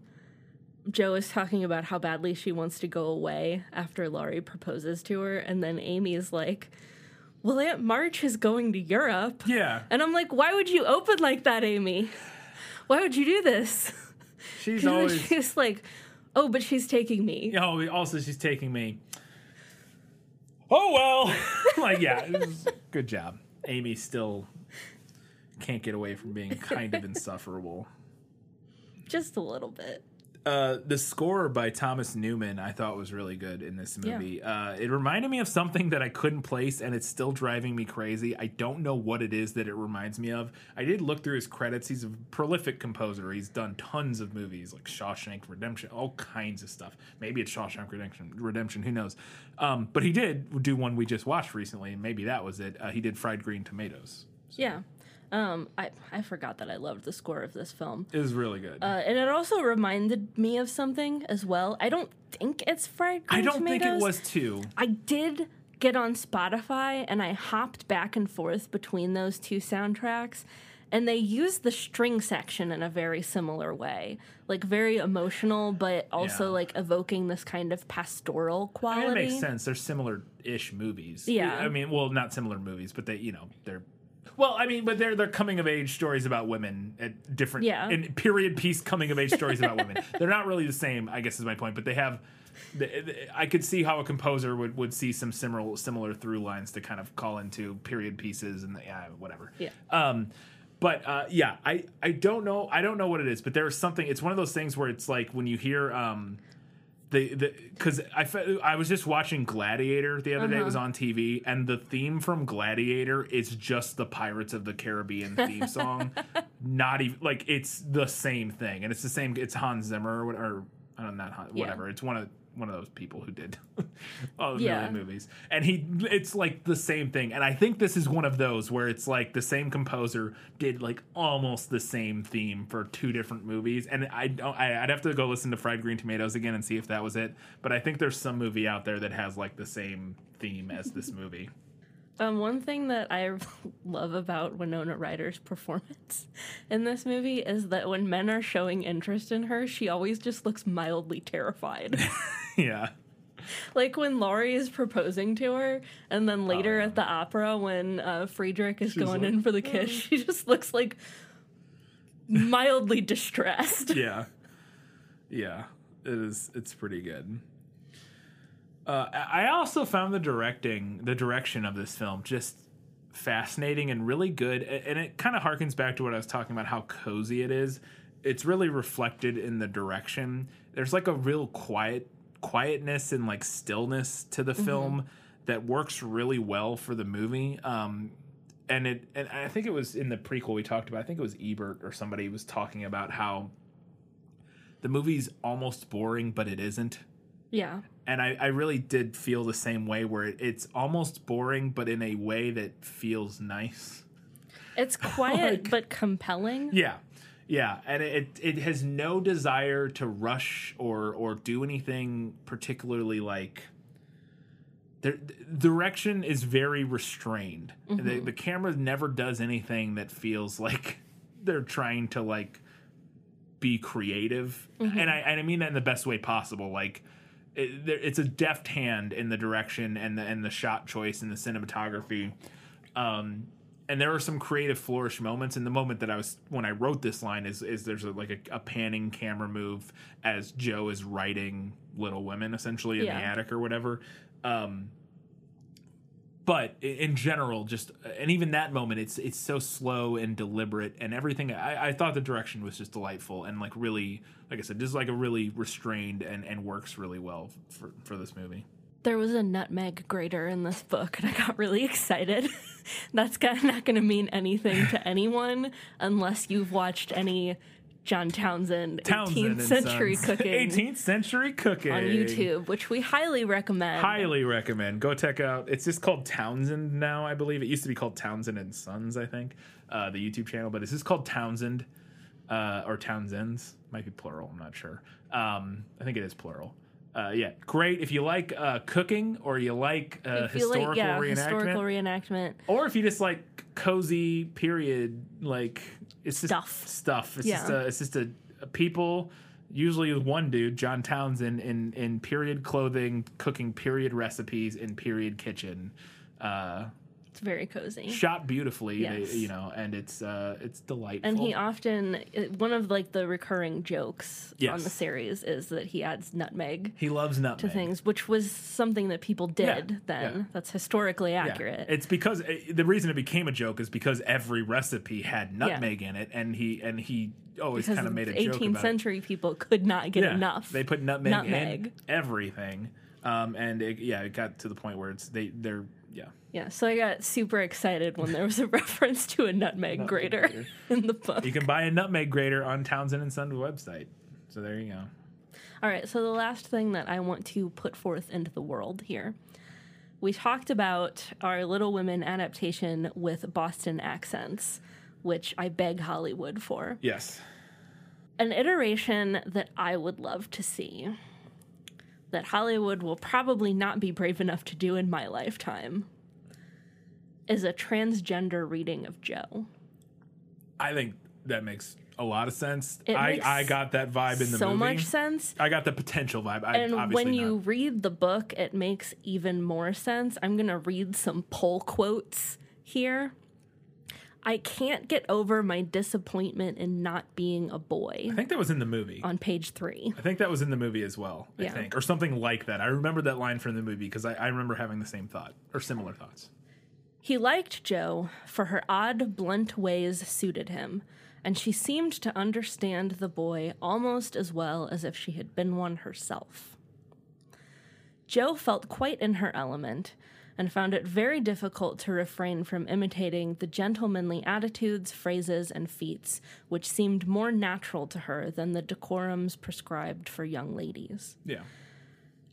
Jo is talking about how badly she wants to go away after Laurie proposes to her, and then Amy is like, "Well, Aunt March is going to Europe," Yeah, and I'm like, "Why would you open like that, Amy? Why would you do this?" She's always. she's like, "Oh, but she's taking me." Oh, also she's taking me. Oh well, like yeah, was- good job. Amy still can't get away from being kind of insufferable. Just a little bit. Uh, the score by Thomas Newman I thought was really good in this Yeah. movie. Uh, it reminded me of something that I couldn't place, and it's still driving me crazy. I don't know what it is that it reminds me of. I did look through his credits. He's a prolific composer. He's done tons of movies like Shawshank Redemption, all kinds of stuff. Maybe it's Shawshank Redemption. Redemption, who knows? Um, but he did do one we just watched recently, and maybe that was it. Uh, he did Fried Green Tomatoes. Yeah. Um, I I forgot that I loved the score of this film. It was really good. Uh, and it also reminded me of something as well. I don't think it's fried I don't think it was too. I did get on Spotify and I hopped back and forth between those two soundtracks. And they used the string section in a very similar way, like very emotional, but also Yeah. like evoking this kind of pastoral I quality. mean, it makes sense. They're similar-ish movies. Yeah. I mean, well, not similar movies, but they, you know, they're. Well, I mean, but they're they're coming of age stories about women at different, Yeah. in period piece coming of age stories about women. They're not really the same, I guess, is my point. But they have. the- the- I could see how a composer would, would see some similar similar through lines to kind of call into period pieces and yeah, whatever. Yeah. Um, but uh, yeah, I I don't know I don't know what it is, but there's something. It's one of those things where it's like when you hear um, the because I fe- I was just watching Gladiator the other day. It was uh-huh. on TV, and the theme from Gladiator is just the Pirates of the Caribbean theme song. Not even like it's the same thing, and it's the same. It's Hans Zimmer or, what- or I don't know, not Hans, Yeah. whatever. It's one of one of those people who did all the Yeah. movies, and he it's like the same thing. And I think this is one of those where it's like the same composer did like almost the same theme for two different movies. And I don't, I, I'd have to go listen to Fried Green Tomatoes again and see if that was it. But I think there's some movie out there that has like the same theme as this movie. Um, one thing that I love about Winona Ryder's performance in this movie is that when men are showing interest in her, she always just looks mildly terrified. yeah. like when Laurie is proposing to her, and then later at the opera when uh, Friedrich is going like, in for the kiss, she just looks like mildly distressed. Yeah. Yeah, it is. It's pretty good. Uh, I I also found the directing, the direction of this film, just fascinating and really good. And it kind of harkens back to what I was talking about, how cozy it is. It's really reflected in the direction. There's like a real quiet, quietness and like stillness to the film that works really well for the movie. Um, and it, and I think it was in the prequel we talked about. I think it was Ebert or somebody was talking about how the movie's almost boring, but it isn't Yeah. and I, I really did feel the same way where it, it's almost boring but in a way that feels nice It's quiet Like- but compelling. yeah yeah and it, it has no desire to rush or or do anything particularly like the direction is very restrained. The, the camera never does anything that feels like they're trying to like be creative. And I, and I mean that in the best way possible. Like it, it's a deft hand in the direction and the and the shot choice and the cinematography. Um and there are some creative flourish moments and the moment that i was when i wrote this line is is there's a, like a, a panning camera move as jo is writing little women essentially in Yeah. the attic or whatever. Um but in general just and even that moment it's it's so slow and deliberate and everything. I, I thought the direction was just delightful and like really like i said just like a really restrained and and works really well for for this movie There was a nutmeg grater in this book, and I got really excited. That's not going to mean anything to anyone unless you've watched any John Townsend, Townsend 18th century Sons. cooking 18th century cooking on YouTube, which we highly recommend. highly recommend go check out it's just called townsend now i believe it used to be called townsend and sons i think uh, the youtube channel but it's just called townsend uh, or townsends might be plural i'm not sure um, i think it is plural uh, yeah great if you like uh, cooking or you like uh, If you like, historical yeah, reenactment historical reenactment. or if you just like cozy period like it's just Stuff. stuff it's Yeah. just a, it's just a, a people usually with one dude john townsend in in period clothing cooking period recipes in period kitchen uh It's very cozy. shot beautifully they- you know and it's uh it's delightful And he often, one of like the recurring jokes on the series is that he adds nutmeg he loves nutmeg to things, which was something that people did Yeah, then. yeah. That's historically Yeah. accurate. It's because uh, the reason it became a joke is because every recipe had nutmeg in it, and he and he always kind of made a the joke 18th about it. century people could not get enough. They put nutmeg, Nutmeg. in everything, um, and it, yeah, it got to the point where it's they they're yeah. Yeah, so I got super excited when there was a reference to a nutmeg grater grater. in the book. You can buy a nutmeg grater on Townsend and Sons website. So there you go. All right, so the last thing that I want to put forth into the world here. We talked about our Little Women adaptation with Boston accents, which I beg Hollywood for. Yes. An iteration that I would love to see, that Hollywood will probably not be brave enough to do in my lifetime, is a transgender reading of Jo. I think that makes a lot of sense. It I I got that vibe in the so movie. much sense. I got the potential vibe. I, and obviously when you not. read the book, it makes even more sense. I'm going to read some poll quotes here. I can't get over my disappointment in not being a boy I think that was in the movie. on page three. I think that was in the movie as well. I Yeah. think, or something like that. I remember that line from the movie because I, I remember having the same thought or similar thoughts. He liked Jo, for her odd, blunt ways suited him, and she seemed to understand the boy almost as well as if she had been one herself. Jo felt quite in her element and found it very difficult to refrain from imitating the gentlemanly attitudes, phrases, and feats which seemed more natural to her than the decorums prescribed for young ladies. Yeah.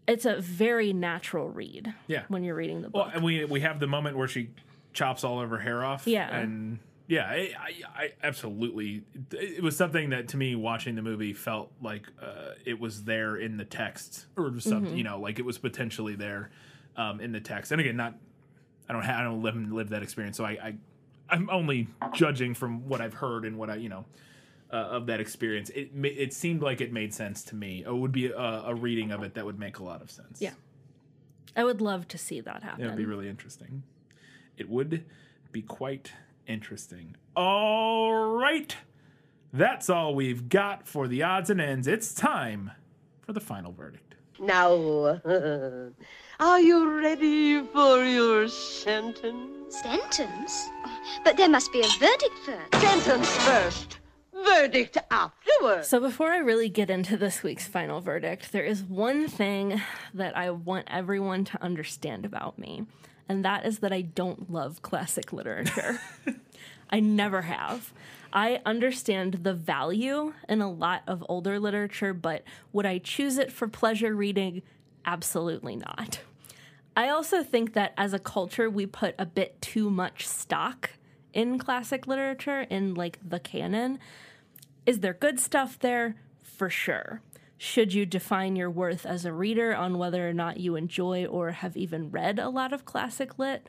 It's a very natural read Yeah. when you're reading the book. Well, and we we have the moment where she chops all of her hair off. Yeah. and yeah, I, I, I absolutely. It was something that to me watching the movie felt like uh, it was there in the text or something. Mm-hmm. You know, like it was potentially there um, in the text. And again, not I don't ha- I don't live live that experience, so I, I I'm only judging from what I've heard and what I you know. Uh, of that experience, it it seemed like it made sense to me. It would be a, a reading of it that would make a lot of sense. Yeah. I would love to see that happen. It would be really interesting. It would be quite interesting. All right. that's all we've got for the odds and ends. It's time for the final verdict. Now, are you ready for your sentence? Sentence? But there must be a verdict first. Sentence first, verdict afterwards. So, before I really get into this week's final verdict, there is one thing that I want everyone to understand about me, and that is that I don't love classic literature. I never have. I understand the value in a lot of older literature, but would I choose it for pleasure reading? Absolutely not. I also think that as a culture, we put a bit too much stock in classic literature, in like the canon. Is there good stuff there? For sure. Should you define your worth as a reader on whether or not you enjoy or have even read a lot of classic lit?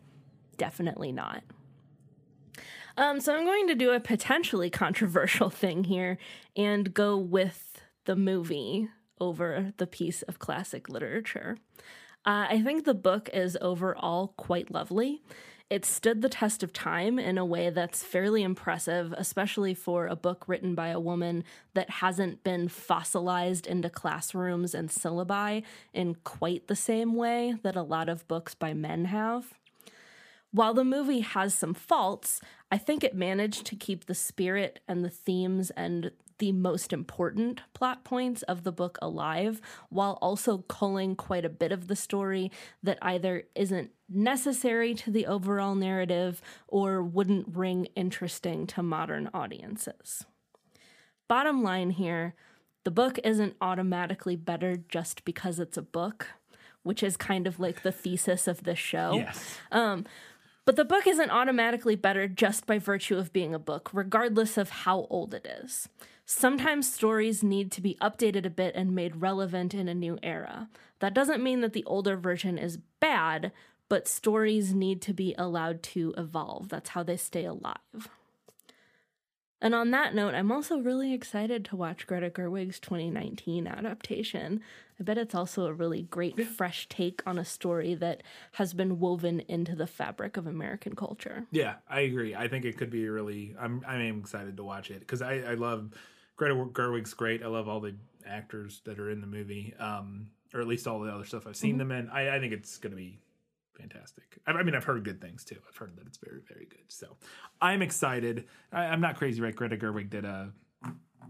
Definitely not. Um, so I'm going to do a potentially controversial thing here and go with the movie over the piece of classic literature. Uh, I think the book is overall quite lovely. It stood the test of time in a way that's fairly impressive, especially for a book written by a woman that hasn't been fossilized into classrooms and syllabi in quite the same way that a lot of books by men have. While the movie has some faults, I think it managed to keep the spirit and the themes and the most important plot points of the book alive while also culling quite a bit of the story that either isn't necessary to the overall narrative or wouldn't ring interesting to modern audiences. Bottom line here the book isn't automatically better just because it's a book, which is kind of like the thesis of this show. Yes. Um, but the book isn't automatically better just by virtue of being a book, regardless of how old it is. Sometimes stories need to be updated a bit and made relevant in a new era. That doesn't mean that the older version is bad, but stories need to be allowed to evolve. That's how they stay alive. And on that note, I'm also really excited to watch Greta Gerwig's 2019 adaptation. I bet it's also a really great, fresh take on a story that has been woven into the fabric of American culture. Yeah, I agree. I think it could be really. I'm I'm excited to watch it because I I love Greta Gerwig's great. I love all the actors that are in the movie, um, or at least all the other stuff I've seen Mhm. them in. I, I think it's going to be fantastic. I, I mean, I've heard good things too. I've heard that it's very very good. So I'm excited. I, I'm not crazy, right? Greta Gerwig did a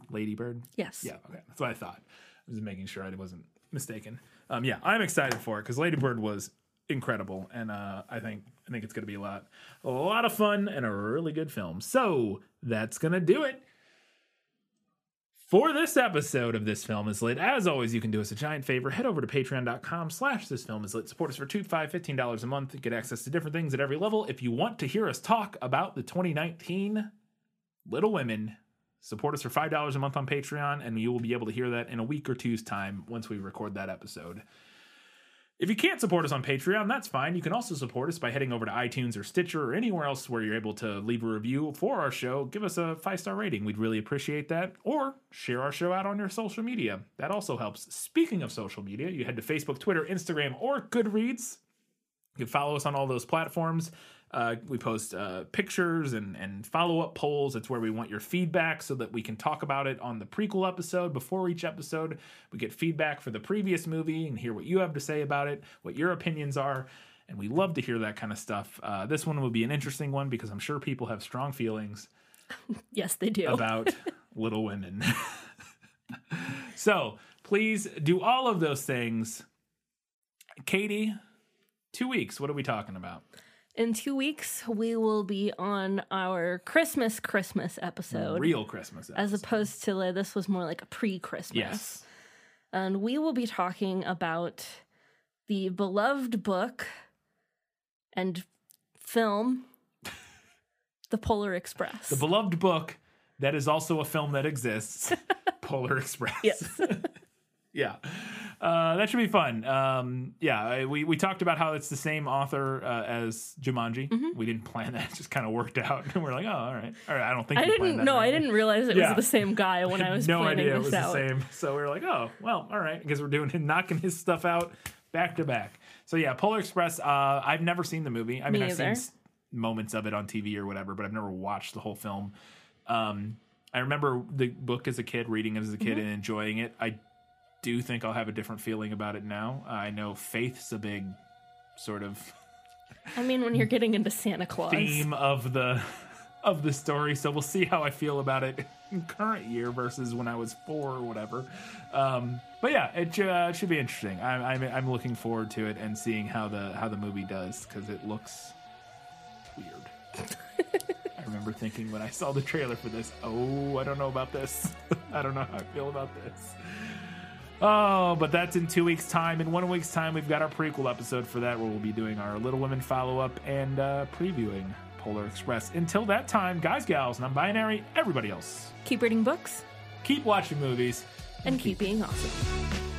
Lady Bird. Yes. Yeah. Okay. That's what I thought. I was making sure I wasn't mistaken. Um, yeah, I'm excited for it because Lady Bird was incredible, and uh, I think I think it's going to be a lot a lot of fun and a really good film. So that's gonna do it for this episode of This Film Is Lit. As always, you can do us a giant favor. Head over to patreon.com slash This Film Is Lit. Support us for two, five, fifteen dollars a month. Get access to different things at every level. If you want to hear us talk about the 2019 Little Women, support us for five dollars a month on Patreon, and you will be able to hear that in a week or two's time once we record that episode. If you can't support us on Patreon, that's fine. You can also support us by heading over to iTunes or Stitcher or anywhere else where you're able to leave a review for our show. Give us a five star rating. We'd really appreciate that. Or share our show out on your social media. That also helps. Speaking of social media, you head to Facebook, Twitter, Instagram, or Goodreads. You can follow us on all those platforms. Uh, we post uh, pictures and, and follow up polls. It's where we want your feedback so that we can talk about it on the prequel episode. Before each episode, we get feedback for the previous movie and hear what you have to say about it, what your opinions are. And we love to hear that kind of stuff. Uh, this one will be an interesting one because I'm sure people have strong feelings Yes, they do. about Little Women. so please do all of those things. Katie, two weeks. What are we talking about? In two weeks, we will be on our Christmas Christmas episode. Real Christmas. As opposed to like, this was more like a pre Christmas. Yes. And we will be talking about the beloved book and film, The Polar Express. The beloved book that is also a film that exists, Polar Express. Yes. yeah. Uh, that should be fun. Um, yeah, we, we talked about how it's the same author uh, as Jumanji. Mm-hmm. We didn't plan that; it just kind of worked out. And we're like, oh, all right, all right. I don't think I didn't that know. very I didn't realize it Yeah. was the same guy when I was no planning idea it was out. the same. So we were like, oh, well, all right, because we're doing knocking his stuff out back to back. So yeah, Polar Express. Uh, I've never seen the movie. I mean, Me I've seen either. s- moments of it on TV or whatever, but I've never watched the whole film. Um, I remember the book as a kid, reading it as a kid, Mhm. and enjoying it. I do think I'll have a different feeling about it now. I know Faith's a big sort of I mean, when you're getting into Santa Claus. theme of the of the story, so we'll see how I feel about it in current year versus when I was four or whatever. Um, but yeah, it, uh, it should be interesting. I'm, I'm I'm looking forward to it and seeing how the how the movie does because it looks weird. I remember thinking when I saw the trailer for this, oh, I don't know about this. I don't know how I feel about this. Oh, but that's in two weeks' time. In one week's time, we've got our prequel episode for that, where we'll be doing our Little Women follow up and uh, previewing Polar Express. Until that time, guys, gals, non binary, everybody else, Keep reading books keep watching movies. and keep being awesome.